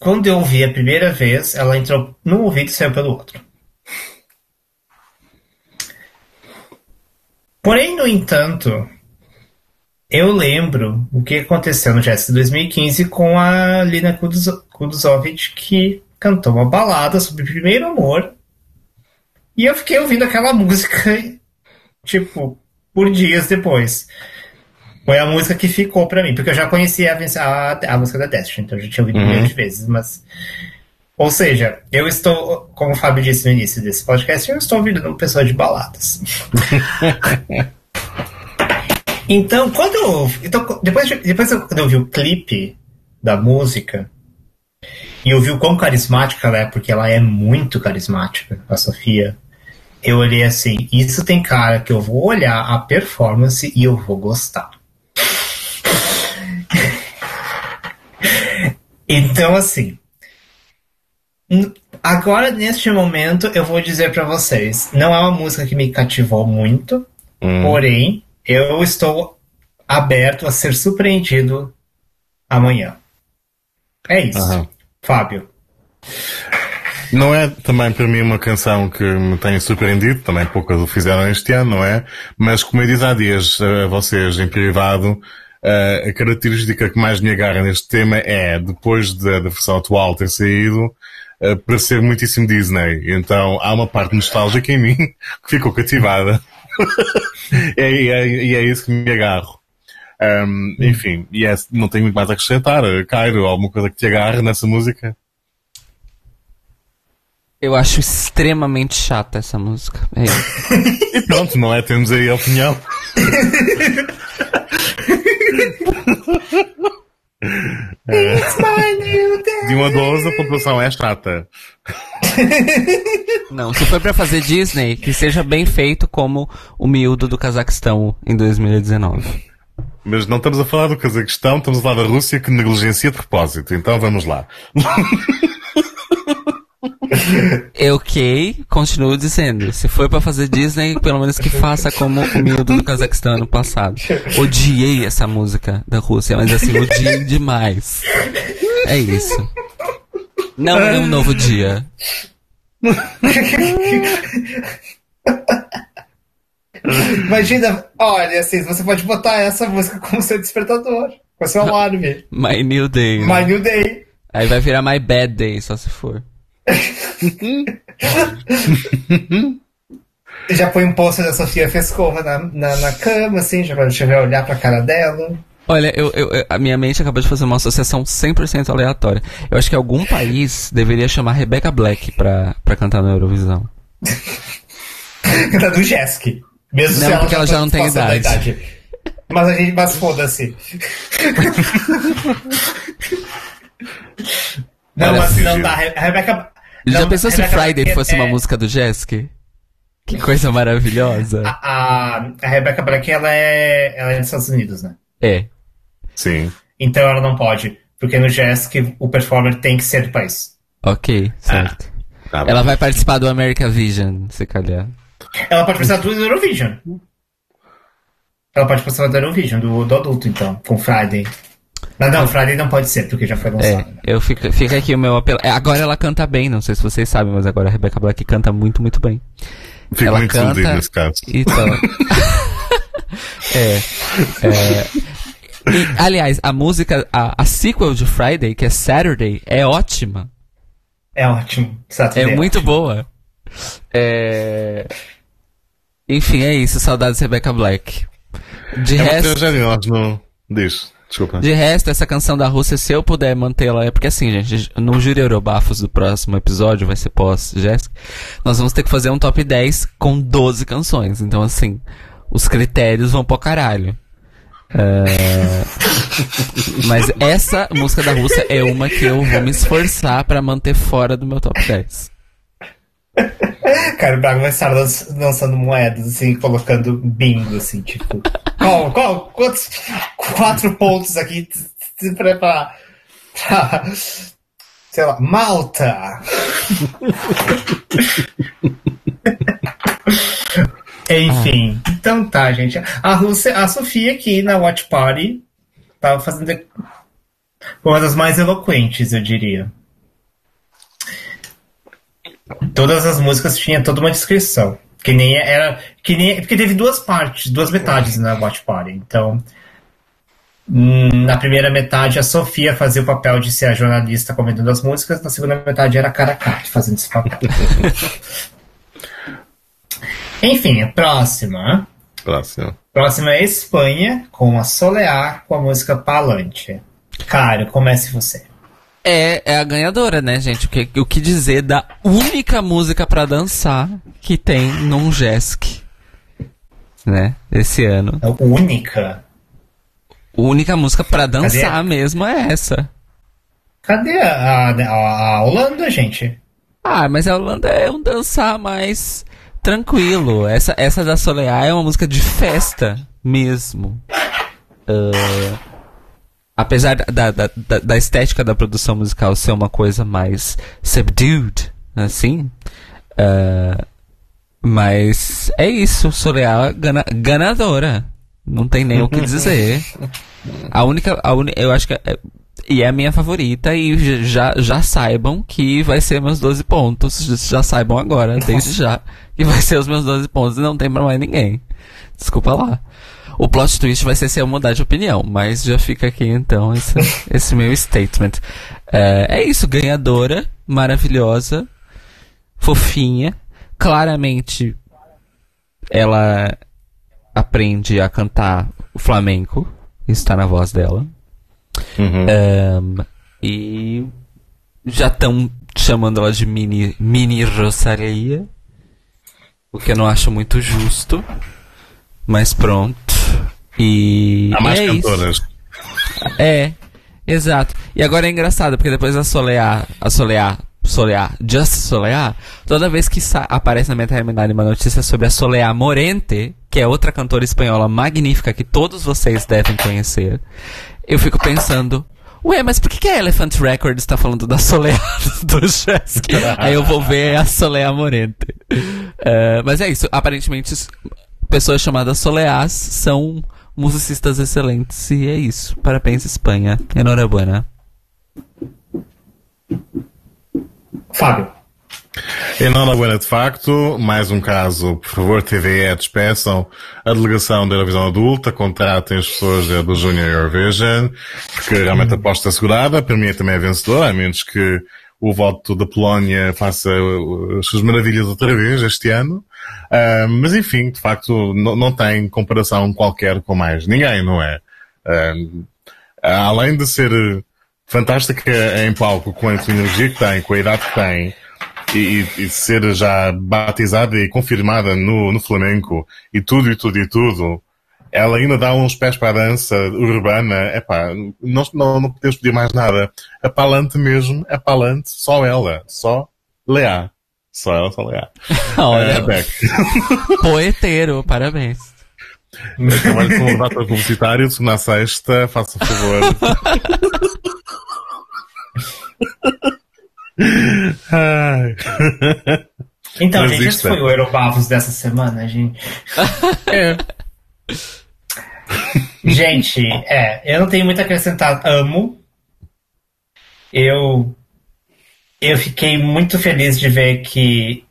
quando eu ouvi a primeira vez, ela entrou num ouvido e saiu pelo outro. Porém, no entanto, eu lembro o que aconteceu no Jazz de 2015 com a Lina Kuduzovic, que cantou uma balada sobre o primeiro amor. E eu fiquei ouvindo aquela música, tipo, por dias depois. Foi a música que ficou pra mim, porque eu já conhecia a, a, a música da Destiny, então eu já tinha ouvido uhum. milhões de vezes, mas. Ou seja, eu estou, como o Fábio disse no início desse podcast, eu estou ouvindo uma pessoa de baladas. Então, quando eu, então, depois, depois eu, quando eu vi o clipe da música e eu vi o quão carismática ela é, porque ela é muito carismática, a Sofia, eu olhei assim, isso tem cara que eu vou olhar a performance e eu vou gostar. então, assim, agora neste momento eu vou dizer para vocês, não é uma música que me cativou muito, hum. porém eu estou aberto a ser surpreendido amanhã. É isso. Uhum. Fábio. Não é também para mim uma canção que me tenha surpreendido, também poucas o fizeram este ano, não é? Mas como eu disse há dias a vocês em privado, a característica que mais me agarra neste tema é, depois da, da versão atual ter saído, para ser muitíssimo Disney. Então há uma parte nostálgica em mim que ficou cativada. é, é, e é isso que me agarro. Um, enfim, e é, não tenho muito mais a acrescentar. Cairo, alguma coisa que te agarre nessa música? Eu acho extremamente chata essa música. É e pronto, não é? Temos aí a opinião. é. De 1 a 12, a pontuação é chata. Não, se for pra fazer Disney, que seja bem feito como o miúdo do Cazaquistão em 2019. Mas não estamos a falar do Cazaquistão, estamos a falar da Rússia que negligencia de propósito. Então vamos lá. Eu ok, continuo dizendo. Se for para fazer Disney, pelo menos que faça como o miúdo do Cazaquistão ano passado. Odiei essa música da Rússia, mas assim, odiei demais. É isso. Não é um novo dia. Imagina, olha, assim, você pode botar essa música como seu despertador, com seu alarme. My New Day. Né? My New Day. Aí vai virar My Bad Day, só se for. já põe um pôster da Sofia Fescova na, na, na, cama, assim, já pra gente olhar pra cara dela. Olha, eu, eu, a minha mente acabou de fazer uma associação 100% aleatória. Eu acho que algum país deveria chamar Rebecca Black pra, pra cantar na Eurovisão. cantar do Jesk. Mesmo não, se ela porque ela já não tem idade. idade. Mas a gente, mas foda-se. não, Olha, mas não dá. A Rebecca. Já não, pensou se Friday fosse é... uma música do Jesk? Que coisa maravilhosa. A, a, a Rebecca Black, ela é, ela é dos Estados Unidos, né? É. Sim. Então ela não pode, porque no Jesk o performer tem que ser do país. Ok, certo. Ah, tá ela vai participar do America Vision, se calhar. Ela pode participar do Eurovision. Ela pode participar do Eurovision, do, do adulto, então, com Friday. Não, não, Friday não pode ser, porque já foi lançado. É, eu fico, fica aqui o meu apelo. É, agora ela canta bem, não sei se vocês sabem, mas agora a Rebecca Black canta muito, muito bem. Fico ela muito canta nesse caso. Então. é. é e, aliás, a música, a, a sequel de Friday, que é Saturday, é ótima. É ótimo. Saturday é, é muito ótimo. boa. É... Enfim, é isso. Saudades Rebecca Black. De é resto. Nós não... Diz. Desculpa. De resto, essa canção da Rússia, se eu puder mantê-la, é porque assim, gente, no Júri Eurobafos do próximo episódio, vai ser pós-Jéssica, nós vamos ter que fazer um top 10 com 12 canções. Então, assim, os critérios vão pro caralho. É... Mas essa música da Rússia é uma que eu vou me esforçar para manter fora do meu top 10. Cara, o Braga vai estar lançando moedas, assim, colocando bingo, assim, tipo. Qual, qual, quantos quatro pontos aqui pra, pra, pra sei lá, Malta? Enfim, ah. então tá, gente. A, Rússia, a Sofia aqui na Watch Party tava fazendo uma das mais eloquentes, eu diria. Todas as músicas tinham toda uma descrição. Que nem era. Que nem, porque teve duas partes, duas metades na Watch Party. Então. Hum, na primeira metade, a Sofia fazia o papel de ser a jornalista comentando as músicas, na segunda metade era a Caracat fazendo esse papel. Enfim, a próxima. Próxima. Próxima é Espanha, com a Solear, com a música Palante. Cara, comece você é, é a ganhadora, né, gente? O que, o que dizer da única música para dançar que tem num Jesk? né? Esse ano. É única. A única música para dançar Cadê? mesmo é essa. Cadê a, a, a Holanda, gente? Ah, mas a Holanda é um dançar mais tranquilo. Essa, essa da Solear é uma música de festa mesmo. Uh, apesar da, da, da, da, estética da produção musical ser uma coisa mais subdued, assim. Uh, mas é isso, Solear gana, ganadora. Não tem nem o que dizer. A única. A un... Eu acho que. É, e é a minha favorita, e já, já saibam que vai ser meus 12 pontos. Já saibam agora, desde já, que vai ser os meus 12 pontos e não tem pra mais ninguém. Desculpa lá. O plot twist vai ser se eu mudar de opinião, mas já fica aqui então esse, esse meu statement. É, é isso, ganhadora, maravilhosa, fofinha, claramente ela aprende a cantar o flamenco, está na voz dela. Uhum. Um, e já estão chamando ela de mini, mini Rosalia. O que eu não acho muito justo. Mas pronto. E. Há mais é cantoras. Isso. É, exato. E agora é engraçado, porque depois a Solear, a Solear, Solear, Just Solear, toda vez que aparece na minha timeline uma notícia sobre a Solear Morente, que é outra cantora espanhola magnífica que todos vocês devem conhecer, eu fico pensando, Ué, mas por que, que a Elephant Records está falando da Soleá do Chesky? Aí eu vou ver a Soleá Morente. Uh, mas é isso. Aparentemente, pessoas chamadas Soleás são musicistas excelentes. E é isso. Parabéns, Espanha. Enhorabuena. Fábio. Enhorabuena, de facto. Mais um caso. Por favor, TVE, despeçam a delegação da Eurovisão Adulta, contratem as pessoas do Junior Eurovision, porque realmente aposta assegurada. Para mim também é vencedora, a menos que o voto da Polónia faça as suas maravilhas outra vez este ano. Uh, mas enfim, de facto, não tem comparação qualquer com mais ninguém, não é? Uh, além de ser fantástica em palco com a energia que tem, com a idade que tem, e, e, ser já batizada e confirmada no, no Flamengo e tudo e tudo e tudo, ela ainda dá uns pés para a dança urbana, epá, nós não, não podemos pedir mais nada. A Palante mesmo, a Palante, só ela, só Leá. Só ela, só Leá. Olha, uh, poeteiro, parabéns. Eu trabalho como data publicitário, segunda a sexta, faça favor. Então, Mas gente, esse foi o Eurobavos dessa semana, gente. é. Gente, é, eu não tenho muito a acrescentar. Amo. Eu eu fiquei muito feliz de ver que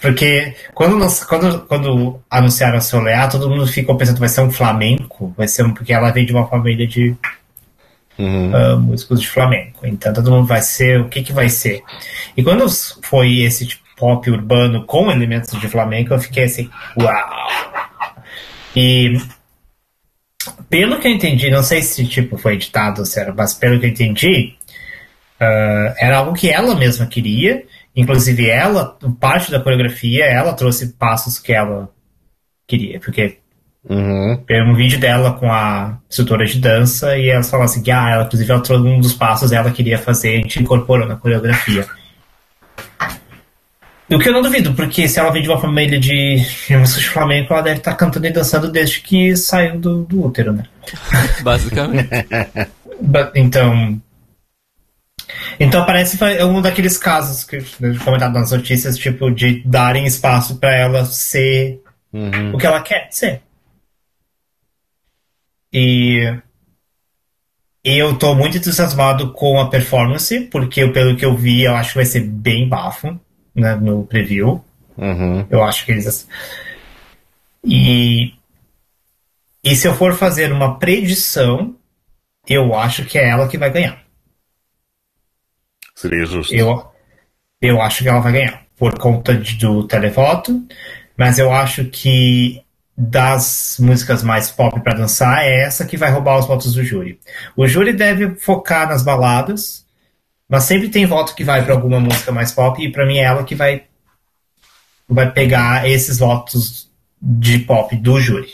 porque quando, quando, quando anunciaram a Soleá, todo mundo ficou pensando que vai ser um flamenco, vai ser um, porque ela vem de uma família de uhum. uh, músicos de flamenco. Então todo mundo vai ser, o que que vai ser? E quando foi esse tipo, pop urbano com elementos de flamenco, eu fiquei assim, uau! E pelo que eu entendi, não sei se tipo foi editado, sério, mas pelo que eu entendi, uh, era algo que ela mesma queria. Inclusive ela, parte da coreografia, ela trouxe passos que ela queria, porque Uhum. Tem um vídeo dela com a instrutora de dança e ela fala assim que ah, ela, inclusive ela trouxe um dos passos ela queria fazer, a gente incorporou na coreografia. O que eu não duvido, porque se ela vem de uma família de músicos de flamenco, ela deve estar cantando e dançando desde que saiu do, do útero, né? Basicamente. então. Então parece que um daqueles casos que comentado nas notícias, tipo, de darem espaço para ela ser uhum. o que ela quer ser. E eu tô muito entusiasmado com a performance, porque pelo que eu vi, eu acho que vai ser bem bafo né, no preview. Uhum. Eu acho que eles. E, e se eu for fazer uma predição, eu acho que é ela que vai ganhar. Seria justo. Eu, eu acho que ela vai ganhar, por conta de, do televoto, mas eu acho que das músicas mais pop para dançar é essa que vai roubar os votos do júri. O júri deve focar nas baladas, mas sempre tem voto que vai para alguma música mais pop e para mim é ela que vai vai pegar esses votos de pop do júri.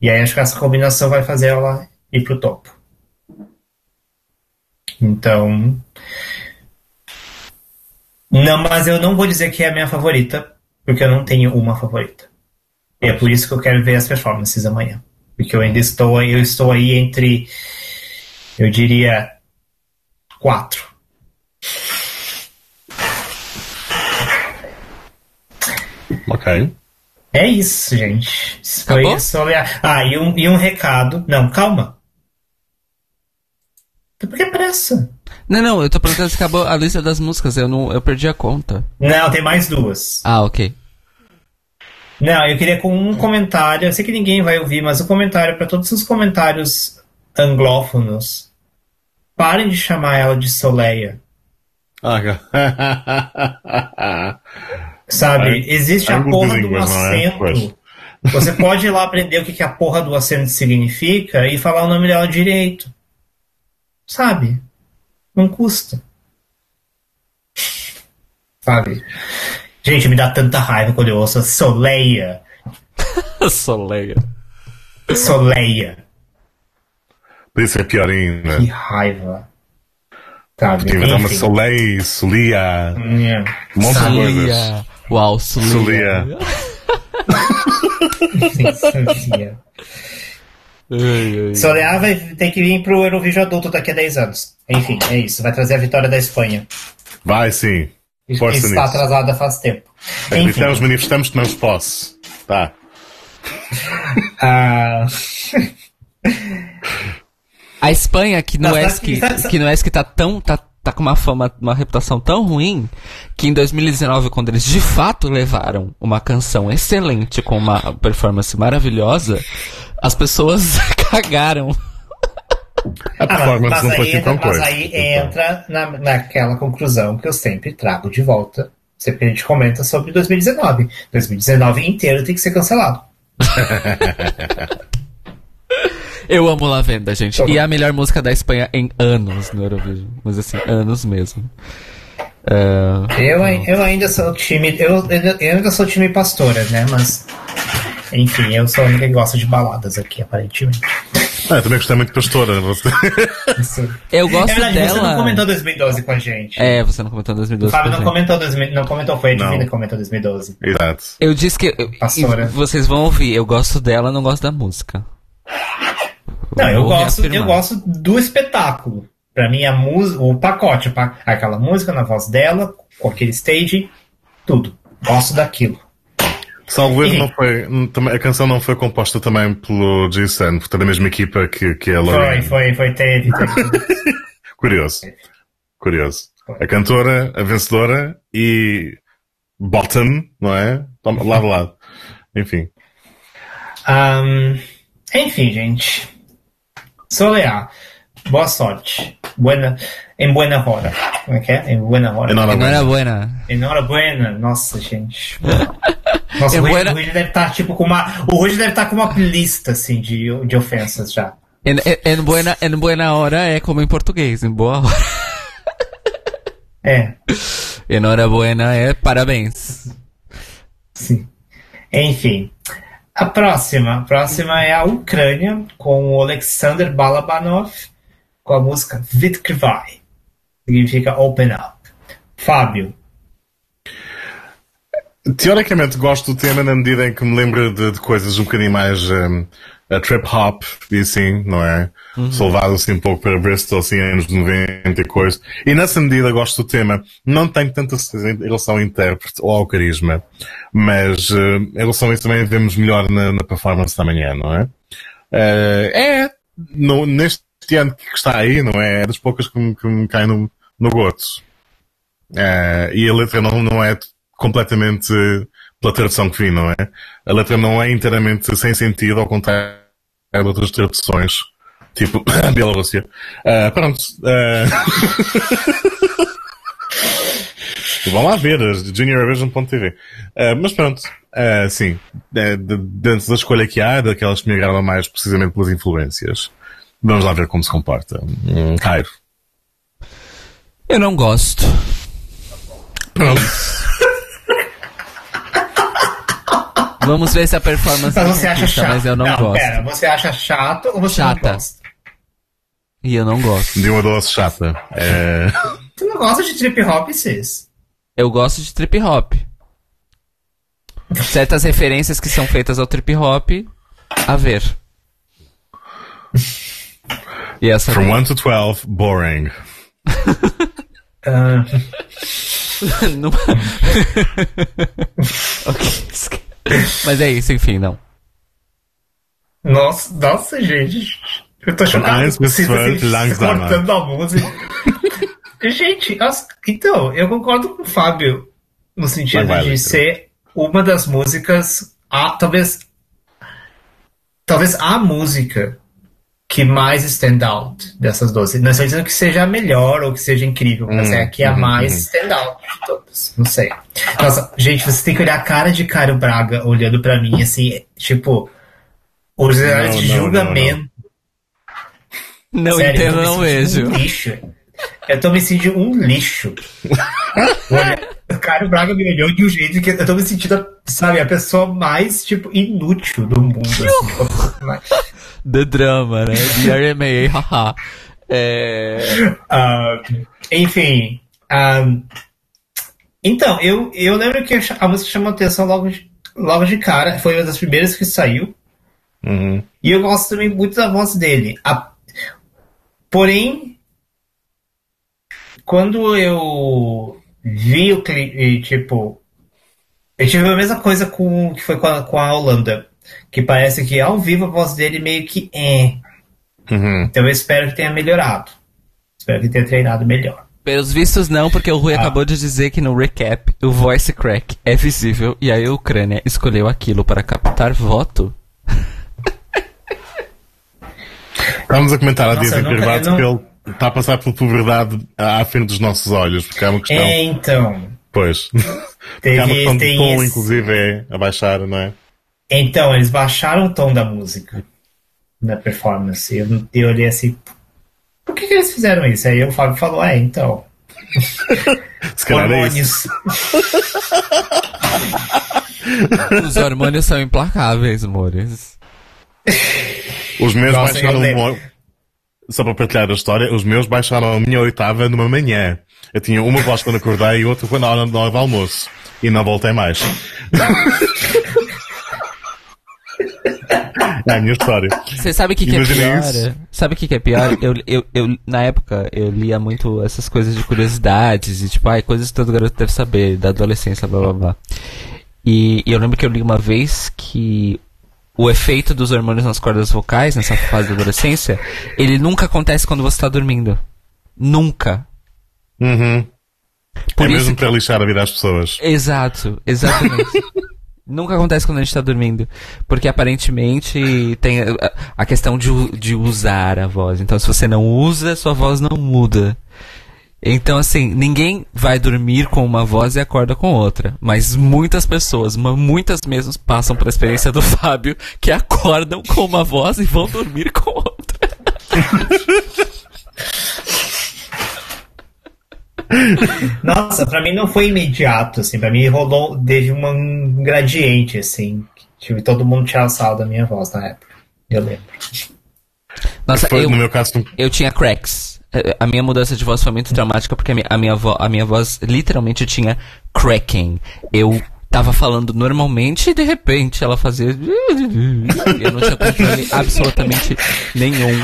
E aí acho que essa combinação vai fazer ela ir pro topo. Então. Não, mas eu não vou dizer que é a minha favorita, porque eu não tenho uma favorita. E é por isso que eu quero ver as performances amanhã. Porque eu ainda estou, eu estou aí entre, eu diria, quatro. Ok. É isso, gente. Isso foi Acabou? isso. Ah, e um, e um recado. Não, calma. Por que pressa? Não, não, eu tô perguntando se acabou a lista das músicas, eu não, eu perdi a conta. Não, tem mais duas. Ah, ok. Não, eu queria com um comentário. Eu sei que ninguém vai ouvir, mas um comentário para todos os comentários anglófonos. Parem de chamar ela de Soleia. Ah, Sabe? Existe a porra do línguas, não é? acento. Você pode ir lá aprender o que, que a porra do acento significa e falar o nome dela direito. Sabe? Não custa. Sabe? Gente, me dá tanta raiva quando eu ouço Soleia. Soleia. Soleia. Isso é pior ainda. Que raiva. Sabe? Porque inventar uma Enfim. Soleil, Solia, É. um monte de coisas. Uau, Solia. Solia. Soleia. Ai, ai. Solear vai ter que vir pro Eurovision adulto daqui a 10 anos. Enfim, é isso. Vai trazer a vitória da Espanha. Vai sim. Que Força está nisso. atrasada faz tempo. Enfim. Gritamos, manifestamos, tomamos posse. Tá. Ah, A Espanha, que no Não, ESC, sabe- sabe- que no ESC tá tão, tá, tá com uma fama, uma reputação tão ruim, que em 2019, quando eles de fato levaram uma canção excelente com uma performance maravilhosa, as pessoas cagaram. A Ah, mas, performance mas não foi aí, entra, tão mas coisa. aí entra na, naquela conclusão que eu sempre trago de volta. Sempre a gente comenta sobre 2019. 2019 inteiro tem que ser cancelado. Eu amo Lavenda, gente. Tá. E é a melhor música da Espanha em anos no Eurovision. Mas assim, anos mesmo. É, Eu, eu ainda sou time. Eu, eu ainda sou time pastora, né? Mas. Enfim, eu sou a única que gosta de baladas aqui, aparentemente. Ah, eu também gostei muito de Pastora. Você... Isso. eu gosto É verdade, você não dela. comentou 2012 com a gente. É, você não comentou em o 2012. Fábio com a não gente. comentou, 2000 não comentou, foi a Divina que comentou 2012. Exato. Eu disse que. eu- Pastora. vocês vão ouvir, eu gosto dela, não gosto da música. Não, eu gosto, eu gosto do espetáculo. Pra mim, a música, o pacote, aquela música na voz dela, com aquele stage, tudo. Gosto daquilo. Salvo erro, não foi, a canção não foi composta também pelo Jason, porque é da mesma equipa que, que a Foi, foi, foi, teve, teve. Curioso. Curioso. Foi. A cantora, a vencedora e Bottom, não é? Lado a lado. Enfim. Ahn, enfim, gente. Solear. Boa sorte. Buena, em buena hora. Como é que é? Em buena hora. Enhorabuena. Enhorabuena. Enhorabuena. Nossa, gente. Nossa, Em o Rudy, buena- deve estar tipo com uma. O Rudy deve estar com uma lista assim de, de ofensas já. En, en, en buena, en buena hora é como em português, em boa hora. É, Enhorabuena é parabéns. sim. Enfim. A próxima. A próxima é a Ucrânia, com o Alexander Balabanov, com a música Vitkvai. Significa Open Up. Fábio. Teoricamente gosto do tema na medida em que me lembro de, de coisas um bocadinho mais um, a trip hop e assim, não é? Sou levado assim um pouco para Bristol, assim, anos 90 e coisa. E nessa medida gosto do tema. Não tenho tanta certeza em relação ao intérprete ou ao carisma, mas uh, em relação a isso também vemos melhor na, na performance da manhã, não é? Uh, é, no, neste ano que está aí, não é? É das poucas que me, que me caem no, no goto. Uh, e a letra não, não é completamente pela tradução que vi, não é? A letra não é inteiramente sem sentido, ao contrário de outras traduções, tipo a Bielorrússia. Uh, pronto. Uh... Vão lá ver, juniorvision.tv. Uh, mas pronto, uh, sim, uh, de- dentro da escolha que há, daquelas que me agradam mais precisamente pelas influências. Vamos lá ver como se comporta. Hum, Cairo. Eu não gosto. Pronto. Vamos ver se a performance Mas você acha chato? mas eu não, gosto. Pera, você acha chato ou você Chata. não gosta? E eu não gosto. De uma doce chata. É... Você não gosta de trip hop, Cis? Eu gosto de trip hop. Certas referências que são feitas ao trip hop, a ver. E essa From 1 to 12, boring. Não- Ok, Mas é isso, enfim, não. nossa, nossa, gente. Eu tô chocado vocês assim, cortando a música. gente, então, eu concordo com o Fábio no sentido Vai, vai, de ser uma das músicas, a, talvez, talvez a música que mais stand out dessas 12. Não estou dizendo que seja a melhor ou que seja incrível, mas Hum, é a que é a uhum, mais uhum. stand out de todas. Não sei. Nossa, gente, você tem que olhar a cara de Caio Braga olhando pra mim, assim, tipo, os Não, de não, não, julgamento. Não Sério, eu entendo, tô me não sentindo vejo. Um lixo. Eu tô me sentindo um lixo. Olha, o Caio Braga me olhou de um jeito que eu tô me sentindo, sabe, a pessoa mais, tipo, inútil do mundo. Assim, The drama, né? The RMA, haha. É... Ah, enfim. ah, então, eu, eu lembro que a música chamou atenção logo de, logo de cara. Foi uma das primeiras que saiu. Uhum. E eu gosto também muito da voz dele. A- Porém, quando eu vi o clipe, tipo. Eu tive a mesma coisa com que foi com a, com a Holanda. Que parece que ao vivo a voz dele meio que é. Uhum. Então eu espero que tenha melhorado. Espero que tenha treinado melhor. Pelos vistos não, porque o Rui Ah. acabou de dizer que no recap o voice crack é visível e aí a Ucrânia escolheu aquilo para captar voto. Estávamos a comentar em nunca- privado eu que não- ele está a passar por puberdade à frente dos nossos olhos, porque é uma questão. É, então. Pois. Porque Teve, há uma questão de tem tom, esse- inclusive, é a baixar, não é? Então, eles baixaram o tom da música na performance. Eu, eu olhei assim, por que, que eles fizeram isso? Aí o Fábio falou, é, então. Isso. Hormônios. Os hormônios são implacáveis, amores. Os meus Nossa, baixaram uma... Só para partilhar a história, os meus baixaram a minha oitava numa manhã. Eu tinha uma voz quando acordei e outra quando a hora da hora do almoço. E não voltei mais. é a minha história. Você sabe o que, que é pior? isso. Sabe o que, que é pior? Eu, eu, eu, na época, eu lia muito essas coisas de curiosidades e tipo, ai, coisas que todo garoto deve saber, da adolescência, blá blá blá. E, e eu lembro que eu li uma vez que o efeito dos hormônios nas cordas vocais, nessa fase da adolescência, ele nunca acontece quando você tá dormindo. Nunca. Uhum. Por é isso mesmo que- para lixar a vida às pessoas. Exato, exatamente. Nunca acontece quando a gente tá dormindo. Porque aparentemente tem a, questão de, de usar a voz. Então, se você não usa, sua voz não muda. Então, assim, ninguém vai dormir com uma voz e acorda com outra. Mas muitas pessoas, muitas mesmo, passam pela experiência do Fábio, que acordam com uma voz e vão dormir com outra. Nossa, pra mim não foi imediato, assim. Pra mim rolou, teve uma- um gradiente, assim. Tive todo mundo tirar sal da minha voz na época. Eu lembro. Nossa, Foi, eu, no meu caso, eu tinha cracks. Eh, A minha mudança de voz foi muito traumática porque a minha, a minha, vo- a minha voz literalmente tinha cracking. Eu tava falando normalmente e de repente ela fazia. Eu não tinha controle absolutamente nenhum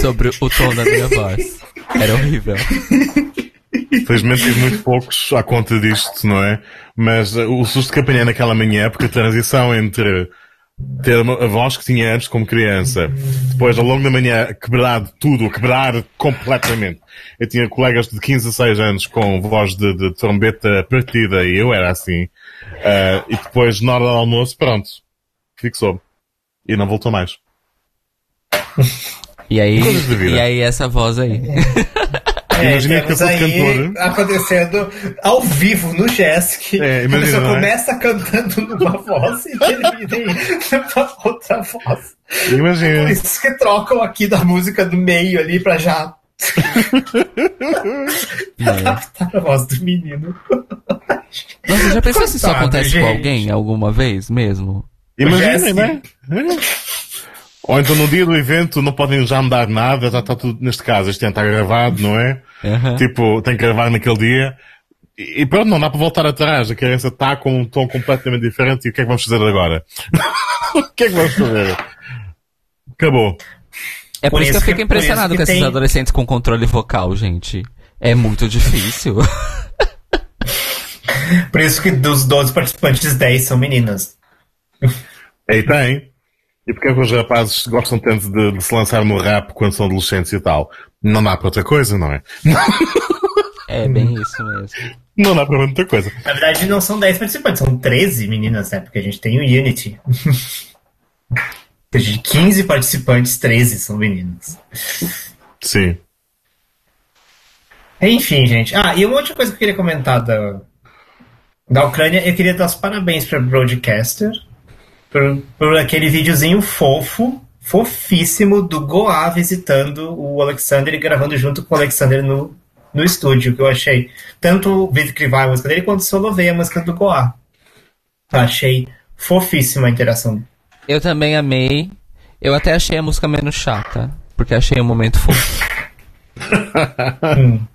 sobre o tom da minha voz. Era horrível. Felizmente tive muito poucos à conta disto, não é? Mas uh, o susto que apanhei naquela manhã, porque a transição entre ter a voz que tinha antes como criança, depois ao longo da manhã quebrado tudo, quebrar completamente. Eu tinha colegas de 15 a 6 anos com voz de, de trombeta partida e eu era assim. Uh, e depois, na hora do almoço, pronto, fixou. E não voltou mais. E aí, e aí essa voz aí. É, Imagina que eu sou acontecendo ao vivo no Jessic. É, a imagina, pessoa não é? começa cantando numa voz e termina em outra voz. Por Imagina. isso que trocam aqui da música do meio ali pra já É. adaptar a voz do menino. Nossa, já pensou se isso acontece com gente. alguém alguma vez mesmo? Imaginem, né? Ou então no dia do evento não podem já mudar nada, já está tudo, neste caso, este ano está gravado, não é? Uhum. Tipo, tem que gravar naquele dia. E, pronto, não dá para voltar atrás. A criança está com um tom completamente diferente e o que é que vamos fazer agora? o que é que vamos fazer? Acabou. É por, Por isso que eu fico que- impressionado com que esses tem- adolescentes com controle vocal, gente. É muito difícil. Por isso que dos 12 participantes, 10 são meninas. Aí tem. E porque é que os rapazes gostam tanto de, de se lançar no rap quando são adolescentes e tal? Não dá para outra coisa, não é? é bem isso mesmo. Não dá para outra coisa. Na verdade, não são 10 participantes, são 13 meninas, né? Porque a gente tem o Unity. De 15 participantes, 13 são meninas. Sim. Enfim, gente. Ah, e uma outra coisa que eu queria comentar da, da Ucrânia, eu queria dar os parabéns para Broadcaster por, por aquele videozinho fofo, fofíssimo do Goa visitando o Alexander e gravando junto com o Alexander no, no estúdio, que eu achei. Tanto o vídeo que vai a música dele, quanto o Solovei a música do Goa. Achei fofíssima a interação. Eu também amei. Eu até achei a música menos chata, porque achei um momento fofo.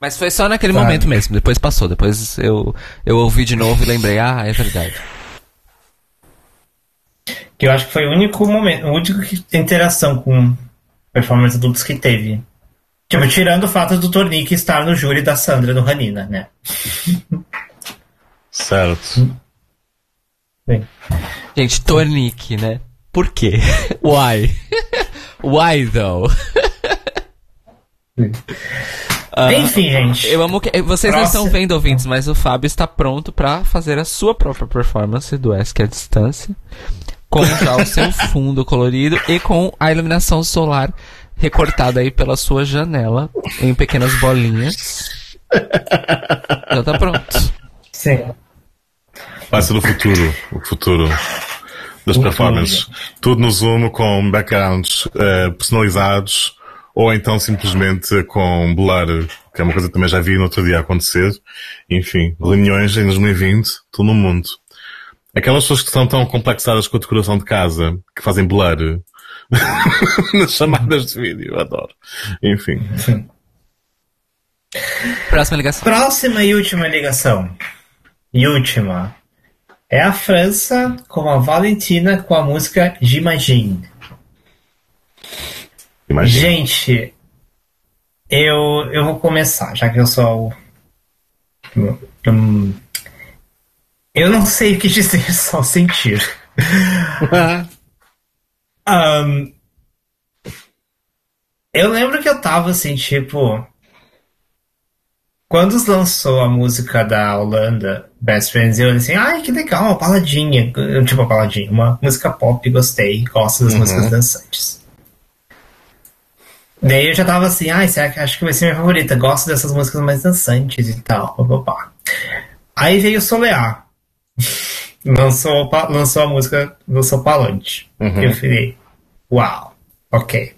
Mas foi só naquele Tá. momento mesmo, depois passou. Depois eu, eu ouvi de novo e lembrei, ah, é verdade. Que eu acho que foi o único momento, a única interação com performance adultos que teve. Tipo, tirando o fato do Tornick estar no júri da Sandra no Ranina, né? Certo. Bem, Gente, Tonic, né? Por quê? Why? Why though? Ah, Enfim, gente. Eu amo que. Vocês não estão vendo ouvintes, mas o Fábio está pronto pra fazer a sua própria performance do Ask à distância. Com já o seu fundo colorido e com a iluminação solar recortada aí pela sua janela em pequenas bolinhas. Já tá pronto. Sim. Vai ser o futuro. O futuro das performances. Tudo no Zoom com backgrounds eh, personalizados ou então simplesmente com blur, que é uma coisa que também já vi no outro dia acontecer. Enfim, reuniões em 2020, tudo no mundo. Aquelas pessoas que são tão complexadas com a decoração de casa, que fazem blur nas chamadas de vídeo, eu adoro. Enfim. Próxima ligação. Próxima e última ligação. E última. É a França com a Valentina com a música J'imagine. Imagina. Gente, eu, eu vou começar, já que eu sou o. Eu não sei o que dizer, só sentir. Ahn, eu lembro que eu tava assim, tipo. Quando lançou a música da Holanda, Best Friends, eu assim, ai que legal, uma baladinha. Eu, Tipo, uma baladinha, uma música pop, gostei, gosto das Uhum. músicas dançantes. Daí eu já tava assim, ai, será que acho que vai ser minha favorita? Gosto dessas músicas mais dançantes e tal. pá, pá, pá. Aí veio Solear. Lançou, lançou a música, lançou Palante. Uhum. Eu falei, uau, ok.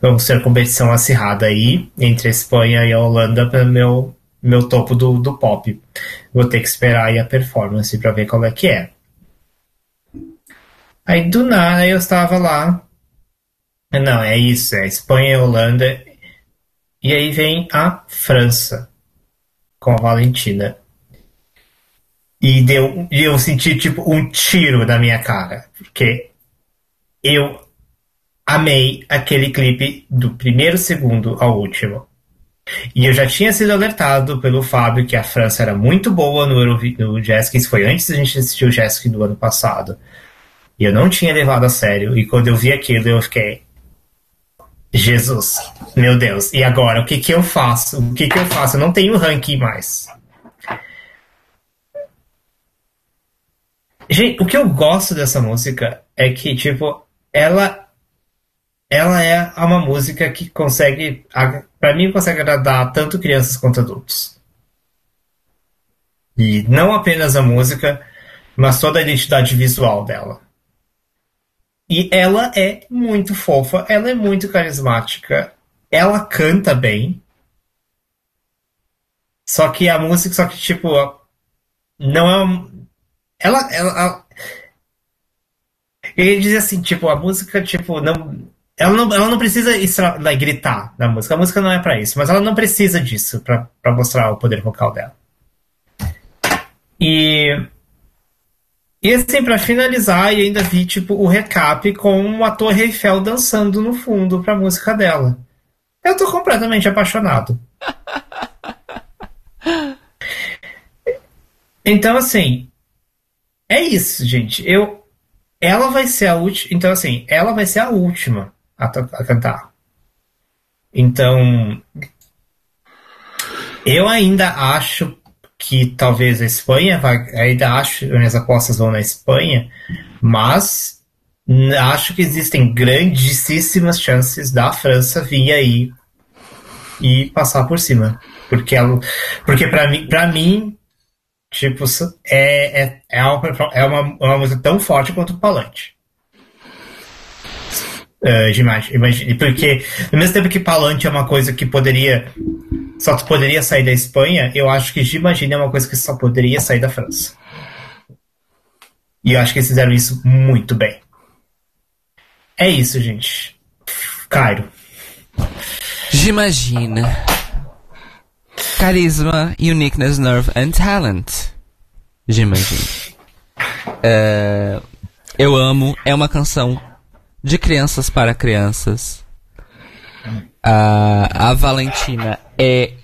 Vamos ter competição acirrada aí entre a Espanha e a Holanda para meu, meu topo do, do pop. Vou ter que esperar aí a performance para ver qual é que é. Aí do nada eu estava lá. Não, é isso, é Espanha e Holanda. E aí vem a França com a Valentina. E deu, eu senti tipo um tiro na minha cara, porque eu amei aquele clipe do primeiro segundo ao último. E eu já tinha sido alertado pelo Fábio que a França era muito boa no, no Jessica, isso foi antes da gente assistir o Jessica do ano passado. E eu não tinha levado a sério, e quando eu vi aquilo eu fiquei. Jesus, meu Deus, e agora? O que que eu faço? O que que eu faço? Eu não tenho ranking mais. Gente, o que eu gosto dessa música é que, tipo, ela ela é uma música que consegue, a- pra mim, consegue agradar tanto crianças quanto adultos. E não apenas a música, mas toda a identidade visual dela. E ela é muito fofa, ela é muito carismática, ela canta bem. Só que a música, só que tipo, não é ela, ela, ela- ele dizia assim, tipo, a música, tipo, não. Ela não, ela não precisa like, gritar na música. A música não é para isso, mas ela não precisa disso para mostrar o poder vocal dela. E. E assim, pra finalizar, eu ainda vi, tipo, o recap com a Torre Eiffel dançando no fundo pra música dela. Eu tô completamente apaixonado. Então, assim, é isso, gente. Eu, ela vai ser a última. Então, assim, ela vai ser a última a, a cantar. Então, eu ainda acho que talvez a Espanha vai. Ainda acho que as apostas vão na Espanha, mas acho que existem grandíssimas chances da França vir aí e passar por cima. Porque, ela, porque para mim, pra mim, tipo, é, é, é, uma, é uma, uma música tão forte quanto o Palante. Uh, imagine, porque ao mesmo tempo que Palante é uma coisa que poderia só poderia sair da Espanha, eu acho que Imagine é uma coisa que só poderia sair da França. E eu acho que eles fizeram isso muito bem. É isso, gente. Cairo. Imagina. Carisma, uniqueness, nerve and talent. Imagine. É, eu amo. É uma canção de crianças para crianças. A, a Valentina é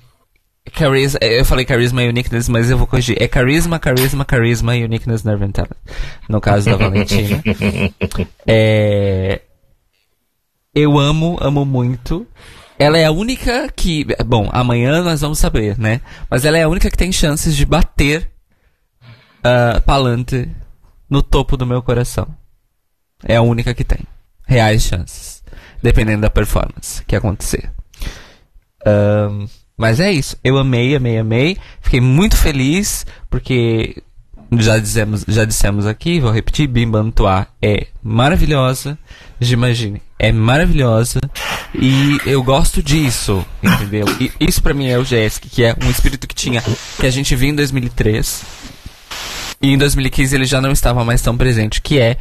Carisma, eu falei carisma e uniqueness, mas eu vou corrigir. É carisma, carisma, carisma e uniqueness, nerve and talent. No caso da Valentina. é, eu amo, amo muito. Ela é a única que. Bom, amanhã nós vamos saber, né? Mas ela é a única que tem chances de bater uh, Palante no topo do meu coração. É a única que tem reais chances. Dependendo da performance que acontecer. Um, mas é isso. Eu amei, amei, amei. Fiquei muito feliz porque já dizemos, já dissemos aqui, vou repetir, Bimbantuá é maravilhosa. Imagine, é maravilhosa e eu gosto disso, entendeu? E isso para mim é o Jessic, que é um espírito que tinha que a gente viu em 2003 e em 2015 ele já não estava mais tão presente, que é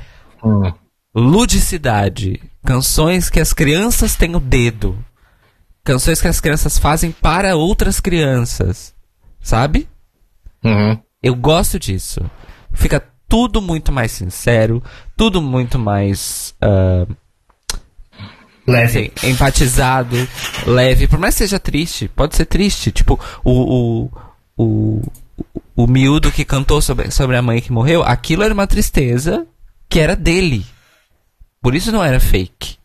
ludicidade, canções que as crianças têm o dedo, canções que as crianças fazem para outras crianças, sabe? Uhum. Eu gosto disso. Fica tudo muito mais sincero, tudo muito mais uh, leve, assim, empatizado, leve. Por mais que seja triste, pode ser triste. Tipo o o, o, o miúdo que cantou sobre, sobre a mãe que morreu, aquilo era uma tristeza que era dele. Por isso não era fake.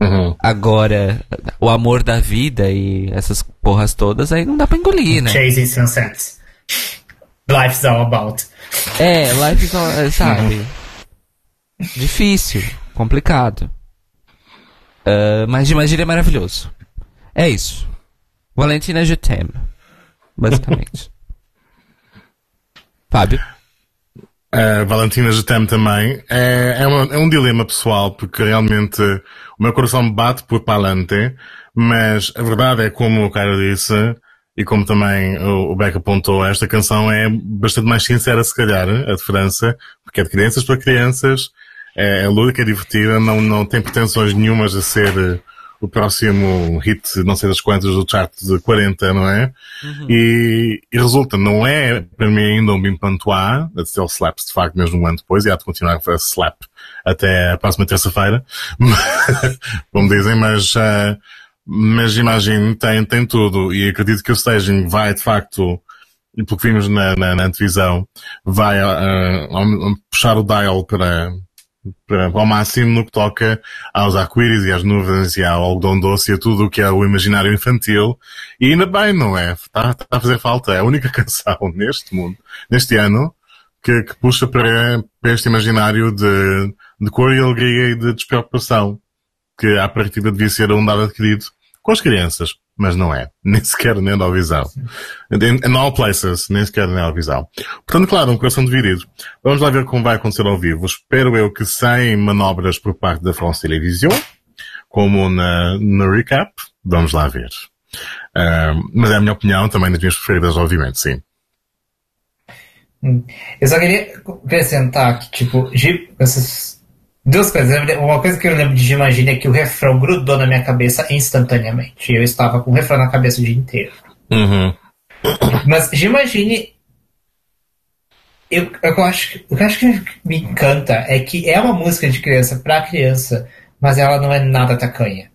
Uhum. Agora, o amor da vida e essas porras todas, aí não dá pra engolir, né? Chasing sunsets. Life's all about. É, life's all, é, sabe? Difícil, complicado. Uh, mas de magia é maravilhoso. É isso. Valentina je t'aime. Basicamente. Fábio? A Valentina Getem também. É, é, uma, é, um dilema pessoal, porque realmente o meu coração bate por Palante, mas a verdade é, como o Caio disse, e como também o, o Beck apontou, esta canção é bastante mais sincera, se calhar, a de França, porque é de crianças para crianças, é, é lúdica, é divertida, não, não tem pretensões nenhumas a ser o próximo hit, não sei das quantas, do chart de 40, não é? Uhum. E, e, resulta, não é para mim ainda um Bimpantois, ele slaps de facto mesmo um ano depois, e há de continuar a slap até a próxima terça-feira, como dizem, mas, uh, mas imagino, tem, tem tudo, e acredito que o staging vai de facto, e pelo que vimos na, na, na televisão, vai uh, puxar o dial para, ao máximo no que toca aos arco-íris e às nuvens e ao algodão doce e a tudo o que é o imaginário infantil. E ainda bem, não é? Está, tá a fazer falta. É a única canção neste mundo, neste ano, que, que puxa para, para, este imaginário de, de cor e alegria e de despreocupação, que à partida devia ser um dado adquirido com as crianças mas não é. Nem sequer na visão. In, in all places, nem sequer na visão. Portanto, claro, um coração dividido. Vamos lá ver como vai acontecer ao vivo. Espero eu que sem manobras por parte da France Television, como na, no recap. Vamos lá ver. Uh, mas é a minha opinião, também das minhas preferidas, obviamente, sim. Eu só queria acrescentar que, tipo, essas Duas coisas. Uma coisa que eu lembro de Imagine é que o refrão grudou na minha cabeça instantaneamente. Eu estava com o refrão na cabeça o dia inteiro. Uhum. Mas Imagine. Eu, eu acho, que- o que eu acho que me encanta é que é uma música de criança pra criança, mas ela não é nada tacanha.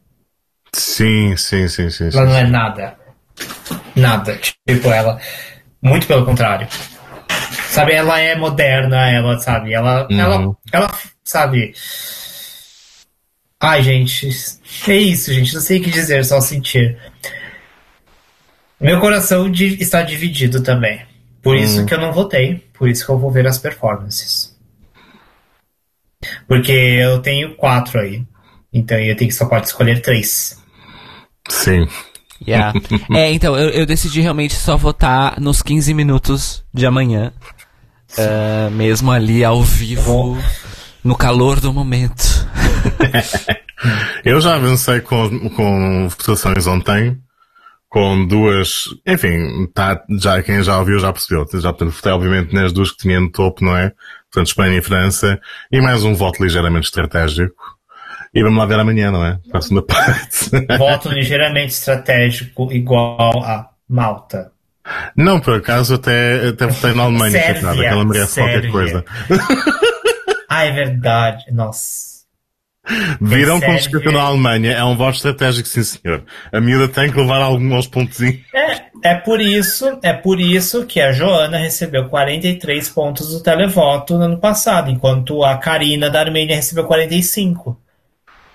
Sim, sim, sim, sim. sim. Ela não é nada. Nada. Tipo, ela. Muito pelo contrário. Sabe, ela é moderna, ela, sabe, ela. Uhum. Ela, ela, sabe. Ai, gente. É isso, gente. Não sei o que dizer, só sentir. Meu coração di- está dividido também. Por isso Uhum. que eu não votei. Por isso que eu vou ver as performances. Porque eu tenho quatro aí. Então eu tenho que só pode escolher três. Sim. Yeah. é, então, eu, eu decidi realmente só votar nos 15 minutos de amanhã. Ah, mesmo ali ao vivo, no calor do momento. Eu já avancei com, com votações ontem, com duas, enfim, tá, já, quem já ouviu já percebeu. Já, portanto, votei obviamente nas duas que tinha no topo, não é? Portanto, Espanha e França, e mais um voto ligeiramente estratégico. E vamos lá ver amanhã, não é? Para a segunda parte. Voto ligeiramente estratégico igual a Malta. Não, por acaso até, até votei na Alemanha, Sérvia, que nada, que ela merece Sérvia. qualquer coisa. Ah, é verdade. Nossa. Viram como escreveu na Alemanha? É um voto estratégico, sim senhor. A miúda tem que levar alguns pontozinhos. É, é por isso, é por isso que a Joana recebeu 43 pontos do televoto no ano passado, enquanto a Karina da Armênia recebeu 45.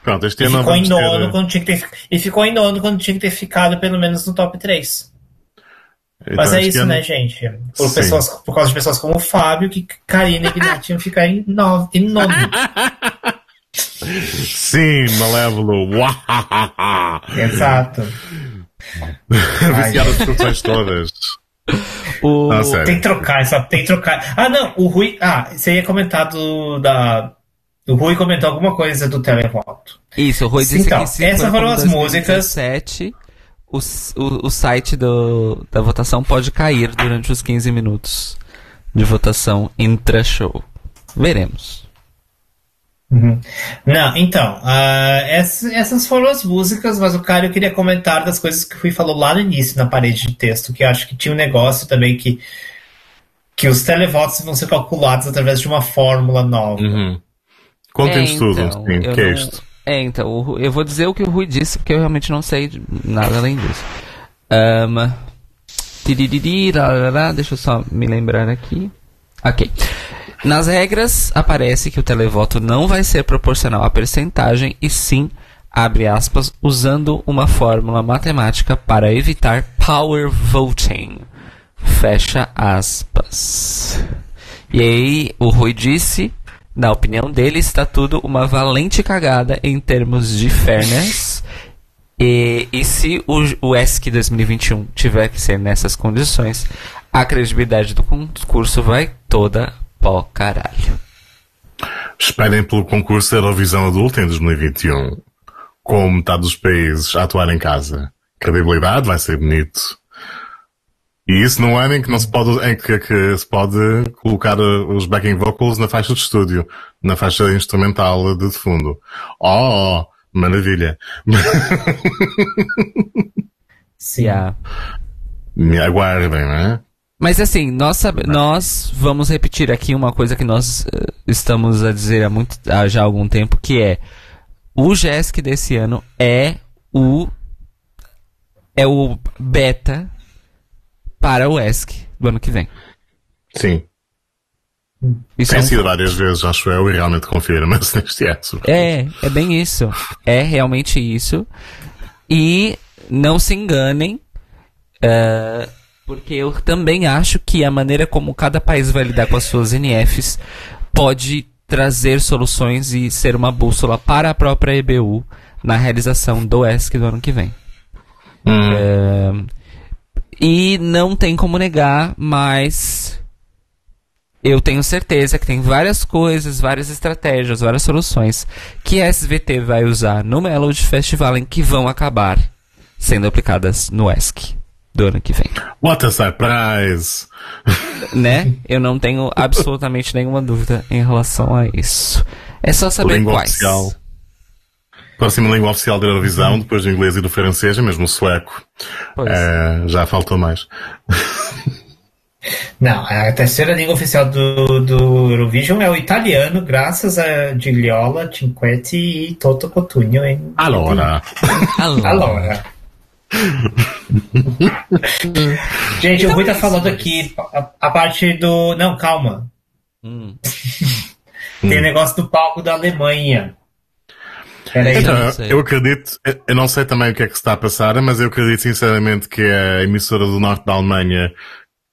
Pronto, este E ano ficou em nono ter... quando tinha que ter, e ficou em nono quando tinha que ter ficado pelo menos no top 3. Mas Então, é este isso, ano- né, gente? Por, pessoas, por causa de pessoas como o Fábio, que Karina e Guilherme iam ficar em, nove, em nono. Sim, Malévolo. Exato. Viciado as discussões todas. O... Não, sério. Tem que trocar, só tem que trocar. Ah, não, o Rui. Ah, você ia comentar do. Da, o Rui comentou alguma coisa do televoto. Isso, o Rui disse Então, que essas for foram as músicas. 2017, o, o, o site do, da votação pode cair durante os 15 minutos de votação intra-show. Veremos. Não, então, ah, essa- essas foram as músicas, mas o cara eu queria comentar das coisas que o Rui falou lá no início, na parede de texto, que eu acho que tinha um negócio também que, que os televotos vão ser calculados através de uma fórmula nova. Uhum. Contem-nos tudo, então, sim, eu que é não- isto? É, então, o eu vou dizer o que o Rui disse, porque eu realmente não sei nada além disso. Tiririri, larará, deixa eu só me lembrar aqui. Ok. Nas regras, aparece que o televoto não vai ser proporcional à percentagem, e sim, abre aspas, usando uma fórmula matemática para evitar power voting. Fecha aspas. E aí, o Rui disse, na opinião dele, está tudo uma valente cagada em termos de fairness. E, e se o, o ESC 2021 tiver que ser nessas condições, a credibilidade do concurso vai toda pó caralho. Esperem pelo concurso Eurovisão Adulta em 2021. Com metade dos países a atuar em casa. Credibilidade vai ser bonito. E isso num ano em que não se pode, em que, que se pode colocar uh, os backing vocals na faixa de estúdio, na faixa instrumental de fundo. Oh, maravilha. Sim. Yeah. Me aguardem, não é? Mas assim, nós, nós vamos repetir aqui uma coisa que nós eh, estamos a dizer há, muito, há já algum tempo, que é o GESC desse ano é o é o beta para o ESC do ano que vem. Sim. Isso Tem é, um- sido várias vezes, acho eu, e realmente confirma-se neste ano. é, é bem isso. É realmente isso. E não se enganem, eh, porque eu também acho que a maneira como cada país vai lidar com as suas NFs pode trazer soluções e ser uma bússola para a própria EBU na realização do ESC do ano que vem. Hum. É, e não tem como negar, mas eu tenho certeza que tem várias coisas, várias estratégias, várias soluções que a SVT vai usar no Melody Festival em que vão acabar sendo aplicadas no ESC do ano que vem. What a surprise! Né? Eu não tenho absolutamente nenhuma dúvida em relação a isso. É só saber língua quais. oficial. Próxima língua oficial da Eurovisão, depois do inglês e do francês, é mesmo o sueco. Pois. Eh, já faltou mais. Não, a terceira língua oficial do, do Eurovision é o italiano, graças a Gigliola, Cinquetti e Toto Cotugno. Em... Allora. Allora. Gente, o Rui tá falando aqui a, a parte do. Não, calma. Hum. Tem o negócio do palco da Alemanha. Peraí. Então, eu acredito, eu não sei também o que é que se está a passar, mas eu acredito sinceramente que a emissora do norte da Alemanha,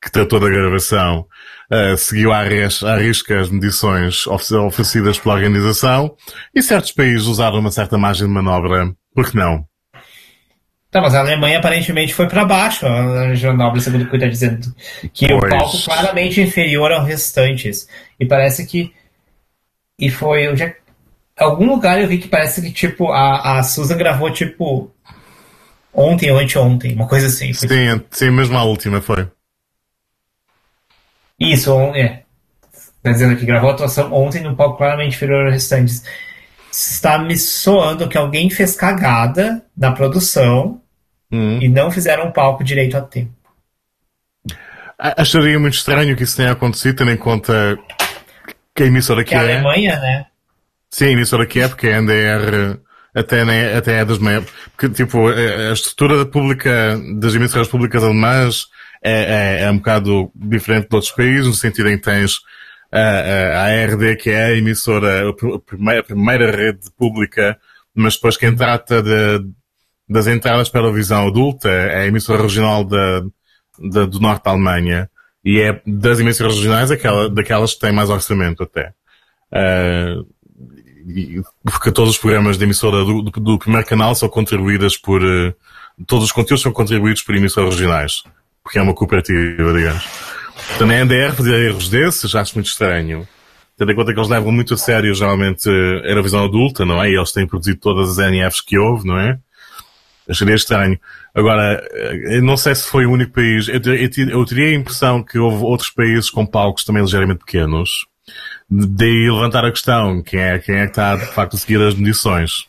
que tratou da gravação, eh, seguiu à, res- à risca as medições ofe- oferecidas pela organização e certos países usaram uma certa margem de manobra. Por que não? Tá, mas a Alemanha aparentemente foi pra baixo. A Jornal, segundo o que está dizendo, que o Pois. palco claramente inferior aos restantes. E parece que. E foi. Onde é... Algum lugar eu vi que parece que, tipo, a, a Susan gravou, tipo. Ontem ou anteontem, uma coisa assim. Foi- Sim, sim, mesmo a última foi. Isso, é. Tá dizendo aqui, gravou a atuação ontem no palco claramente inferior aos restantes. Está me soando que alguém fez cagada na produção Hum. e não fizeram o palco direito a tempo. A- Acharia muito estranho que isso tenha acontecido, tendo em conta que a emissora que Que a é. Alemanha, né? Sim, a emissora que é, porque a NDR até, nem- até é das maiores. Porque, tipo, a a estrutura pública das emissoras públicas alemãs é, é, é um bocado diferente de outros países, no sentido em que tens a, a, ARD, que é a emissora, a pr- a primeira, a primeira rede pública, mas depois quem trata de, das entradas para a visão adulta é a emissora regional da, da- do norte da Alemanha. E é das emissoras regionais aquela, daquelas que têm mais orçamento até. Ah, porque todos os programas da emissora do, do, do primeiro canal são contribuídas por eh, todos os conteúdos são contribuídos por emissoras regionais porque é uma cooperativa, digamos. Portanto, a NDR fazer erros desses acho muito estranho. Tendo em conta que eles levam muito a sério, geralmente, eh, a Eurovisão adulta, não é? E eles têm produzido todas as NFs que houve, não é? Acharia estranho. Agora, eh, não sei se foi o único país. Eu, eu, eu teria a impressão que houve outros países com palcos também ligeiramente pequenos. Daí levantar a questão, quem é, quem é que está de facto a seguir as medições?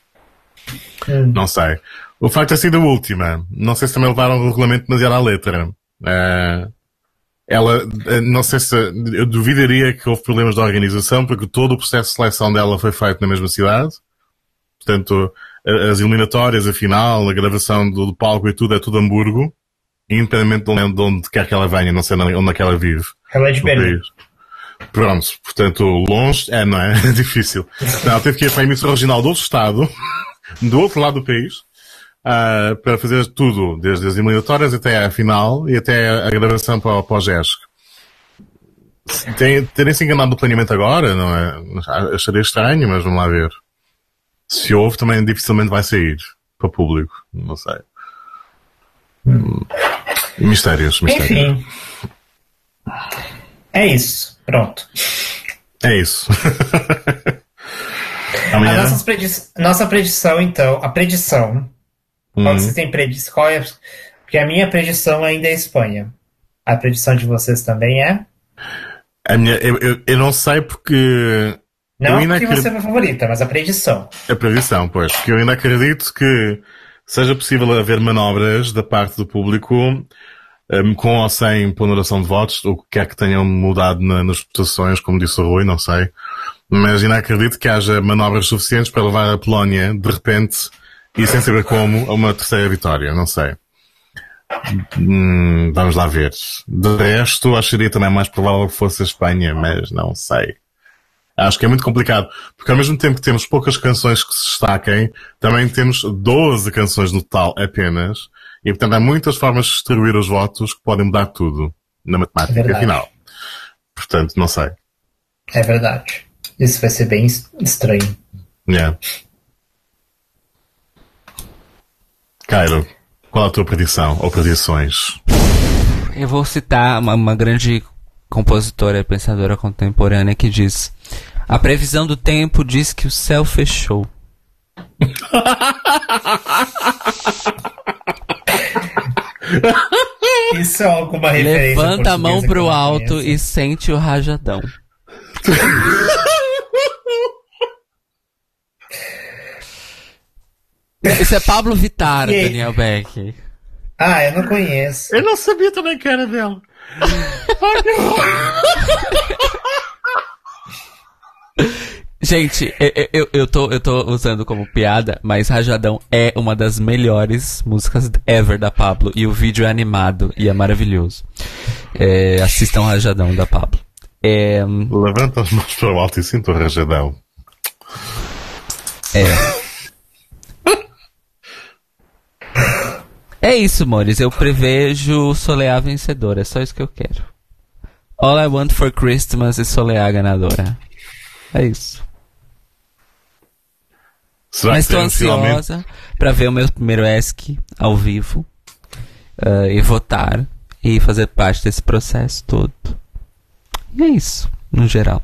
Hum. Não sei. O facto de ter sido a última, não sei se também levaram o regulamento demasiado à letra. Eh, ela, eh, não sei se, eu duvidaria que houve problemas de organização, porque todo o processo de seleção dela foi feito na mesma cidade. Portanto, as eliminatórias, a final, a gravação do, do palco e tudo é tudo Hamburgo, independentemente de onde, de onde quer que ela venha, não sei onde é que ela vive. Ela é de Berlim. Pronto, portanto, longe, é, não é? É difícil. Não, teve que ir para a emissora regional do outro estado, do outro lado do país, ah, para fazer tudo, desde as eliminatórias até a final e até a gravação para, para o GESC. Tem- Terem se enganado no planeamento agora, não é? Acharia estranho, mas vamos lá ver. Se houve, também dificilmente vai sair para público. Não sei. Hum. Mistérios, mistérios. Enfim. É isso. Pronto. É isso. A Amanhã. nossa, predi- nossa predição, então, a predição. Qual Hum. que vocês têm predição? Qual é? Porque a minha predição ainda é Espanha. A predição de vocês também é? A minha, eu, eu, eu não sei porque Eu Não ainda porque acredito- você é a favorita, mas a predição. a previsão, pois, porque eu ainda acredito que seja possível haver manobras da parte do público um, com ou sem ponderação de votos, o que quer que tenham mudado na- nas votações, como disse o Rui, não sei. Mas ainda acredito que haja manobras suficientes para levar a Polónia, de repente, e sem saber como, a uma terceira vitória, não sei. Hum, vamos lá ver. De resto, acharia também mais provável que fosse a Espanha, mas não sei. Acho que é muito complicado, porque ao mesmo tempo que temos poucas canções que se destaquem, também temos 12 canções no total apenas, e portanto há muitas formas de distribuir os votos que podem mudar tudo na matemática Verdade. final. Portanto, não sei. É verdade. Isso vai ser bem es- estranho. Yeah. Cairo, qual a tua predição ou predições? Eu vou citar uma, uma grande compositora e pensadora contemporânea que diz: A previsão do tempo diz que o céu fechou. Isso é alguma referência. Levanta a mão pro alto e sente o rajadão. Isso é Pablo Vittar, Daniel Beck. Ah, eu não conheço. Eu não sabia também que era dela. Gente, eu, eu, eu, tô, eu tô usando como piada, mas Rajadão é uma das melhores músicas ever da Pablo. E o vídeo é animado e é maravilhoso. É, assistam Rajadão da Pablo. É, Levanta as mãos para o alto e sinta o rajadão. é. É isso, amores. Eu prevejo Soleá vencedora. É só isso que eu quero. All I want for Christmas is Soleá ganadora. É isso. Será Mas estou ansiosa pra ver o meu primeiro ESC ao vivo eh, e votar e fazer parte desse processo todo. E é isso, no geral.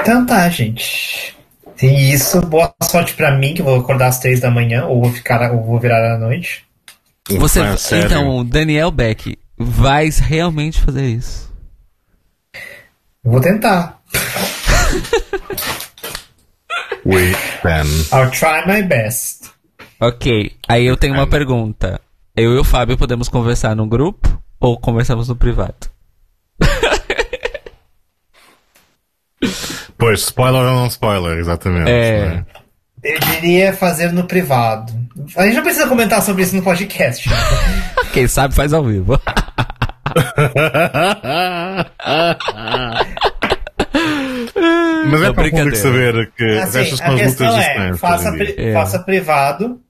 Então tá, gente. E isso, boa sorte pra mim, que eu vou acordar às três da manhã, ou vou ficar, ou vou virar à noite. Você, sério. então, Daniel Beck, vai realmente fazer isso? Eu vou tentar. We can. I'll try my best. Ok, aí eu tenho uma pergunta. Eu e o Fábio podemos conversar no grupo ou conversamos no privado? Pois, spoiler ou não spoiler, exatamente. É. né? Eu diria fazer no privado. A gente não precisa comentar sobre isso no podcast. Quem sabe faz ao vivo. Mas é para o público brincadeira. saber que Assim, estas são a as do é, faça, pri- É. faça privado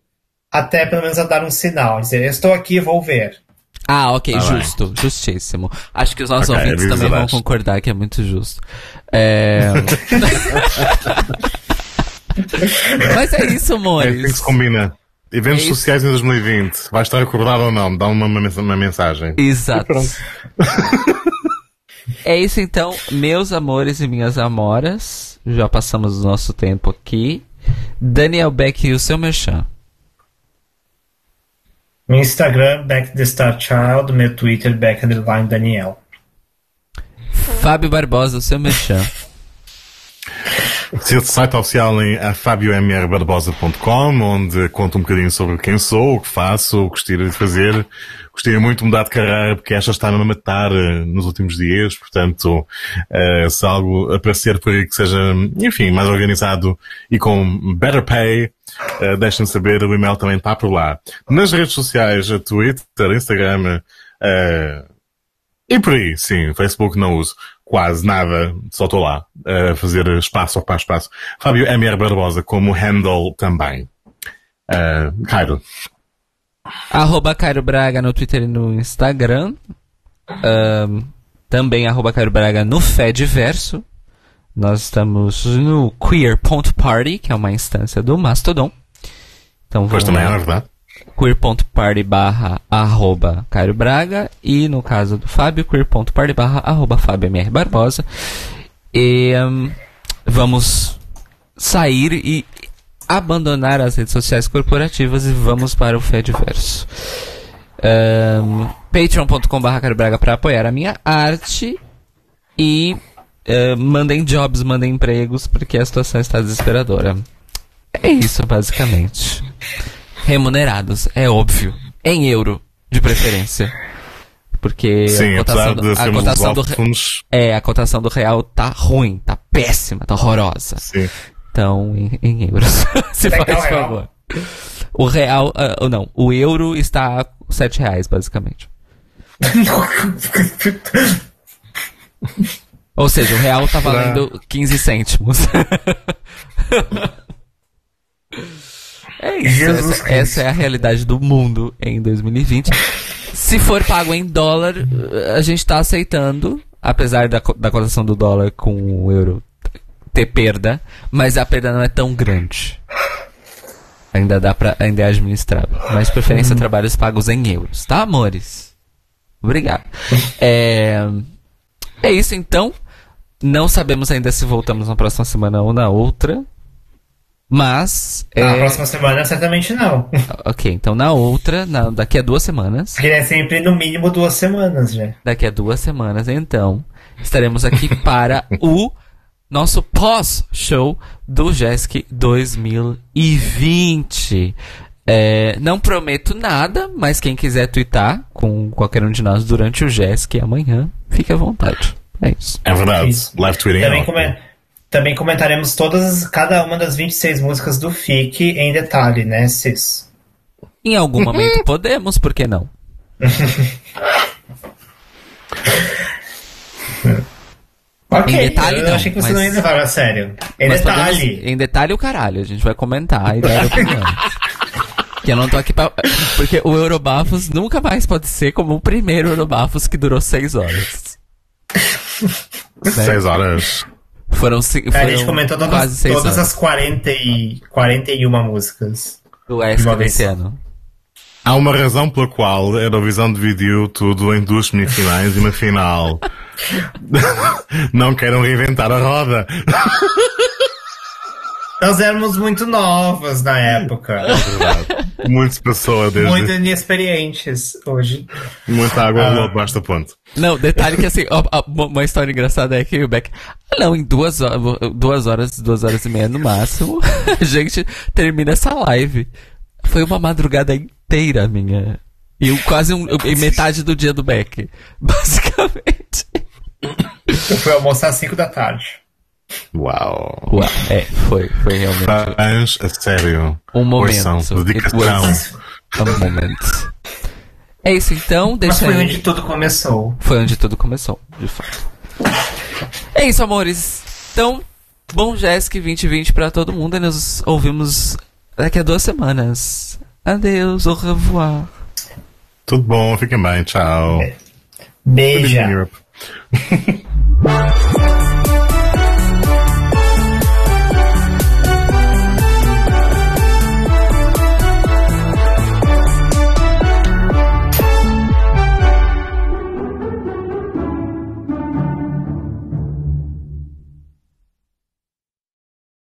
até pelo menos eu dar um sinal. Dizer, estou aqui, vou ver. Ah, ok, bem. justo, justíssimo. Acho que os nossos Ok, ouvintes também vão concordar que é muito justo. É... Mas é isso, É assim que se combina. Eventos É sociais em 2020. Vai estar acordado ou não? Dá uma, uma, uma mensagem. Exato. É isso então, meus amores e minhas amoras. Já passamos o nosso tempo aqui. Daniel Beck e o seu merchan. Meu Instagram, Back the Star Child. Meu Twitter, Back Underline Daniel. Fábio Barbosa, o seu merchan. O site oficial em é fabiomrbarbosa.com, onde conto um bocadinho sobre quem sou, o que faço, o que gostaria de fazer. Gostaria muito de mudar de carreira, porque esta está-me a matar eh, nos últimos dias, portanto, eh, se algo aparecer por aí que seja, enfim, mais organizado e com better pay, eh, deixem-me saber, o e-mail também está por lá. Nas redes sociais, Twitter, Instagram, e por aí, sim, Facebook não uso quase nada, só estou lá a fazer espaço, ocupar espaço. Fábio MR Barbosa como handle também. Uh, Cairo. Arroba Cairo Braga no Twitter e no Instagram. Também arroba Cairo Braga no Fediverso. Nós estamos no Queer.party, que é uma instância do Mastodon. Então vamos também lá. é verdade. queer.party barra arroba Cairo Braga e no caso do Fábio, queer.party barra arroba Fábio MR Barbosa. E hum, vamos sair e abandonar as redes sociais corporativas e vamos para o Fediverso. Um, patreon.com barra Cairo Braga para apoiar a minha arte e eh, mandem jobs, mandem empregos porque a situação está desesperadora. É isso, basicamente remunerados, é óbvio. Em euro, de preferência. Porque Sim, a cotação, do, a cotação do é, a cotação do real tá ruim, tá péssima, tá horrorosa. sim. Então, em, em euros. Se que faz real? favor. O real, ou não, o euro está a 7 reais, basicamente. Ou seja, o real tá valendo 15 cêntimos. é isso. Essa, essa é a realidade do mundo em 2020. Se for pago em dólar, a gente tá aceitando, apesar da, da cotação do dólar com o euro ter perda, mas a perda não é tão grande. Ainda dá pra, ainda é administrável. Mas preferência trabalhos pagos em euros, tá, amores? Obrigado. É, é isso então. Não sabemos ainda se voltamos na próxima semana ou na outra. Mas. Na é- próxima semana, certamente não. Ok, então na outra, na- daqui a duas semanas. Porque é sempre no mínimo duas semanas já. Daqui a duas semanas, então, estaremos aqui para o nosso pós-show do JESC 2020. É, não prometo nada, mas quem quiser twittar com qualquer um de nós durante o JESC amanhã, fique à vontade. É isso. É verdade. Isso. Live tweeting. é Também, come- também comentaremos todas, cada uma das 26 músicas do FIC em detalhe, né, Cis? Em algum momento podemos, por que não? Ok, Em detalhe, eu não, achei que você mas- não ia levar a sério. Em Mas detalhe. podemos- em detalhe o caralho, a gente vai comentar e dar opinião. que eu não tô aqui pra. Porque o Eurobafos nunca mais pode ser como o primeiro Eurobafos que durou seis horas. Seis horas. Foram, ci- É, foram a gente comentou quase todas, seis todas horas as 40 e, 41 músicas. do ESC desse ano. Há uma razão pela qual a Eurovisão dividiu tudo em duas semifinais e uma final. Não queiram reinventar a roda. Nós éramos muito novas na época. Verdade. Muito se passou desde. muito inexperientes hoje. Muita água Ah. rolou debaixo da ponte. Não, detalhe que assim, ó, ó, uma história engraçada é que o Beck. Ah, não, em duas horas, duas horas, duas horas e meia no máximo, a gente termina essa live. Foi uma madrugada inteira minha. E quase um, e metade do dia do Beck. Basicamente. Eu fui almoçar às 5 da tarde. Uau. Ué, é, foi, foi realmente Fãs, a sério. um momento. Dedicação. was a moment. É isso então, Mas deixa foi aí. onde tudo começou. Foi onde tudo começou, de fato. É isso, amores. Então, bom Jéssica 2020 pra todo mundo e nos ouvimos daqui a duas semanas. Adeus, au revoir. Tudo bom, fiquem bem, tchau. Beija. Yeah.